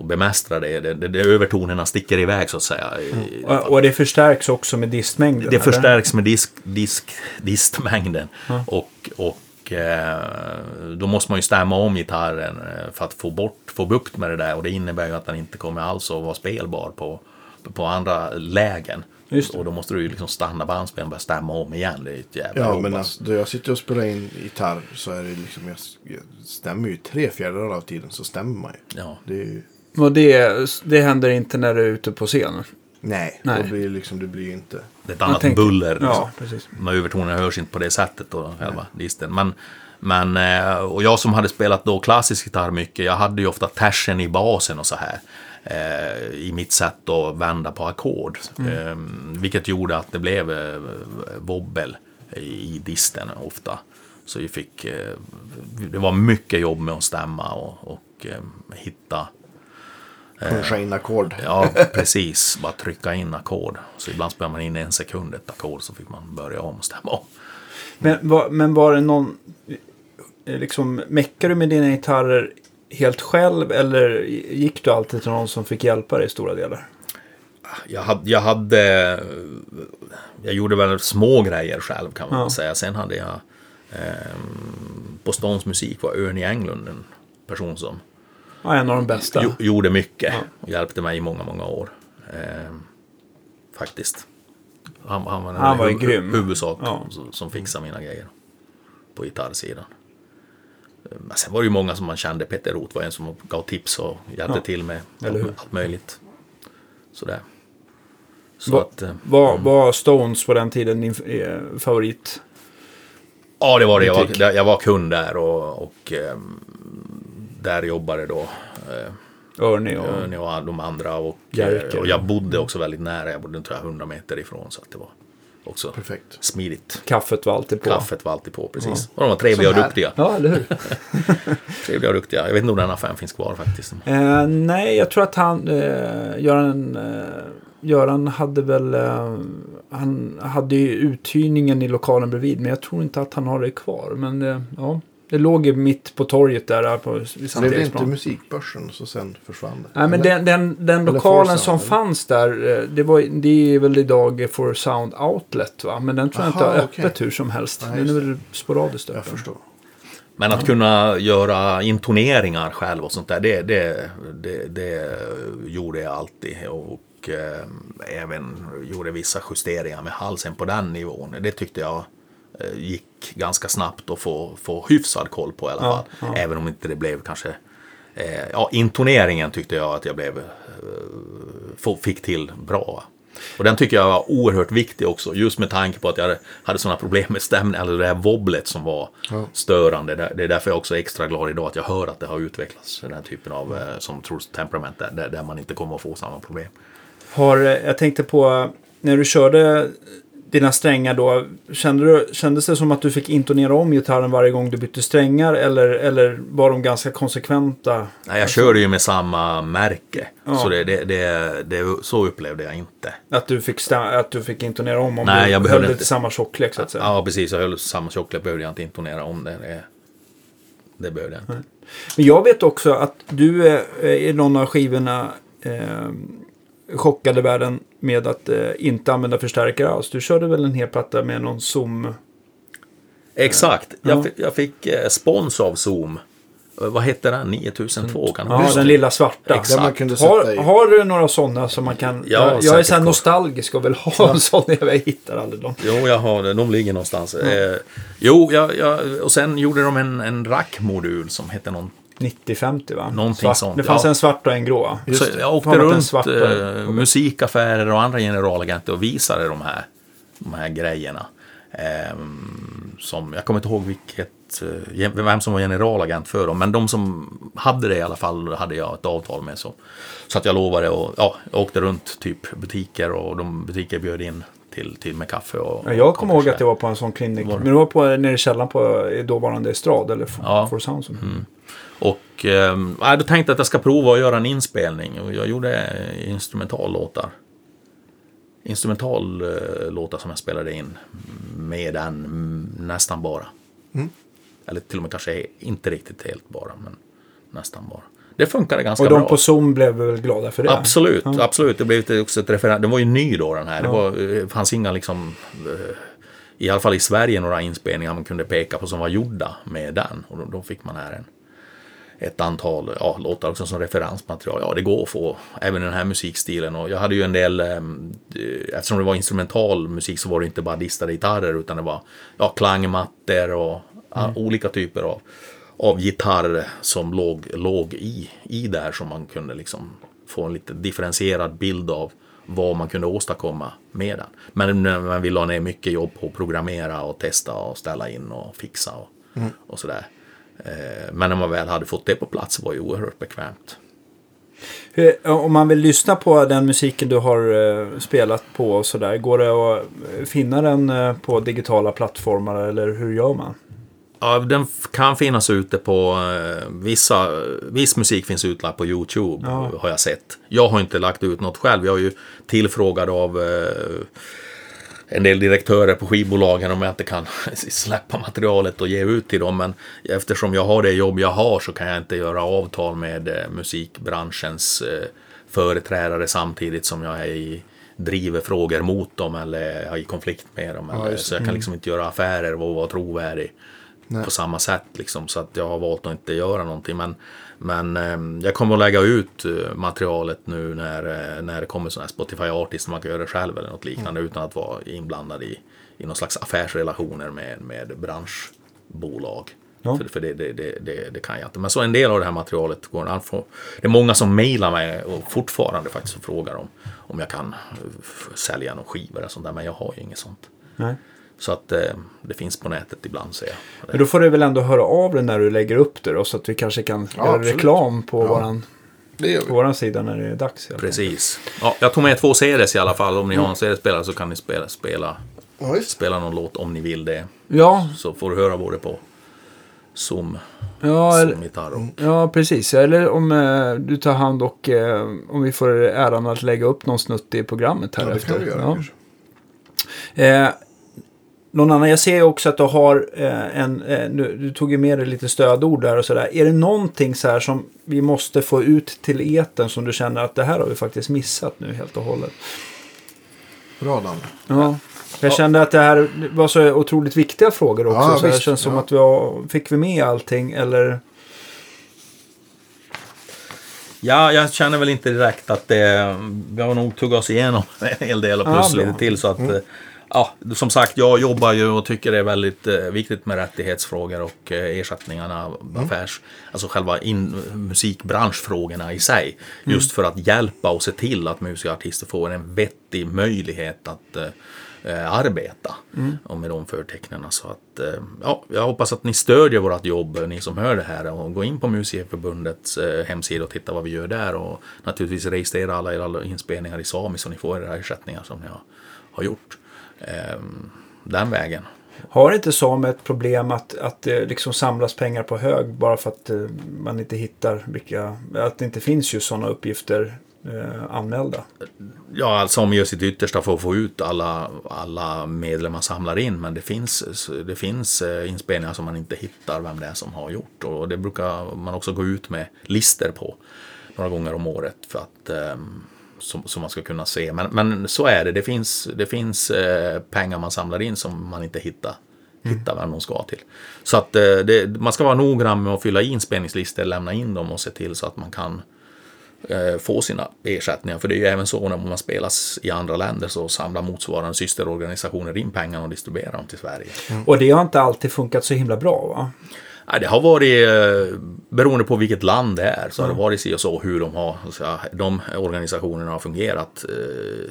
att bemästra det. Det, det, det. Övertonerna sticker iväg så att säga. i- Och, och det förstärks också med distmängden? det eller? förstärks med disk, disk, distmängden. Och, och eh, då måste man ju stämma om gitarren för att få, bort, få bukt med det där. Och det innebär ju att den inte kommer alls att vara spelbar på, på andra lägen. Och då måste du ju liksom stanna bandspelaren och börja stämma om igen. Det är ett jävla Ja, jobb, men alltså. alltså, då jag sitter och spelar in gitarr så är det liksom, jag, jag stämmer ju tre fjärdedelar av tiden så stämmer man ju. Ja. Det är ju, Och det, det händer inte när du är ute på scen? nej, Nej. Då blir liksom, det blir ju inte. Det är ett annat tänkte- buller. Ja, precis. Men övertonerna hörs inte på det sättet då, själva disten. Men, men, eh, och jag som hade spelat då klassisk gitarr mycket, jag hade ju ofta tersen i basen och så här. Eh, I mitt sätt att vända på ackord. Eh, vilket gjorde att det blev eh, wobbel i, disten ofta. Så vi fick, eh, det var mycket jobb med att stämma och, och eh, hitta Puncha in ackord. Ja, precis. Bara trycka in ackord. Så ibland spelar man in en sekund ett ackord så fick man börja om och stämma om. Men, var, men var det någon... Liksom, meckar du med dina gitarrer helt själv eller gick du alltid till någon som fick hjälpa dig i stora delar? Jag hade, jag hade... Jag gjorde väl små grejer själv kan man Ja. säga. Sen hade jag... Eh, på Stones musik var Ernie Englund en person som Ja, en av de bästa. jo, gjorde mycket. Ja. Hjälpte mig i många, många år. Eh, Faktiskt. Han, han, var, Han var hu- grym. huvudsak Ja. som, som fixade mina grejer. På gitarrsidan. Men sen var det ju många som man kände. Peter Roth var en som gav tips och hjälpte Ja. till med allt, möjligt. Sådär. Så Va- att, eh, Var, var Stones på den tiden din eh, favorit? Ja, det var det. Jag var, jag var kund där och, och ehm, där jobbade då eh, Örni och... Örni och de andra. Och, Jerker. eh, och jag bodde också väldigt nära. Jag bodde tror jag 100 meter ifrån. Så att det var också Perfekt. smidigt. Kaffet var alltid på. Kaffet var alltid på, precis. Och de var trevliga och duktiga. Ja, eller hur? Trevliga och duktiga. Jag vet inte om den affären finns kvar faktiskt. Eh, nej, jag tror att han, eh, Göran, eh, Göran hade väl, eh, han hade ju uthyrningen i lokalen bredvid. Men jag tror inte att han har det kvar. Men eh, ja, det låg ju mitt på torget där på det Sankt blev inte Eriksplan. musikbörsen så sen försvann det. Nej, men den, den, den lokalen som eller? fanns där, eh, det, var, det är väl idag For Sound Outlet va? Men den tror jag inte Aha, har okej. öppet hur som helst. Nej, den är väl sporadiskt öppen. Jag förstår. Men att kunna göra intoneringar själv och sånt där, det, det, det, det gjorde jag alltid. Och eh, även gjorde vissa justeringar med halsen på den nivån. Det tyckte jag gick ganska snabbt att få, få hyfsad koll på i alla Ja, fall. Även om inte det blev kanske... Eh, ja, intoneringen tyckte jag att jag blev, eh, fick till bra. Och den tycker jag var oerhört viktig också, just med tanke på att jag hade- hade sådana problem med stämningen, eller det här wobblet som var Ja. störande. Det är därför jag också är extra glad idag att jag hör att det har utvecklats, den här typen av eh, som Truth Temperament, där, där- där man inte kommer att få samma problem. Har, eh, jag tänkte på, eh, när du körde dina strängar då, kände du, kändes det som att du fick intonera om gitarren varje gång du bytte strängar? Eller, eller var de ganska konsekventa? Nej, jag körde ju med samma märke, Ja. så det, det, det, det, så upplevde jag inte. Att du fick, att du fick intonera om om Nej, du jag höll inte. till samma tjocklek så att säga? Ja, precis. Jag höll samma tjocklek, behövde jag inte intonera om det. Det, det behövde jag inte. Men jag vet också att du i någon av skivorna eh, chockade världen med att eh, inte använda förstärkare alls. Du körde väl en hel platta med någon zoom? Exakt. Ja. Jag, fick, jag fick eh, spons av Zoom. Eh, Vad hette den? 9002 kan det Ja, den lilla svarta. Exakt. Man kunde sätta Har, i. har du några sådana som man kan... Ja, jag, jag är så nostalgisk och vill ha en sån. Jag hittar aldrig dem. Jo, jag har det. De ligger någonstans. Eh, jo, jag, jag, och sen gjorde de en, en rackmodul som hette någon... 90-50 va? Någonting svart. sånt, Det fanns ja. en svart och en grå. Just Så jag åkte runt svarta- eh, musikaffärer och andra generalagenter och visade de här, de här grejerna. Ehm, som, jag kommer inte ihåg vilket, eh, vem som var generalagent för dem, men de som hade det i alla fall hade jag ett avtal med. Så, så att jag lovade och ja, jag åkte runt typ butiker och de butiker bjöd in till, till med kaffe och... Ja, jag kommer ihåg att jag var på en sån klinik. Var? Men det var på, nere i källaren på i dåvarande Estrad eller For, Ja. For Sound. Som. Och eh, jag då tänkte jag att jag ska prova att göra en inspelning. Och jag gjorde instrumentallåtar. Instrumentallåtar som jag spelade in med den mm, nästan bara. Eller till och med kanske inte riktigt helt bara, men nästan bara. Det funkade ganska Och de bra. på Zoom blev väl glada för det? Absolut, Ja. absolut. Det blev också ett referens. Den var ju ny då den här. Det var, eh, fanns inga liksom, eh, i alla fall i Sverige, några inspelningar man kunde peka på som var gjorda med den. Och då, då fick man här en, ett antal ja, låtar också som referensmaterial. Ja, det går att få även den här musikstilen. Och jag hade ju en del, eh, eftersom det var instrumental musik så var det inte bara distade gitarrer utan det var ja, klangmattor och ja, olika typer av, av gitarr som låg, låg i, i där som man kunde liksom få en lite differentierad bild av vad man kunde åstadkomma med den. Men när man vill ha ner mycket jobb på att programmera och testa och ställa in och fixa och, och sådär. Eh, Men när man väl hade fått det på plats var det oerhört bekvämt. Hur, om man vill lyssna på den musiken du har eh, spelat på och sådär. Går det att eh, finna den på digitala plattformar eller hur gör man? Ja, den kan finnas ute på eh, vissa, viss musik finns utlagd på Youtube Ja. har jag sett. Jag har inte lagt ut något själv. Jag är ju tillfrågad av eh, en del direktörer på skivbolagen om jag inte kan släppa materialet och ge ut till dem. Men eftersom jag har det jobb jag har så kan jag inte göra avtal med eh, musikbranschens företrädare samtidigt som jag är i, driver frågor mot dem eller är i konflikt med dem. Ja, eller, det. så jag kan liksom inte göra affärer och vara trovärdig på samma sätt. Liksom, så att jag har valt att inte göra någonting. Men, men eh, jag kommer att lägga ut eh, materialet nu när, eh, när det kommer sådana här Spotify Artist. Man kan göra det själv eller något liknande utan att vara inblandad i, i någon slags affärsrelationer med, med branschbolag. Ja. För, för det, det, det, det, kan jag inte. Men så en del av det här materialet går an. Det är många som mejlar mig och fortfarande faktiskt och frågar om, om jag kan eh, sälja någon skiva eller sånt där. Men jag har ju inget sånt. Nej. Så att eh, det finns på nätet ibland ser jag. Men då får du väl ändå höra av dig när du lägger upp det då, så att vi kanske kan Ja, göra absolut. reklam på, Ja. våran, på våran sida när det är dags. Precis. Ja, jag tog med två CDs i alla fall. Om ni har en CD-spelare så kan ni spela, spela, spela någon låt om ni vill det. Ja, Så får du höra både på Zoom, ja, eller, Zoom gitarr och ja, precis. Eller om eh, du tar hand och eh, om vi får äran att lägga upp någon snutt i programmet här Ja, det efter. kan vi göra Ja. Eh, någon annan, jag ser också att du har eh, en, eh, nu, du tog ju med dig lite stödord där och sådär. Är det någonting så här som vi måste få ut till eten som du känner att det här har vi faktiskt missat nu helt och hållet? Bra Danne. Ja. Jag kände att det här var så otroligt viktiga frågor också. Ja, så det visst, känns som ja. att vi har, fick vi med allting eller? Ja, jag känner väl inte direkt att det... Vi har nog tuggat oss igenom en hel del och Ja, plus bra. lite till. Så att, eh, ja, som sagt, jag jobbar ju och tycker det är väldigt eh, viktigt med rättighetsfrågor och eh, ersättningarna, affärs... Alltså själva in, musikbranschfrågorna i sig. Just för att hjälpa och se till att musiker och artister får en vettig möjlighet att eh, eh, arbeta. Och med de förtecknen. Så att, eh, ja, jag hoppas att ni stödjer vårt jobb, ni som hör det här. Och gå in på Musikerförbundets eh, hemsida och titta vad vi gör där. Och naturligtvis registrera alla era inspelningar i Sami så ni får era ersättningar som ni har, har gjort. Eh, den vägen. Har inte Sam ett problem att, att det liksom samlas pengar på hög bara för att eh, man inte hittar vilka, att det inte finns ju sådana uppgifter eh, anmälda? Ja, alltså om gör sitt yttersta för att få ut alla, alla medel man samlar in. Men det finns, det finns eh, inspelningar som man inte hittar vem det är som har gjort. Och det brukar man också gå ut med lister på några gånger om året. för att ehm, som, som man ska kunna se. Men, men så är det. Det finns, det finns eh, pengar man samlar in som man inte hittar. Hittar vem de ska till. Så att eh, det, man ska vara noggrann med att fylla i inspelningslistor, lämna in dem och se till så att man kan eh, få sina ersättningar. För det är ju även så när man spelas i andra länder så samlar motsvarande systerorganisationer in pengarna och distribuerar dem till Sverige. Och det har inte alltid funkat så himla bra va? Nej, det har varit, eh, beroende på vilket land det är, så har det varit si och så hur de har, de organisationerna har fungerat. eh,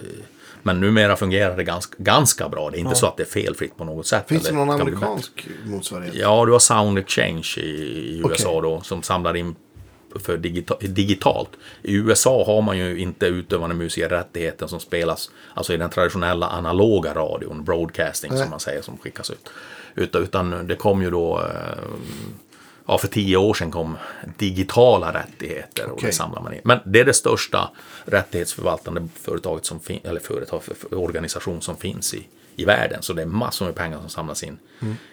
Men numera fungerar det ganska, ganska bra. Det är inte så att det är felfritt på något sätt. Finns det någon amerikansk motsvarighet? Ja, du har Sound Exchange i, i. USA då, som samlar in för digita digitalt. I USA har man ju inte utövande musikerrättigheten som spelas, alltså i den traditionella analoga radion, broadcasting Nej. som man säger, som skickas ut. Utan, utan det kom ju då, eh, ja för tio år sedan kom digitala rättigheter och det samlar man in. Men det är det största rättighetsförvaltande företaget som finns, eller företag, för, för organisation som finns i, i världen. Så det är massor med pengar som samlas in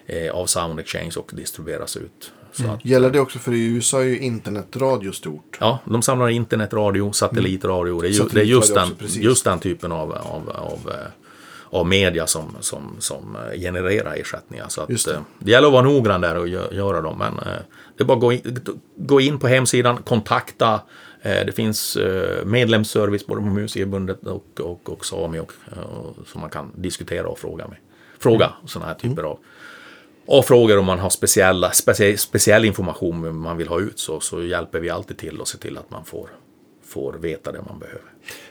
eh, av Sound Exchange och distribueras ut. Så att, Gäller det också för i USA är ju internetradio stort. Ja, de samlar internetradio, satellitradio. Det är, ju, det är just, den, också, just den typen av, av, av, eh, av media som, som, som eh, genererar ersättningar. Så att, det. det. det gäller att vara noggrann där och gö- göra dem. Men eh, det är bara att gå in, gå in på hemsidan, kontakta. eh, Det finns eh, medlemsservice både på Musikerförbundet och, och, och Sami och, som man kan diskutera och fråga med. Fråga Mm. sådana här typer av och frågor om man har speciella, speciell, speciell information man vill ha ut så, så hjälper vi alltid till och ser till att man får, får veta det man behöver.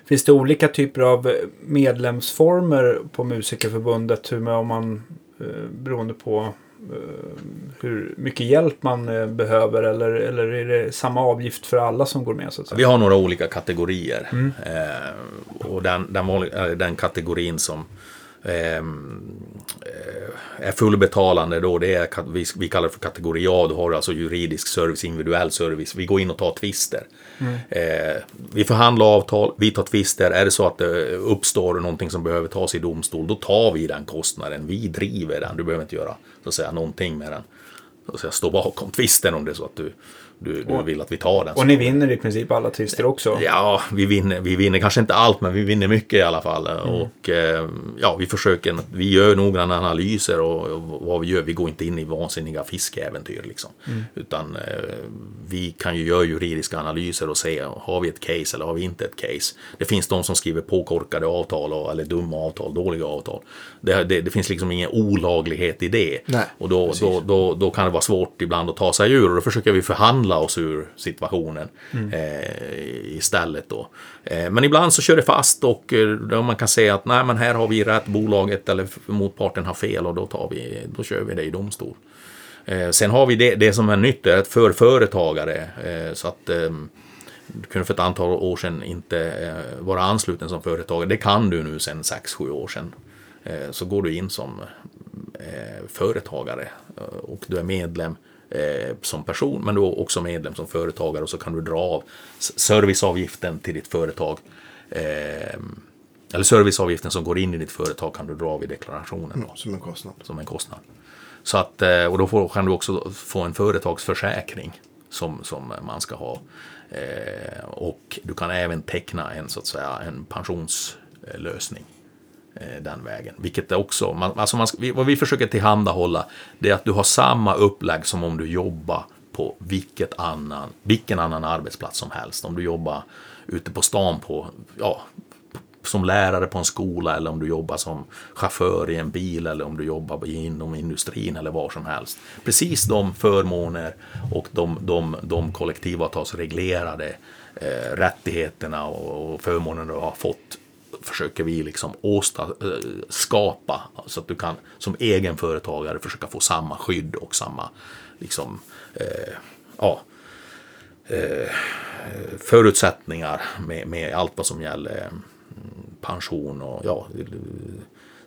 Finns det olika typer av medlemsformer på Musikerförbundet? Hur om man, eh, beroende på eh, hur mycket hjälp man eh, behöver eller, eller är det samma avgift för alla som går med? Så? Vi har några olika kategorier. Eh, och den, den, eh, den kategorin som eh, är fullbetalande då, det är, vi, kallar det för kategori A. Då har du alltså juridisk service, individuell service. Vi går in och tar tvister. Eh, vi förhandlar avtal, vi tar tvister. Är det så att det uppstår någonting som behöver tas i domstol, då tar vi den kostnaden. Vi driver den. Du behöver inte göra så att säga, någonting med den. Så att säga, stå bakom tvisten om det är så att du du, du Och- vill att vi tar den. Och ni vinner i princip alla tvister också. Ja, vi vinner, vi vinner kanske inte allt, men vi vinner mycket i alla fall. Och eh, ja, vi försöker, vi gör noggranna analyser och, och vad vi gör, vi går inte in i vansinniga fiskeäventyr liksom. Utan eh, vi kan ju göra juridiska analyser och se, har vi ett case eller har vi inte ett case? Det finns de som skriver på korkade avtal och, eller dumma avtal, dåliga avtal. Det, det, det finns liksom ingen olaglighet i det. Nej, och då, då, då, då kan det vara svårt ibland att ta sig ur och då försöker vi förhandla oss ur situationen eh, istället då. Eh, men ibland så kör det fast och eh, då man kan säga att nej men här har vi rätt, bolaget eller motparten har fel och då, tar vi, då kör vi det i domstol. Eh, sen har vi det, det som är nytt, det är för företagare eh, så att eh, du kunde för ett antal år sedan inte eh, vara ansluten som företagare. Det kan du nu sedan 6-7 år sedan. Eh, så går du in som företagare och du är medlem eh, som person men du är också medlem som företagare och så kan du dra av serviceavgiften till ditt företag. Eh, eller serviceavgiften som går in i ditt företag kan du dra av i deklarationen. Då Som en kostnad. som en kostnad. Så att, eh, och då får, kan du också få en företagsförsäkring som, som man ska ha. Eh, och du kan även teckna en, så att säga, en pensionslösning Eh, den vägen. Vilket är också, man, alltså man, vad vi försöker tillhandahålla det är att du har samma upplägg som om du jobbar på vilket annan, vilken annan arbetsplats som helst. Om du jobbar ute på stan på, ja, som lärare på en skola eller om du jobbar som chaufför i en bil eller om du jobbar inom industrin eller var som helst. Precis de förmåner och de, de, de kollektivavtalsreglerade eh, rättigheterna och, och förmånerna du har fått försöker vi liksom åsta, eh, skapa så att du kan som egen företagare försöka få samma skydd och samma liksom, eh, ja, eh, förutsättningar med, med allt vad som gäller eh, pension och ja,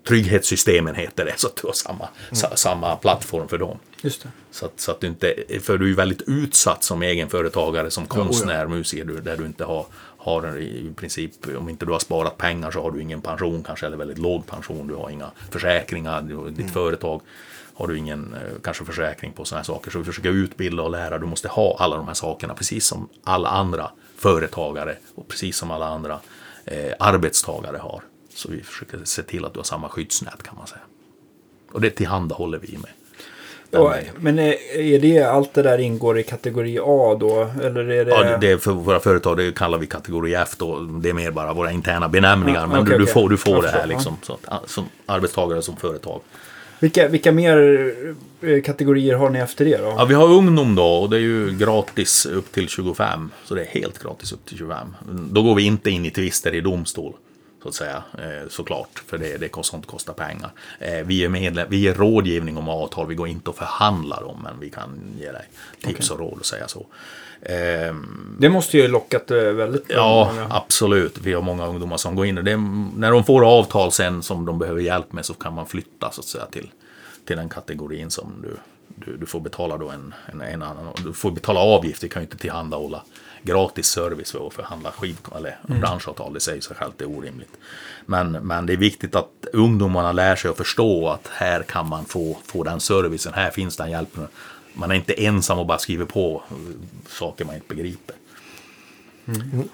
trygghetssystemen heter det, så att du har samma, sa, samma plattform för dem. Just det. Så att, så att du inte, för du är väldigt utsatt som egenföretagare, som konstnär, musiker, du- där du inte har, har i princip, om inte du har sparat pengar så har du ingen pension kanske, eller väldigt låg pension, du har inga försäkringar, ditt företag har du ingen eh, kanske försäkring på sådana här saker. Så vi försöker utbilda och lära, du måste ha alla de här sakerna, precis som alla andra företagare och precis som alla andra eh, arbetstagare har. Så vi försöker se till att du har samma skyddsnät kan man säga. Och det tillhandahåller vi med. Och, men är, är det allt det där ingår i kategori A då? Eller är det... Ja, det- är för våra företag, det kallar vi kategori F då. Det är mer bara våra interna benämningar. Ja, men okej, du, du får, du får Jag det här liksom. Så att, som arbetstagare som företag. Vilka, vilka mer eh, kategorier har ni efter det då? Ja, vi har ungdom då och det är ju gratis upp till 25. Så det är helt gratis upp till 25. Då går vi inte in i tvister i domstol. Så att säga, eh, såklart. För det, det sånt kostar pengar. Eh, vi är medlem, vi ger rådgivning om avtal. Vi går inte och förhandlar om, men vi kan ge dig tips och råd och säga så. Ehm, Det måste ju lockat eh, väldigt Ja, många. absolut. Vi har många ungdomar som går in och det, när de får avtal sen som de behöver hjälp med så kan man flytta så att säga till, till den kategorin som du, du, du får betala då en, en, en annan. Du får betala avgift, det kan ju inte tillhandahålla gratis service för att förhandla skiv eller branschavtal. Det säger sig självt, det är orimligt. Men, men det är viktigt att ungdomarna lär sig att förstå att här kan man få, få den servicen, här finns den hjälpen. Man är inte ensam och bara skriver på saker man inte begriper.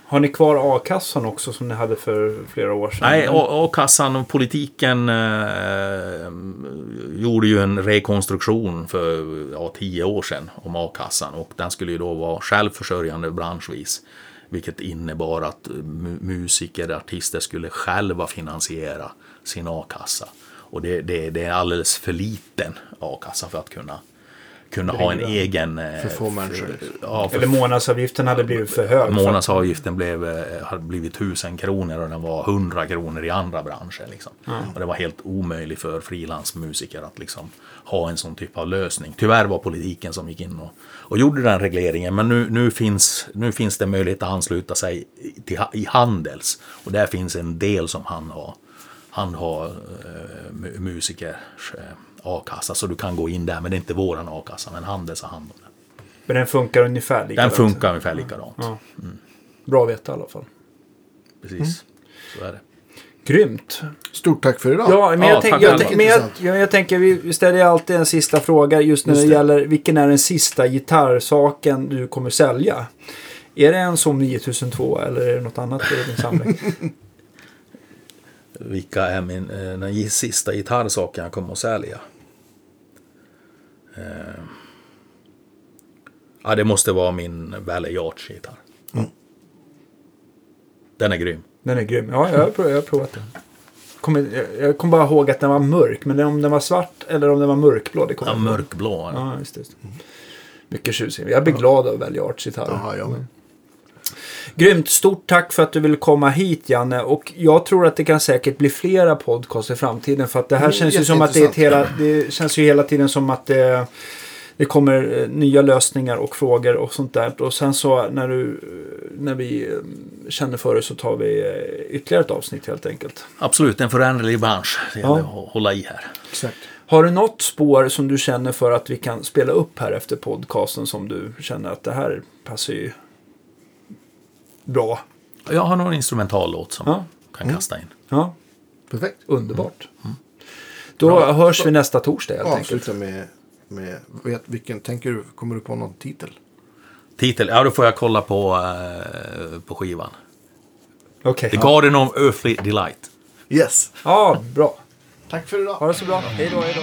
Har ni kvar a-kassan också som ni hade för flera år sedan? Nej, a-kassan och politiken eh, gjorde ju en rekonstruktion för ja, tio år sedan om a-kassan och den skulle ju då vara självförsörjande branschvis. Vilket innebar att musiker, artister skulle själva finansiera sin a-kassa. Och det, det, det är alldeles för liten a-kassa för att kunna, kunna ha en egen... eh, För få människor. Ja, för Eller månadsavgiften hade blivit för hög. Månadsavgiften blev, eh, hade blivit 1000 kronor och den var 100 kronor i andra branscher. Liksom. Och det var helt omöjligt för frilansmusiker att liksom ha en sån typ av lösning. Tyvärr var politiken som gick in och, och gjorde den regleringen. Men nu, nu, finns, nu finns det möjlighet att ansluta sig till, i Handels. Och där finns en del som han har, han har eh, mu- musikers eh, a-kassa. Så du kan gå in där, men det är inte våran a-kassa. Men Handels har hand om den. Men den funkar ungefär Den likadant. funkar ungefär likadant. Ja. Bra att veta i alla fall. Precis, så är det. Grymt. Stort tack för idag. Ja, men, Ja, jag, tänk, tack jag, tänk- men, jag, Intressant. ja, jag tänker, vi vi ställer alltid en sista fråga just när Just det, det. gäller vilken är den sista gitarrsaken du kommer sälja? Är det en som 9002 eller är det något annat i din samling? Vilka är min, eh, den sista gitarrsaken jag kommer att sälja? Eh, ja, det måste vara min Valley Yachts-gitarr. Den är grym. Den är grym. Ja, jag har provat, jag har provat den. Kommer, jag, kommer bara ihåg att den var mörk, men om den var svart eller om den var mörkblå, det kommer Ja, mörkblå. Ja, just det. Mycket tjusig. Jag blir glad av Valley Arts gitarr. Jaha, jag med. Grymt. Stort tack för att du ville komma hit, Janne. Och jag tror att det kan säkert bli flera podcast i framtiden. För att det här Mm, känns ju som att det är hela... Det känns ju hela tiden som att det, det kommer eh, nya lösningar och frågor och sånt där. Och sen så när, du, när vi eh, känner för det så tar vi eh, ytterligare ett avsnitt helt enkelt. Absolut, en föränderlig bransch. Det gäller Ja. att hålla i här. Exakt. Har du något spår som du känner för att vi kan spela upp här efter podcasten som du känner att det här passar ju bra? Jag har någon instrumentallåt som Ja. kan kasta in. Ja, Perfekt. underbart. Då hörs vi nästa torsdag helt enkelt. Avsluta med, med vet, vilken, tänker du, kommer du på någon titel? Titel? Ja, då får jag kolla på, eh, på skivan. Okej. The Garden of Earthly Delight. Yes. Ja, bra. Tack för idag. Ha det så bra. Hej då, hej då.